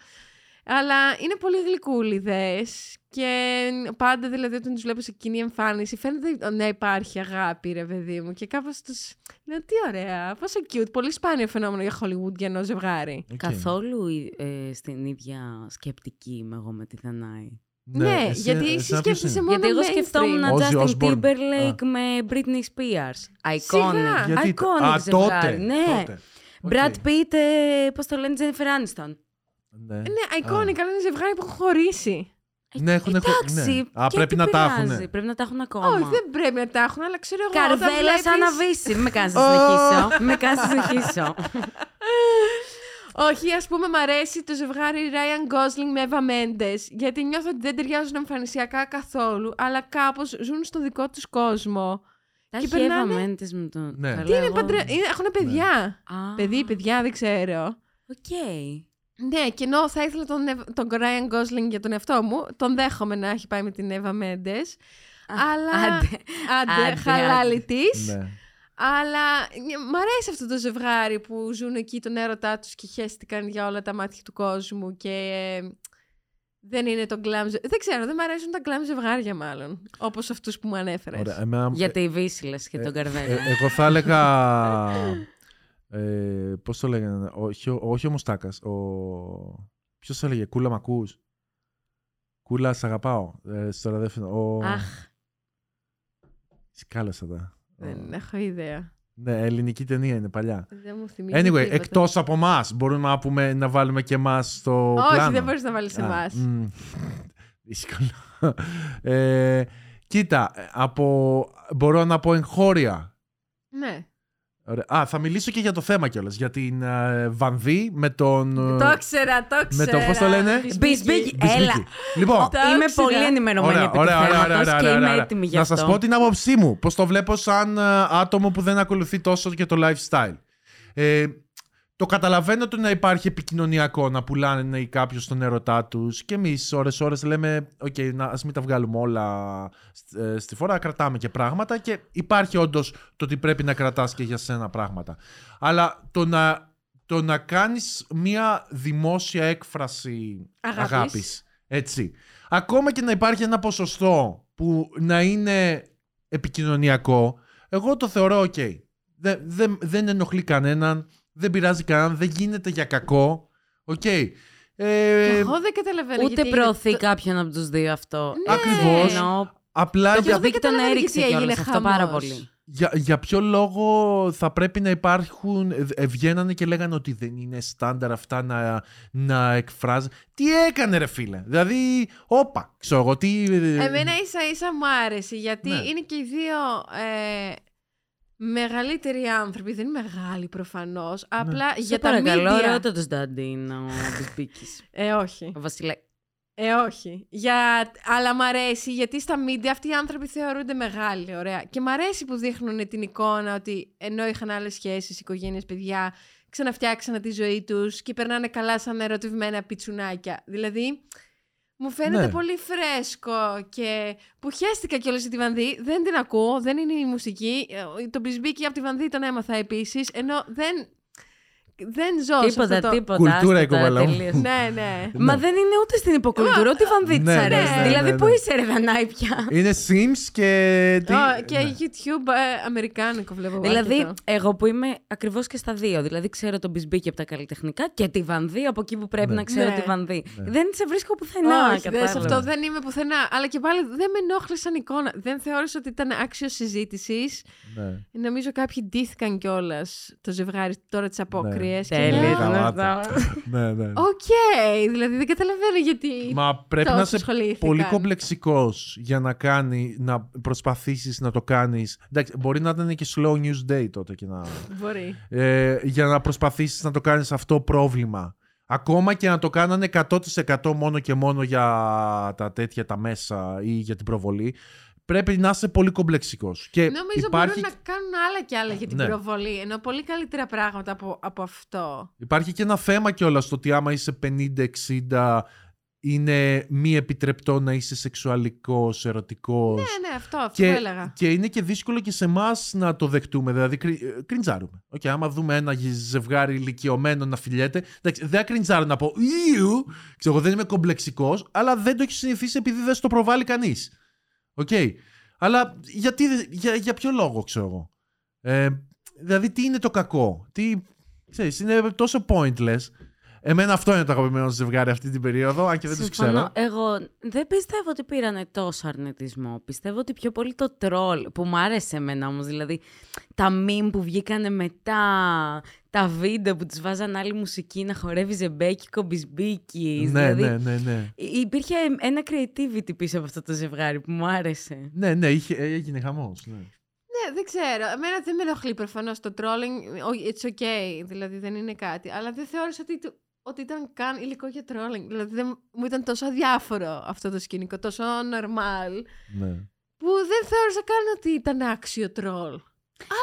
Αλλά είναι πολύ γλυκούλιδες και πάντα δηλαδή όταν τους βλέπω σε κοινή εμφάνιση φαίνεται να υπάρχει αγάπη ρε παιδί μου και κάπως τους λέω τι ωραία, πόσο cute, πολύ σπάνιο φαινόμενο για Hollywood ζευγάρι. Οκ. Καθόλου ε, στην ίδια σκεπτική είμαι εγώ με τη Δανάη. Ναι, εσύ- γιατί εσύ εσένα ποιος σκέφτεσαι είναι; μόνο Γιατί εγώ mainstream. σκεφτόμουν Ozzy Justin Osbourne. Timberlake με Britney Spears. Iconic. Σιγά. Γιατί- Iconic Α, ζευγάρι. τότε, Ναι. τότε. Οκ. Brad Pitt, ε, πώς το λένε, Jennifer Aniston. Ναι. Ναι, iconic, αλλά είναι ζευγάρι που έχουν χωρίσει. Ναι, έχουν Εντάξει, ναι. Α, και πρέπει τι να τα πειράζει, έχουν. Πρέπει να τα έχουν ακόμα. Όχι, δεν πρέπει να τα έχουν, αλλά ξέρω εγώ. όταν Καρβέλα βλέπεις- Άννα Βίσση. Μην με κάνεις να συνεχίσω. Μην με κάνεις να συνεχίσω. Όχι, ας πούμε, μ' αρέσει το ζευγάρι Ryan Gosling με Eva Mendes. Γιατί νιώθω ότι δεν ταιριάζουν εμφανισιακά καθόλου, αλλά κάπως ζουν στο δικό τους κόσμο. Τα Και έχει περνάνε- Εύα Mendes με τον... Ναι. Καλά, Τι είναι εγώ- παντρε... είναι, έχουν παιδιά. Α, Παιδί, παιδιά, δεν ξέρω. Οκ. Ναι, και ενώ θα ήθελα τον, Ev- τον Ryan Gosling για τον εαυτό μου, τον δέχομαι να έχει πάει με την Eva Mendes. Αλλά. άντε. Άντε, Άντε, χαλάλη άντε. της. Ναι. Αλλά ε, μ' αρέσει αυτό το ζευγάρι που ζουν εκεί τον έρωτά τους και χέστηκαν για όλα τα μάτια του κόσμου και ε, δεν είναι το glam ζε- Δεν ξέρω, δεν μ' αρέσουν τα glam ζευγάρια μάλλον. Όπως αυτούς που μου ανέφερες. Ωραία, εμένα- Για τη Βύσιλες και τον Ε, Καρβέλα. εγώ θα έλεγα. Ε, Πώς το λέγανε, όχι, ο- όχι ο Μουστάκας. Ο... Ποιος το έλεγε, Κούλα Μακούς. Κούλα, σ' αγαπάω. Ε, στο ραδιόφωνο. Ο... Αχ, Σκάλασα τα. Δεν έχω ιδέα. Ναι, ελληνική ταινία είναι παλιά. Δεν μου θυμίζει Anyway, τίποτα. εκτός από εμά, μπορούμε να, πούμε, να βάλουμε και εμά στο Όχι, πλάνο. δεν μπορείς να βάλεις Α, εμάς. μ, Δύσκολο. Ε, κοίτα, από, μπορώ να πω εγχώρια. Ναι. Ωραία. Α, θα μιλήσω και για το θέμα κιόλας. Για την ε, Βανδύ με τον... ε, Το ξέρα, το με ξέρα. το, πώς το λένε; Μπισμπίκι. Μπισμπίκι. Έλα. Λοιπόν, Το Είμαι ήξερα. πολύ ενημερωμένη ωραία, επί ωραία, του ωραία, θέματος ωραία, και ωραία, είμαι ωραία. έτοιμη γι' Να αυτό. σας πω την άποψή μου. Πώς το βλέπω σαν ε, άτομο που δεν ακολουθεί τόσο και το lifestyle. Ε, το καταλαβαίνω το να υπάρχει επικοινωνιακό, να πουλάνε κάποιος τον έρωτά τους. Και εμείς ώρες-ώρες λέμε: Οκ, να ας μην τα βγάλουμε όλα ε, στη φορά, κρατάμε και πράγματα. Και υπάρχει όντως το ότι πρέπει να κρατάς και για σένα πράγματα. Αλλά το να, το να κάνεις μία δημόσια έκφραση Αγάπης. αγάπης, έτσι. Ακόμα και να υπάρχει ένα ποσοστό που να είναι επικοινωνιακό, εγώ το θεωρώ οκ. Δεν, δεν, δεν ενοχλεί κανέναν, δεν πειράζει κανέναν, δεν γίνεται για κακό. Οκ. Ε, Εγώ δεν καταλαβαίνω Ούτε γιατί προωθεί το- κάποιον από τους δύο αυτό. Ναι. Ακριβώς. Εννοώ, απλά Το για, δεν παιδί τον καταλαβαίνω έριξε γιατί κιόλας έγινε αυτό πάρα χαμός. πολύ. για, για ποιο λόγο θα πρέπει να υπάρχουν. ε, ε, Βγαίνανε και λέγανε ότι δεν είναι στάνταρ αυτά να, να εκφράζει. Τι έκανε, ρε φίλε; Δηλαδή, όπα, ξέρω εγώ τι. ε, Εμένα ίσα ίσα μου άρεσε γιατί Ναι. είναι και οι δύο ε, μεγαλύτεροι άνθρωποι. Δεν είναι μεγάλοι προφανώς. Απλά Σε για τα παρακαλώ, media. ρώτα το Σταντίν, ο Μπισμπίκης. Ε, όχι. Ο Βασιλέ... Ε, όχι. Για... Αλλά μ' αρέσει γιατί στα media αυτοί οι άνθρωποι θεωρούνται μεγάλοι. Ωραία. Και μ' αρέσει που δείχνουν την εικόνα ότι ενώ είχαν άλλες σχέσεις, οικογένειες, παιδιά, ξαναφτιάξαν τη ζωή τους και περνάνε καλά σαν ερωτευμένα πιτσουνάκια. Δηλαδή, μου φαίνεται Ναι. πολύ φρέσκο και που χαίστηκα κιόλας για τη Βανδύ. Δεν την ακούω, δεν είναι η μουσική. Ε, Το μπισμπίκι από τη Βανδύ τον έμαθα επίσης, ενώ δεν, δεν ζω σε Τίποτα, αυτό το... τίποτα. Κουλτούρα άστα η τώρα, κοπέλα μου. τελείως. Ναι, ναι. Μα δεν είναι ούτε στην υποκουλτούρα, ούτε η Βανδί της Ναι, ναι, αρέσει. ναι, Δηλαδή, ναι, πού ναι. είσαι ρε Δανάη πια; Είναι Sims και. τι- Ω, και ναι. YouTube ε, αμερικάνικο βλέπω. Δηλαδή, αρκετό. εγώ που είμαι ακριβώς και στα δύο. Δηλαδή, ξέρω τον Μπισμπίκη από τα καλλιτεχνικά και τη Βανδί από εκεί που πρέπει Ναι. να ξέρω Ναι. τη Βανδί. Δεν σε βρίσκω πουθενά. Όχι, δεν, σε κατάλαβες. αυτό δεν είμαι πουθενά. Αλλά και πάλι δεν με ενόχλησαν εικόνα. Δεν θεώρησα ότι ήταν άξιος συζήτησης. Ναι. Νομίζω κάποιοι ντύθηκαν κιόλας το ζευγάρι τώρα της απόκριε. Ιστορίες. και Τέλεια λέω, ήταν Γαμάτο. αυτό. ναι, ναι. Οκ, δηλαδή δεν καταλαβαίνω γιατί Μα πρέπει τόσο να είσαι ασχολήθηκαν. πολύ κομπλεξικός για να κάνει, να προσπαθήσεις να το κάνεις. Εντάξει, μπορεί να ήταν και slow news day τότε και να... Μπορεί. ε, για να προσπαθήσεις να το κάνεις αυτό πρόβλημα. Ακόμα και να το κάνανε 100% μόνο και μόνο για τα τέτοια τα μέσα ή για την προβολή, πρέπει να είσαι πολύ κομπλεξικός. Και Νομίζω υπάρχει, μπορούν να κάνουν άλλα και άλλα για την Ναι. προβολή. Ενώ πολύ καλύτερα πράγματα από, από αυτό. υπάρχει και ένα θέμα κιόλας στο ότι άμα είσαι 50-60 είναι μη επιτρεπτό να είσαι σεξουαλικός, ερωτικός. Ναι, ναι, αυτό, αυτό Και, που έλεγα. και είναι και δύσκολο και σε εμάς να το δεχτούμε. Δηλαδή, κρι, ε, κριντζάρουμε. Οκ, άμα δούμε ένα γε- ζευγάρι ηλικιωμένο να φιλιέται. Εντάξει, δεν κριντζάρω να πω Ew! Ξέρω εγώ, δεν είμαι κομπλεξικός, αλλά δεν το έχει συνηθίσει επειδή δεν στο προβάλλει κανείς. Οκ. Αλλά γιατί, δεν- για, για ποιο λόγο, ξέρω εγώ. Ε, δηλαδή, τι είναι το κακό; Τι, ξέρεις, είναι τόσο pointless. Εμένα αυτό είναι το αγαπημένο ζευγάρι αυτή την περίοδο, αν και δεν τους Συμφωνώ. ξέρω. Εγώ δεν πιστεύω ότι πήρανε τόσο αρνητισμό. Πιστεύω ότι πιο πολύ το τρόλ που μου άρεσε εμένα όμως. Δηλαδή τα meme που βγήκανε μετά, τα βίντεο που τους βάζαν άλλη μουσική να χορεύει ζεμπέκικο μπισμπίκι. Ναι, δηλαδή, ναι, ναι, ναι. Υπήρχε ένα creativity πίσω από αυτό το ζευγάρι που μου άρεσε. Ναι, ναι, είχε, έγινε χαμός. Ναι. Ναι, δεν ξέρω. Εμένα δεν με ενοχλεί προφανώς το trolling. Ο- It's okay, δηλαδή δεν είναι κάτι. Αλλά δεν θεώρησα ότι, το- ότι ήταν καν υλικό για trolling. Δηλαδή δεν, μου ήταν τόσο αδιάφορο αυτό το σκηνικό, τόσο normal, ναι. που δεν θεώρησα καν ότι ήταν άξιο troll.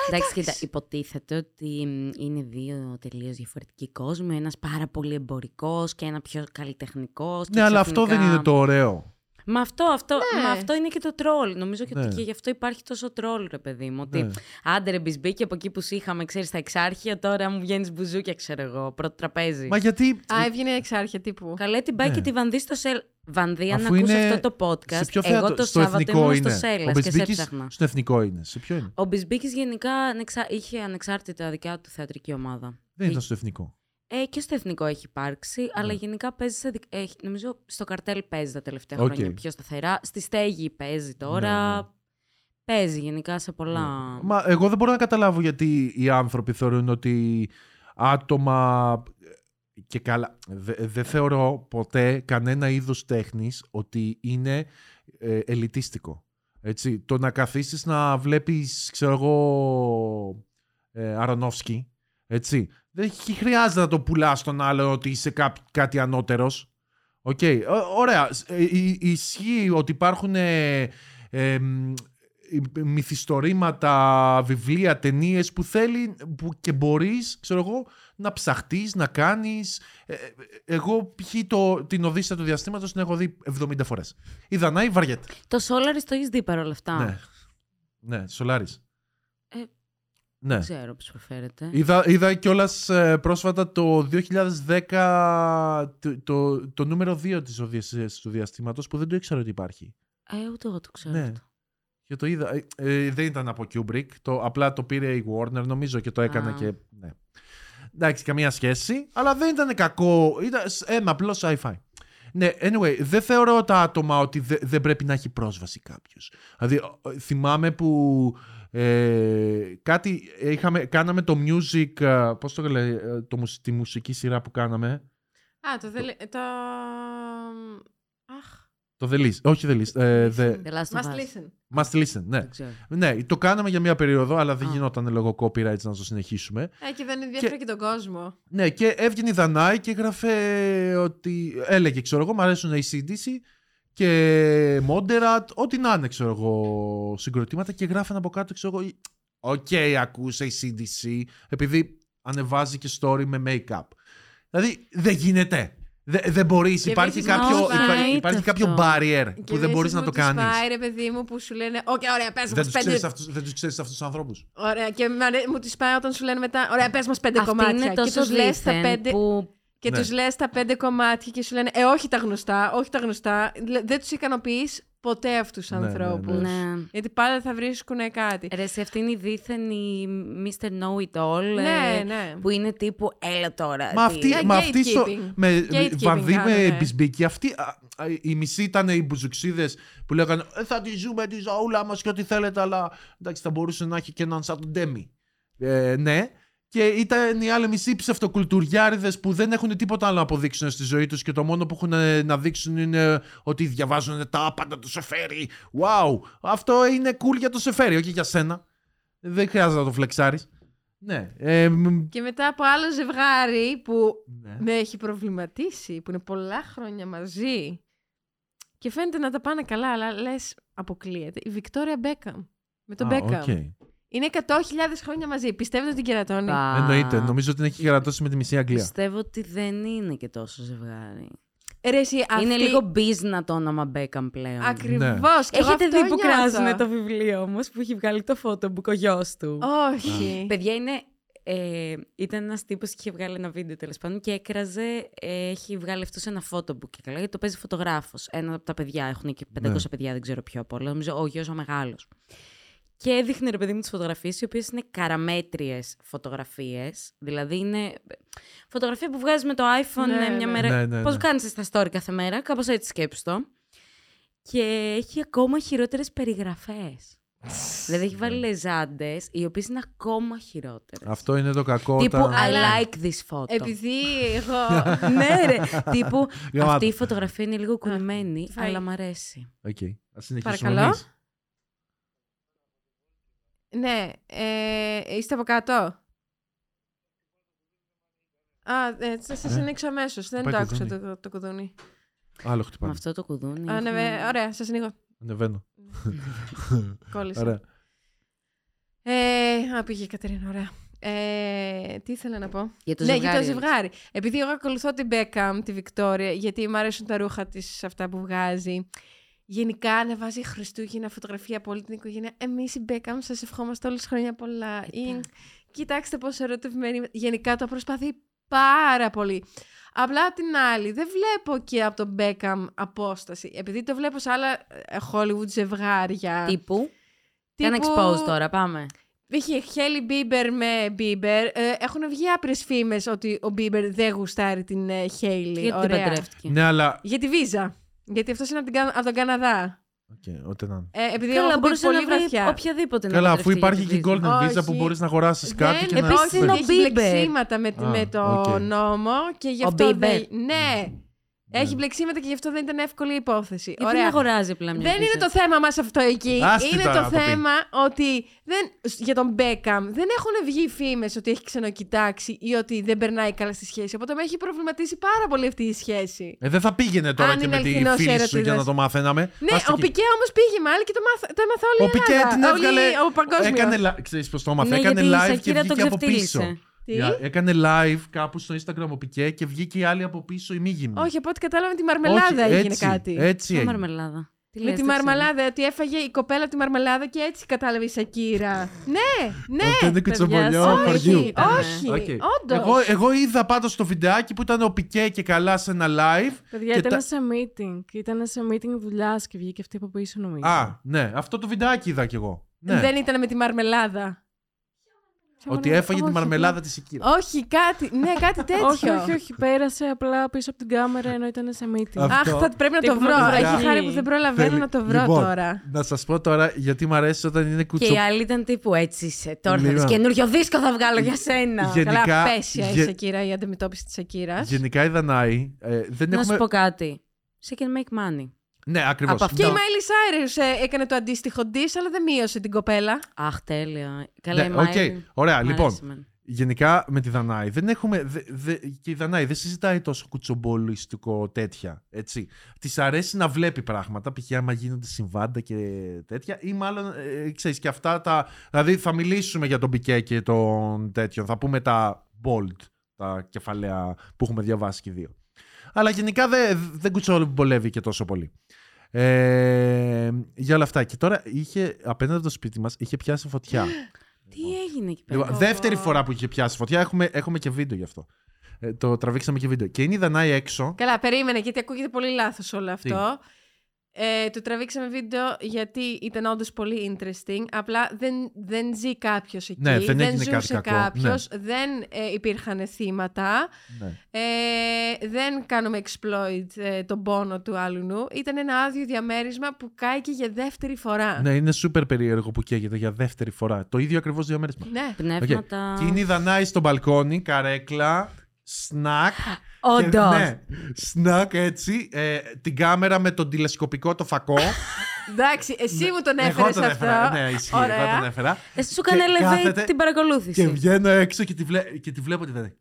Εντάξει, κοίτα, υποτίθεται ότι μ, είναι δύο τελείως διαφορετικοί κόσμοι. Ένας πάρα πολύ εμπορικός και ένα πιο καλλιτεχνικός. Ναι, αλλά αυτό δεν είναι το ωραίο. Μα αυτό, αυτό, Ναι. μα αυτό είναι και το τρόλ. Νομίζω και, Ναι. και γι' αυτό υπάρχει τόσο τρόλ, ρε παιδί μου. Ότι Ναι. άντε ρε Μπισμπίκη από εκεί που σου είχαμε, ξέρεις, στα Εξάρχεια, τώρα μου βγαίνεις μπουζούκια, ξέρω εγώ, πρώτο τραπέζι. Μα γιατί. Α, έβγαινε Εξάρχεια τύπου. Καλέ την πάει Ναι. και τη Βανδή στο σελ. Βανδή, αν Αφού ακούς είναι αυτό το podcast, σε ποιο εγώ θέατρο, το στο Σάββατο εθνικό ήμουν είναι; στο Ο Σέλλας και σε Μπισμπίκης έψαχνα. στο εθνικό είναι. Σε ποιο είναι; Ο Μπισμπίκης γενικά ανεξα... είχε ανεξάρτητα δικιά του θεατρική ομάδα. Δεν ήταν στο εθνικό. Ε, και στο εθνικό έχει υπάρξει, αλλά γενικά παίζει σε. δικ- Έχει, νομίζω στο Καρτέλ παίζει τα τελευταία Οκ. χρόνια πιο σταθερά. Στη Στέγη παίζει τώρα. Ναι, ναι. Παίζει γενικά σε πολλά. Μα εγώ δεν μπορώ να καταλάβω γιατί οι άνθρωποι θεωρούν ότι άτομα. Και καλά, δε- δεν θεωρώ ποτέ κανένα είδος τέχνης ότι είναι ε, ελιτίστικο. Έτσι, το να καθίσεις να βλέπεις, ξέρω εγώ, ε, Αρονόφσκι, έτσι, δεν χ- χρειάζεται να το πουλάς στον άλλο ότι είσαι κά- κάτι ανώτερος. Οκ, Ω- ωραία. Σ- ε, ι- Ισχύει ότι υπάρχουν ε, ε, μ, ε, μυθιστορήματα, βιβλία, ταινίες που θέλει που και μπορείς, ξέρω εγώ, να ψαχτείς, να κάνεις. Ε, ε, εγώ π.χ. το- την Οδύσσια του διαστήματος την έχω δει 70 φορές. Η Δανάη βαριέται. Το Solaris το έχεις δει παρόλα αυτά; Ναι. Ναι, Σολάρης. Ε, ναι. Δεν ξέρω πώς προφέρεται. Είδα, είδα κιόλας πρόσφατα το 2010 το, το, το νούμερο 2 της Οδύσσιας του διαστήματος που δεν το ήξερα ότι υπάρχει. Ε, ούτε εγώ το ξέρω Ναι. αυτό. Και το είδα. ε, ε, δεν ήταν από Kubrick. Το, απλά το πήρε η Warner νομίζω και το έκανε Α. και. Ναι. Εντάξει, καμία σχέση. Αλλά δεν ήταν κακό. Ήταν σ- ένα απλό sci-fi. Ναι, anyway, δεν θεωρώ τα άτομα ότι δε- δεν πρέπει να έχει πρόσβαση κάποιος. Δηλαδή, ο- ο- θυμάμαι που ε, κάτι είχαμε, κάναμε το music, ε, πώς το λέει, ε, το, μουσ- τη μουσική σειρά που κάναμε. Α, το, δελε... το... Αχ, Το The List. Όχι The List. ε, the... The Last of must Us. listen. Must Listen, ναι. Δεν ξέρω. Ναι, το κάναμε για μία περίοδο, αλλά δεν Α. γινόταν λόγω copyrights να το συνεχίσουμε. Ε, και δεν ενδιαφέρει και... τον κόσμο. Ναι, και έβγαινε η Δανάη και έγραφε ότι. Έλεγε, ξέρω εγώ, μου αρέσουν οι CDC και Moderat, ό,τι να είναι, ξέρω εγώ, συγκροτήματα και γράφανε από κάτω, ξέρω εγώ. Οκ, ακούσε η CDC, επειδή ανεβάζει και story με make-up. Δηλαδή, δεν γίνεται. Δεν, δεν μπορείς. Και Υπάρχει επίσης κάποιο, not υπά- right υπάρχει κάποιο αυτό. barrier Και που δεν μπορείς επίσης να μου το τους κάνεις. πάει, ρε παιδί μου, που σου λένε «Οκ, ωραία, πες Δεν μας τους πέντε...» ξέρει αυτού δεν τους ξέρεις αυτούς τους ανθρώπους. Ωραία, και μ' αρέ- μου τις πάει όταν σου λένε μετά «Ωραία, πες μας πέντε Αυτή κομμάτια». είναι και τόσο τους λες τα δίθεν πέντε... που Και Ναι. τους λες τα πέντε κομμάτια και σου λένε «Ε, όχι τα γνωστά, όχι τα γνωστά». Λε- Δεν τους ικανοποιείς ποτέ αυτούς τους Ναι, ναι, ανθρώπους. ναι. Ναι. Γιατί πάντα θα βρίσκουν κάτι. Ρε, σε αυτή είναι η δίθεν η Mr. Know-It-All. Ναι, ε, ναι. Που είναι τύπου, έλα τώρα. Μα τι- αυτή, Ε, μα αυτή στο, gatekeeping. με Gatekeeping βανδύ με κάνουνε. μπισμπίκι, αυτή, α, α, οι μισοί ήταν οι μπουζουξίδες που λέγανε «Ε, θα τη ζούμε τη ζωούλα μας και ό,τι θέλετε, αλλά εντάξει θα μπορούσε να έχει και έναν σαν τον Ντέμι. Ε, ναι, Και ήταν οι άλλοι μισοί ψευτοκουλτουριάριδες που δεν έχουν τίποτα άλλο να αποδείξουν στη ζωή τους και το μόνο που έχουν ε, να δείξουν είναι ότι διαβάζουν τα άπαντα του Σεφέρι. Wow! Αυτό είναι cool για το Σεφέρι, όχι για σένα. Δεν χρειάζεται να το φλεξάρεις. Ναι. Ε, μ, Και μετά από άλλο ζευγάρι που ναι. με έχει προβληματίσει, που είναι πολλά χρόνια μαζί και φαίνεται να τα πάνε καλά, αλλά λες αποκλείεται. Η Βικτόρια Μπέκαμ. Με τον Α, Beckham. OK. Είναι 100.000 χρόνια μαζί. Πιστεύετε ότι την κερατώνει; Πα. Εννοείται. Νομίζω ότι την έχει κερατώσει με τη μισή Αγγλία. Πιστεύω ότι δεν είναι και τόσο ζευγάρι. Ρε, εσύ, Είναι αυτή- λίγο business το όνομα Beckham πλέον. Ακριβώς. Και εγώ Έχετε αυτό δει που νιώθω. κράζουν το βιβλίο όμως που έχει βγάλει το photobook ο γιος του; Όχι. Παιδιά είναι. Ε, ήταν ένας τύπος και είχε βγάλει ένα βίντεο τέλος πάντων και έκραζε. Ε, έχει βγάλει αυτός σε ένα photobook και καλά, γιατί το παίζει φωτογράφος. Ένα από τα παιδιά. Έχουν και 500 Ναι. παιδιά, δεν ξέρω ποιο από όλα. Νομίζω ο γιος ο μεγάλος. Και έδειχνε ρε παιδί μου τις φωτογραφίες, οι οποίες είναι καραμέτριες φωτογραφίες. Δηλαδή είναι φωτογραφία που βγάζεις με το iPhone Ναι, ε, μια ναι. μέρα. Ναι, ναι, Πώς ναι. κάνεις στα story κάθε μέρα, κάπως έτσι σκέψου το. Και έχει ακόμα χειρότερες περιγραφές. δηλαδή έχει βάλει λεζάντες, οι οποίες είναι ακόμα χειρότερες. Αυτό είναι το κακό. Τύπου όταν- I Αλλά- like this photo. Επειδή εγώ. ναι, ρε. Τύπου Γαμάτο. αυτή η φωτογραφία είναι λίγο κουνημένη, φάει. αλλά μ' αρέσει. Οκ. Ας συνεχίσουμε Παρακαλώ. εμείς. Ναι, ε, είστε από κάτω. Α, ε, θα σας Ε. ανοίξω αμέσως. Δεν Πάει το το άκουσα κουδούνι. το, το κουδούνι. Άλλο Με χτυπάμε. αυτό το κουδούνι. Α, ναι, έχουμε- ε, ωραία, σας ανοίγω. Ανεβαίνω. Κόλλησα. Ωραία. Ε, α, πήγε η Κατερίνα, ωραία. Ε, τι ήθελα να πω; Για το ναι, ζευγάρι. για το ζευγάρι. Επειδή εγώ ακολουθώ την Beckham, τη Βικτόρια, γιατί μου αρέσουν τα ρούχα της, αυτά που βγάζει. Γενικά ανεβάζει Χριστούγεννα φωτογραφία από όλη την οικογένεια. Εμείς η Beckham σας ευχόμαστε όλες χρόνια πολλά. Ή, κοιτάξτε πόσο ερωτευμένοι. είμαι. Γενικά το προσπαθεί πάρα πολύ. Απλά απ' την άλλη, δεν βλέπω και από τον Beckham απόσταση. Επειδή το βλέπω σε άλλα ε, Hollywood ζευγάρια. Τύπου; Κάνε τύπου- expose τώρα, πάμε. Είχε Hailey Bieber με Bieber. Ε, έχουν βγει άπειρες φήμες ότι ο Bieber δεν γουστάρει την ε, Hailey. Γιατί την Ωραία. παντρεύτηκε. Ναι, αλλά. Για τη βίζα. Γιατί αυτός είναι από, την Κα- από τον Καναδά. Οκ, ό,τι να είναι. Ε, επειδή εγώ Καλά, έχω μπορούσε πολύ να βρεις βαθιά. οποιαδήποτε να Καλά, αφού παντρευτεί υπάρχει για και τη η Disney. Golden Visa Όχι. που μπορείς να αγοράσεις κάτι δεν, και να. Επίσης είναι ο έχει Bieber. μπλεξίματα με, Α, με το οκ. νόμο και γι' Ο αυτό Bieber. δεν... Ναι. Έχει μπλεξίματα και γι' αυτό δεν ήταν εύκολη η υπόθεση. Γιατί δεν Ωραία. αγοράζει απλά μια Δεν είναι βίζα. το θέμα μας αυτό εκεί. Άστη είναι τώρα το να το πει. θέμα ότι δεν, για τον Beckham δεν έχουν βγει φήμες ότι έχει ξενοκοιτάξει ή ότι δεν περνάει καλά στη σχέση. Οπότε με έχει προβληματίσει πάρα πολύ αυτή η σχέση. Ε, δεν θα πήγαινε τώρα Αν και είναι με τη αληθινός φίλη σου έρωτας. για να το μαθαίναμε. Ναι, Άστα ο εκεί. Πικέ όμως πήγε με άλλη και το, μάθα, το έμαθα όλη Ο η Πικέ Ελλάδα. την Όλη- έβγαλε. Ο παγκόσμιος. Έκανε, li- ξέρεις πώς το έμαθε. Ναι, έκανε γιατί η live και Σακίρα το βγήκε από πίσω. Ξεφτίλισε. Τι; Για- Έκανε live κάπου στο Instagram ο Πικέ και βγήκε η άλλη από πίσω η μήγυμη. Όχι, από ό,τι κατάλαβα με τη μαρμελάδα Όχι, έγινε έτσι, κάτι. Έτσι Ποια έγινε. μαρμελάδα; Τι Με λες, τη δεν ξέρω. μαρμελάδα, ότι έφαγε η κοπέλα από τη μαρμελάδα και έτσι κατάλαβε η Σακίρα. ναι, ναι. Αυτό είναι κουτσομπολιό όχι. χωριού. Όχι, Ήτανε. όχι, Οκ. όντως. Εγώ, εγώ είδα πάντως το βιντεάκι που ήταν ο Πικέ και καλά σε ένα live. Παιδιά, και ήταν τα- σε meeting. Ήταν σε meeting δουλειάς και βγήκε αυτή από πίσω νομίζω. Α, ναι, αυτό το βιντεάκι είδα κι εγώ. Ναι. Δεν ήταν με τη μαρμελάδα. Ποια Ότι μαρμελάδα; έφαγε τη Όχι, μαρμελάδα της Σικύρα. Όχι, κάτι. Ναι, κάτι τέτοιο. Όχι, όχι, όχι. Πέρασε απλά πίσω από την κάμερα ενώ ήταν σε meeting. Αυτό. Αχ, θα πρέπει να το Τύπου βρω. με Έχει βγάλει. χάρη που δεν προλαβαίνω Θέλει- να το βρω Λοιπόν, τώρα. Να σας πω τώρα γιατί μου αρέσει όταν είναι Και κουτσο. η άλλη ήταν τύπου έτσι είσαι. Τώρα θα Λοιπόν. δεις καινούριο δίσκο θα βγάλω για σένα. Γενικά- Καλά, πέσια η γε- Σακύρα, η αντιμετώπιση της Σακύρας. Γενικά η Δανάη ε, δεν Να έχουμε. σου πω κάτι. She can make money. Ναι, ακριβώς. Από αυτό. Και η Miley Cyrus ε, έκανε το αντίστοιχο diss, αλλά δεν μείωσε την κοπέλα. Αχ, τέλεια. Καλά, η Ναι, οκ. Miley. Ωραία, Μ' λοιπόν. αρέσει εμένα. Γενικά με τη Δανάη δεν έχουμε. Δε, δε, και η Δανάη δεν συζητάει τόσο κουτσομπολιστικό τέτοια. Έτσι. Της αρέσει να βλέπει πράγματα, π.χ. άμα γίνονται συμβάντα και τέτοια, ή μάλλον ε, ξέρεις και αυτά τα. Δηλαδή θα μιλήσουμε για τον Πικέ και τον τέτοιον. Θα πούμε τα bold, τα κεφαλαία που έχουμε διαβάσει και οι δύο. Αλλά γενικά δεν, δεν κουτσομπολεύει και τόσο πολύ. Ε, για όλα αυτά. Και τώρα είχε απέναντι από το σπίτι μας είχε πιάσει φωτιά. Τι έγινε εκεί πέρα; Λοιπόν, δεύτερη φορά που είχε πιάσει φωτιά, έχουμε, έχουμε και βίντεο γι' αυτό. Ε, το τραβήξαμε και βίντεο. Και είναι η Δανάη έξω. Καλά, περίμενε, γιατί ακούγεται πολύ λάθος όλο αυτό. Ε, το τραβήξαμε βίντεο γιατί ήταν όντως πολύ interesting. Απλά δεν, δεν ζει κάποιος εκεί. Ναι, δεν έγινε κάτι ζούσε κακό. Ναι. κάποιο. Δεν ε, υπήρχαν θύματα. Ναι. Ε, δεν κάνουμε exploit ε, τον πόνο του αλλουνού. Ήταν ένα άδειο διαμέρισμα που κάηκε για δεύτερη φορά. ναι, είναι σούπερ περίεργο που καίγεται για δεύτερη φορά. Το ίδιο ακριβώς διαμέρισμα. Ναι. Πνεύματα. Οκ. Και είναι η Δανάη στο μπαλκόνι, καρέκλα, σνακ. Όντως. Και- Ναι, σνακ έτσι. ε, την κάμερα με τον τηλεσκοπικό το φακό. Εντάξει, εσύ μου τον Εγώ έφερες τον αυτό. έφερα. Ναι, ισχύει. Εγώ Ωραία. τον έφερα. Εσύ σου Και έκανε elevate κάθεται την παρακολούθηση. Και βγαίνω έξω και τη, βλέ... και τη βλέπω τη Δανάη.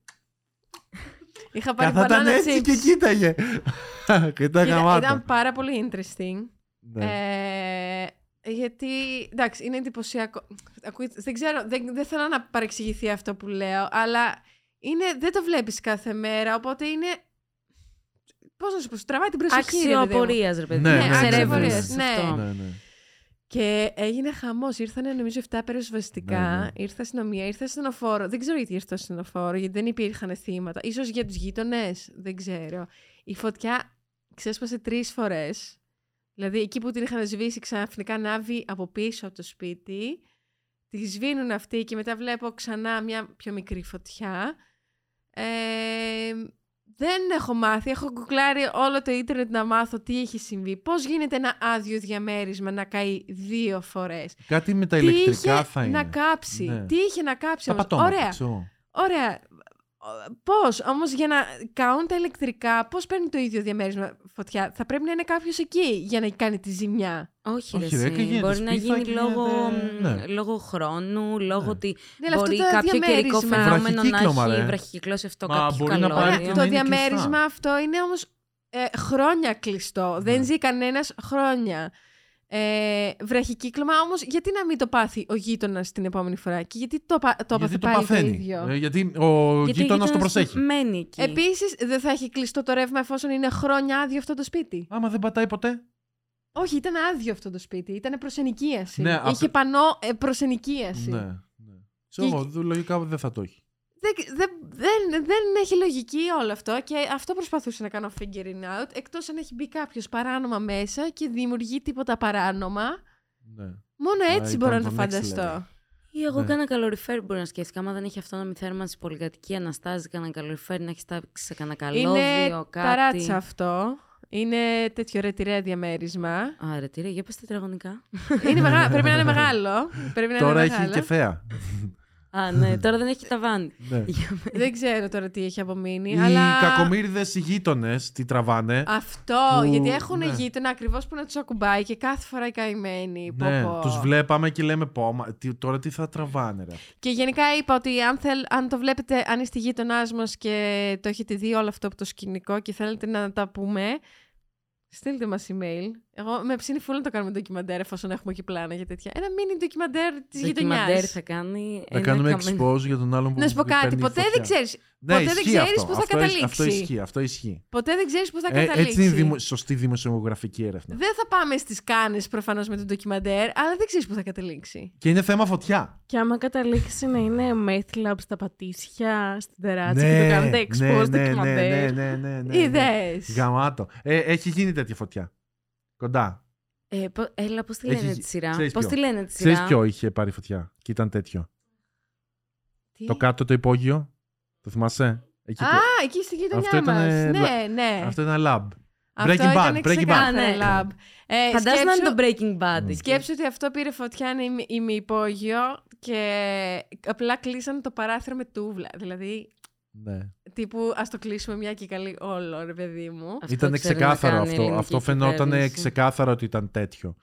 Είχα πάρει Καθόταν μπανάνα έτσι chips. και κοίταγε. και ήταν Ήταν, γαμάτο. ήταν πάρα πολύ interesting. Ναι. Ε, γιατί, εντάξει, είναι εντυπωσιακό. Ακούγεται- δεν ξέρω, δεν, δεν θέλω να παρεξηγηθεί αυτό που λέω, αλλά είναι, δεν το βλέπεις κάθε μέρα, οπότε είναι... Πώς να σου πω, σου τραβάει την προσοχή. ρε παιδί μου. Αξιοαπορία, ρε παιδί. Ναι, μου. ναι, ναι, Εξερεύνησης ναι. αυτό. Ναι. ναι, ναι. Και έγινε χαμός. Ήρθανε νομίζω 7 πυροσβεστικά. Ναι, ναι. Ήρθε αστυνομία, ήρθε ασθενοφόρο. Δεν ξέρω γιατί ήρθε ασθενοφόρο, γιατί δεν υπήρχαν θύματα. σω για τους γείτονε. Δεν ξέρω. Η φωτιά ξέσπασε τρεις φορές. Δηλαδή εκεί που την είχαν σβήσει, ξαφνικά ανάβει από πίσω από το σπίτι. Τη σβήνουν αυτοί και μετά βλέπω ξανά μια πιο μικρή φωτιά. Ε, δεν έχω μάθει. Έχω γκουγκλάρει όλο το ίντερνετ να μάθω τι έχει συμβεί. Πώς γίνεται ένα άδειο διαμέρισμα να καεί δύο φορές; Κάτι με τα τι ηλεκτρικά είχε θα είναι. να κάψει; Ναι. Τι είχε να κάψει. Τα όμως; πατώματα. Ωραία. ξέρω. Ωραία. Πώς, όμως για να καούν τα ηλεκτρικά, πώς παίρνει το ίδιο διαμέρισμα φωτιά; Θα πρέπει να είναι κάποιος εκεί για να κάνει τη ζημιά. Όχι, Όχι, ρε, ρε, εσύ. και γίνεται Μπορεί να σπίθα γίνει και λόγω, γίνεται- ναι. λόγω χρόνου, λόγω Ναι. ότι Ναι, αλλά αυτό μπορεί το κάποιο καιρικό διαμέρισμα- φαινόμενο να Βραχικύκλωμα, έχει ρε. βραχικυκλώσει αυτό Μα κάποιο μπορεί να καλώδιο. πάει Ωραία, και το να είναι διαμέρισμα κλειστά. αυτό είναι όμως ε, χρόνια κλειστό. Δεν Ναι. ζει κανένας χρόνια. Ε, βραχικύκλωμα όμως, γιατί να μην το πάθει ο γείτονας την επόμενη φορά και γιατί το, πα- το έπαθε Γιατί το πάλι το παθαίνει. ίδιο; Ε, γιατί ο Γιατί ο γείτονας το γείτονας προσέχει. Μένει εκεί. Επίσης, δεν θα έχει κλειστό το ρεύμα εφόσον είναι χρόνια άδειο αυτό το σπίτι. Άμα δεν πατάει ποτέ. Όχι, ήταν άδειο αυτό το σπίτι. Ήταν προς ενοικίαση. Ναι, Είχε απ- πανό ε, προς ενοικίαση. Ναι. ναι. Ξέρω εγώ, δου- λογικά δεν θα το έχει. Δεν, δεν, δεν, δεν έχει λογική όλο αυτό και αυτό προσπαθούσα να κάνω figuring out. Εκτός αν έχει μπει κάποιος παράνομα μέσα και δημιουργεί τίποτα παράνομα. Ναι. Μόνο Α, έτσι ήταν μπορώ να το το next φανταστώ. Ή εγώ Ναι. κάνα καλοριφέρ μπορεί να σκέφτηκα. Άμα δεν έχει αυτόνομη θέρμανση πολυκατοικία, αναστάζει κανένα καλοριφέρ, να έχεις στάξει σε κανένα καλώδιο, Είναι κάτι. ταράτσα αυτό. Είναι τέτοιο ρετυρέ διαμέρισμα. Α, ρε, τι ρε, για πες τετραγωνικά. είναι μεγά... Πρέπει να είναι μεγάλο. Πρέπει να Τώρα είναι έχει μεγάλο. και θέα. Α, ναι, τώρα δεν έχει ταβάνι. ναι. Για μένα. Δεν ξέρω τώρα τι έχει απομείνει. Οι αλλά... κακομύριδες οι γείτονες τι τραβάνε. Αυτό, που- γιατί έχουν ναι. γείτονα ακριβώς που να τους ακουμπάει και κάθε φορά οι καημένοι. Πω, Ναι, πω. τους βλέπαμε και λέμε πω, μα, τι- τώρα τι θα τραβάνε, ρε. Και γενικά είπα ότι αν, θέλ, αν το βλέπετε, αν είστε γείτονάς μας και το έχετε δει όλο αυτό από το σκηνικό και θέλετε να τα πούμε, στείλτε μας email. Εγώ με ψήνει φούλα να το κάνουμε ντοκιμαντέρ εφόσον έχουμε και πλάνα για τέτοια. Ένα mini ντοκιμαντέρ της γειτονιάς. Ντοκιμαντέρ θα κάνει. Να ένα κάνουμε καμένο- expose για τον άλλον που Να σου πω κάτι, παίρνει ποτέ φωτιά. δεν ξέρει. Ναι, ποτέ δεν ισχύει ξέρεις αυτό. που θα αυτό, καταλήξει. Αυτό ισχύει, αυτό ισχύει. Ποτέ δεν ξέρεις που θα Ε, καταλήξει. έτσι είναι δημο- σωστή δημοσιογραφική έρευνα. Δεν θα πάμε στις κάνε προφανώς με το ντοκιμαντέρ, αλλά δεν ξέρεις που θα καταλήξει. Και είναι θέμα φωτιά. Και άμα καταλήξει να είναι Math στα πατήσια, στην τεράτσα ναι, και το κάνετε expose ναι, ναι, ναι, ντοκιμαντέρ. ναι, ναι, ναι, ναι. Είδες. Γαμάτο. Ε, έχει γίνει τέτοια φωτιά. Κοντά. Ε, πο- έλα, πώς τη Έχει- λένε τη σειρά; ξέρεις Πώς ποιο; τη λένε τη Ξέρεις σειρά; ποιο είχε πάρει φωτιά και ήταν τέτοιο; Τι; Το κάτω το υπόγειο. Το θυμάσαι; Εκεί Α, το- εκεί στη γειτονιά Αυτό ήταν, μας. ε, Ναι, ναι. Αυτό ήταν lab. Αυτό Breaking ήταν Bad, Breaking ξεκάθαρα Bad. Ναι. lab. Ε, Φαντάζομαι να σκέψου- είναι το Breaking Bad. εκεί. Σκέψου ότι αυτό πήρε φωτιά είναι ημι- ημιυπόγειο και απλά κλείσανε το παράθυρο με τούβλα. Δηλαδή, Ναι. τύπου ας το κλείσουμε μια και καλή όλο, ρε παιδί μου. Αυτό Ήταν ξέρει να ξεκάθαρο κάνει η αυτό. ελληνική Αυτό φαινόταν κυβέρνηση. ξεκάθαρο ότι ήταν τέτοιο.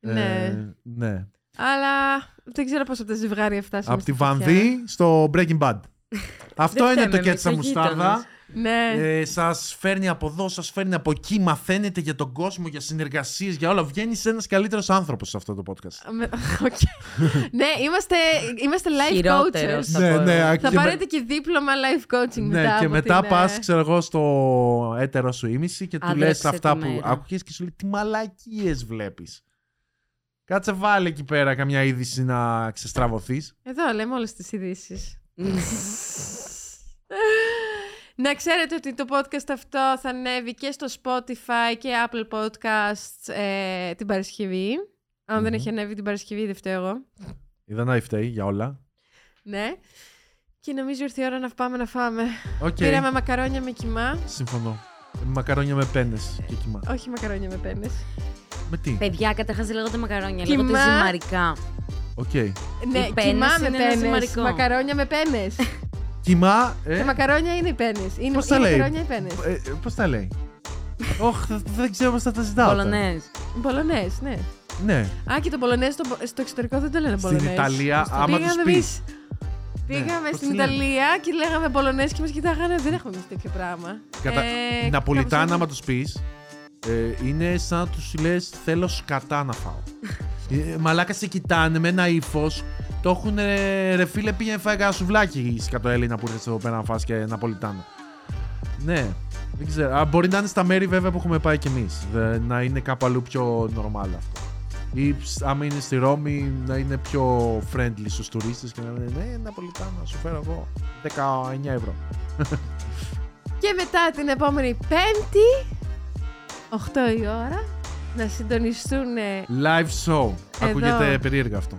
Ναι. Ε, ναι. Αλλά δεν ξέρω πώς από τα ζευγάρια φτάσαμε Από τη στη φωτιά. Βανδύ στο Breaking Bad. Αυτό Δεν είναι φταίμε το εμείς, κέτσαπ μουστάρδα. γείτονας. Ναι. Ε, σας φέρνει από εδώ, σας φέρνει από εκεί. Μαθαίνετε για τον κόσμο, για συνεργασίες, για όλα. Βγαίνει ένας καλύτερος άνθρωπος σε αυτό το podcast. Με- οκ. ναι, είμαστε, είμαστε life Χειρότερος. coaches. θα ναι, πω ναι, εγώ. α, Θα και με- πάρετε και δίπλωμα life coaching Ναι, μετά. και από μετά την, πας, ε, ξέρω εγώ, στο έτερο σου ήμιση και του λες Άντρεξε αυτά τη που μέρα. άκουγες και σου λέει Τι μαλακίες βλέπεις. Κάτσε βάλε εκεί πέρα καμιά είδηση να ξεστραβωθείς. Εδώ λέμε όλες τις ειδήσεις. Να ξέρετε ότι το podcast αυτό θα ανέβει και στο Spotify και Apple Podcasts ε, την Παρασκευή. Αν δεν Μμμ. έχει ανέβει την Παρασκευή, δεν φταίω εγώ. Η Δανάη φταίει για όλα. Ναι. Και νομίζω ήρθε η ώρα να πάμε να φάμε. Οκ. Πήραμε μακαρόνια με κιμά. Συμφωνώ. Μακαρόνια με πένες και κοιμά. Όχι μακαρόνια με πένες. Με τι; Παιδιά, καταρχάς δεν λέγονται μακαρόνια, Κιμά. λέγονται ζυμαρικά. Οκ. Ναι, Οι πένες κιμά με είναι ένα πένες. ζυμαρικό. Μακαρόνια με πένες. Κοιμά. Ε, Τα μακαρόνια είναι οι πένες. Είναι Πώς οι τα λέει; μακαρόνια οι πένες. ε, πώς τα λέει; Όχι, δεν ξέρω πώς θα τα ζητάω. τώρα. Πολωνέζ. Πολωνές, ναι. Ναι. Α, και το Πολωνές στο, στο εξωτερικό δεν το λένε Στην Πολωνές. Ιταλία, Στο- άμα Πήγαμε τους εμείς. πεις. Πήγαμε πώς στην τη λένε; Ιταλία και λέγαμε Πολωνές και μας κοιτάγανε. Δεν έχουμε εμείς τέτοιο πράγμα. Κατα... Ε, Ναπολιτάνα, κάπως άμα τους πεις, ε, είναι σαν να τους λες: Θέλω σκατά να φάω. ε, μαλάκα σε κοιτάνε με ένα ύφος. Το έχουν ρε φίλε, πήγαινε φάει ένα σουβλάκι η σκατοέλληνα που ήρθες εδώ πέρα να φας και Ναπολιτάνα. Ναι, δεν ξέρω. Α, μπορεί να είναι στα μέρη βέβαια που έχουμε πάει κι εμείς. Να είναι κάπου αλλού πιο normal αυτό. Ή ψ, άμα είναι στη Ρώμη να είναι πιο friendly στους τουρίστες και να λένε Ναι, Ναπολιτάνα, σου φέρω εγώ 19 ευρώ. Και μετά την επόμενη Πέμπτη, 8 η ώρα, να συντονιστούν. ε, Live show. Ακούγεται περίεργα αυτό.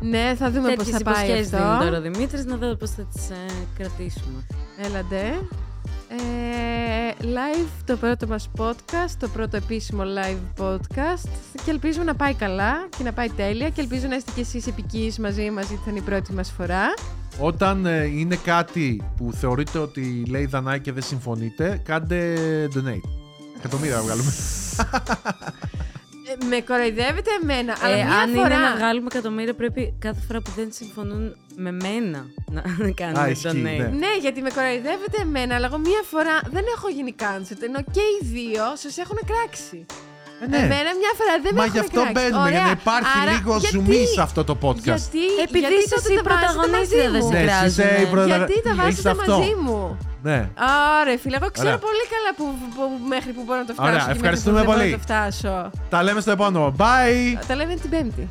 Ναι, θα δούμε πώς Τέτοιες θα πάει υποσχέσεις δίνει τώρα αυτό. ο Δημήτρης, να δω πώς θα τις ε, κρατήσουμε. Έλαντε. Ε, live το πρώτο μας podcast, το πρώτο επίσημο live podcast και ελπίζουμε να πάει καλά και να πάει τέλεια και ελπίζω να είστε κι εσείς επικείς μαζί μας γιατί θα είναι η πρώτη μας φορά. Όταν ε, είναι κάτι που θεωρείτε ότι λέει Δανάη και δεν συμφωνείτε, κάντε donate. Εκατομμύρια να βγάλουμε. Ε, με κοροϊδεύετε εμένα, αλλά Ε, μια αν φορά... είναι να βγάλουμε εκατομμύρια, πρέπει κάθε φορά που δεν συμφωνούν με μένα να Α, κάνουμε ισχύει, donate. ναι. Ναι, γιατί με κοροϊδεύετε εμένα, αλλά εγώ μία φορά δεν έχω γίνει cancelled, ενώ και οι δύο σας έχουν κράξει. Ε, ναι. Εμένα μια φορά δεν με Μα έχουν γι' αυτό κράξει. μπαίνουμε, για να Ωραία. υπάρχει Άρα, λίγος γιατί- ζουμί σε αυτό το podcast. Γιατί, Επειδή γιατί είσαι τότε εσύ τα βάζετε πρωταγωνίστρια, μαζί δεν μου. σε Ναι, εσύ είσαι κράζουνε. η πρώτα- Γιατί τα Έχεις βάζετε αυτό. μαζί μου. Ναι. Ωραία, φίλε. Εγώ ξέρω Ωραία. πολύ καλά που, που, μέχρι που μπορώ να το φτάσω. Ωραία, και ευχαριστούμε μέχρι πολύ. Μπορώ να το φτάσω. Τα λέμε στο επόμενο. Bye. Τα λέμε την Πέμπτη.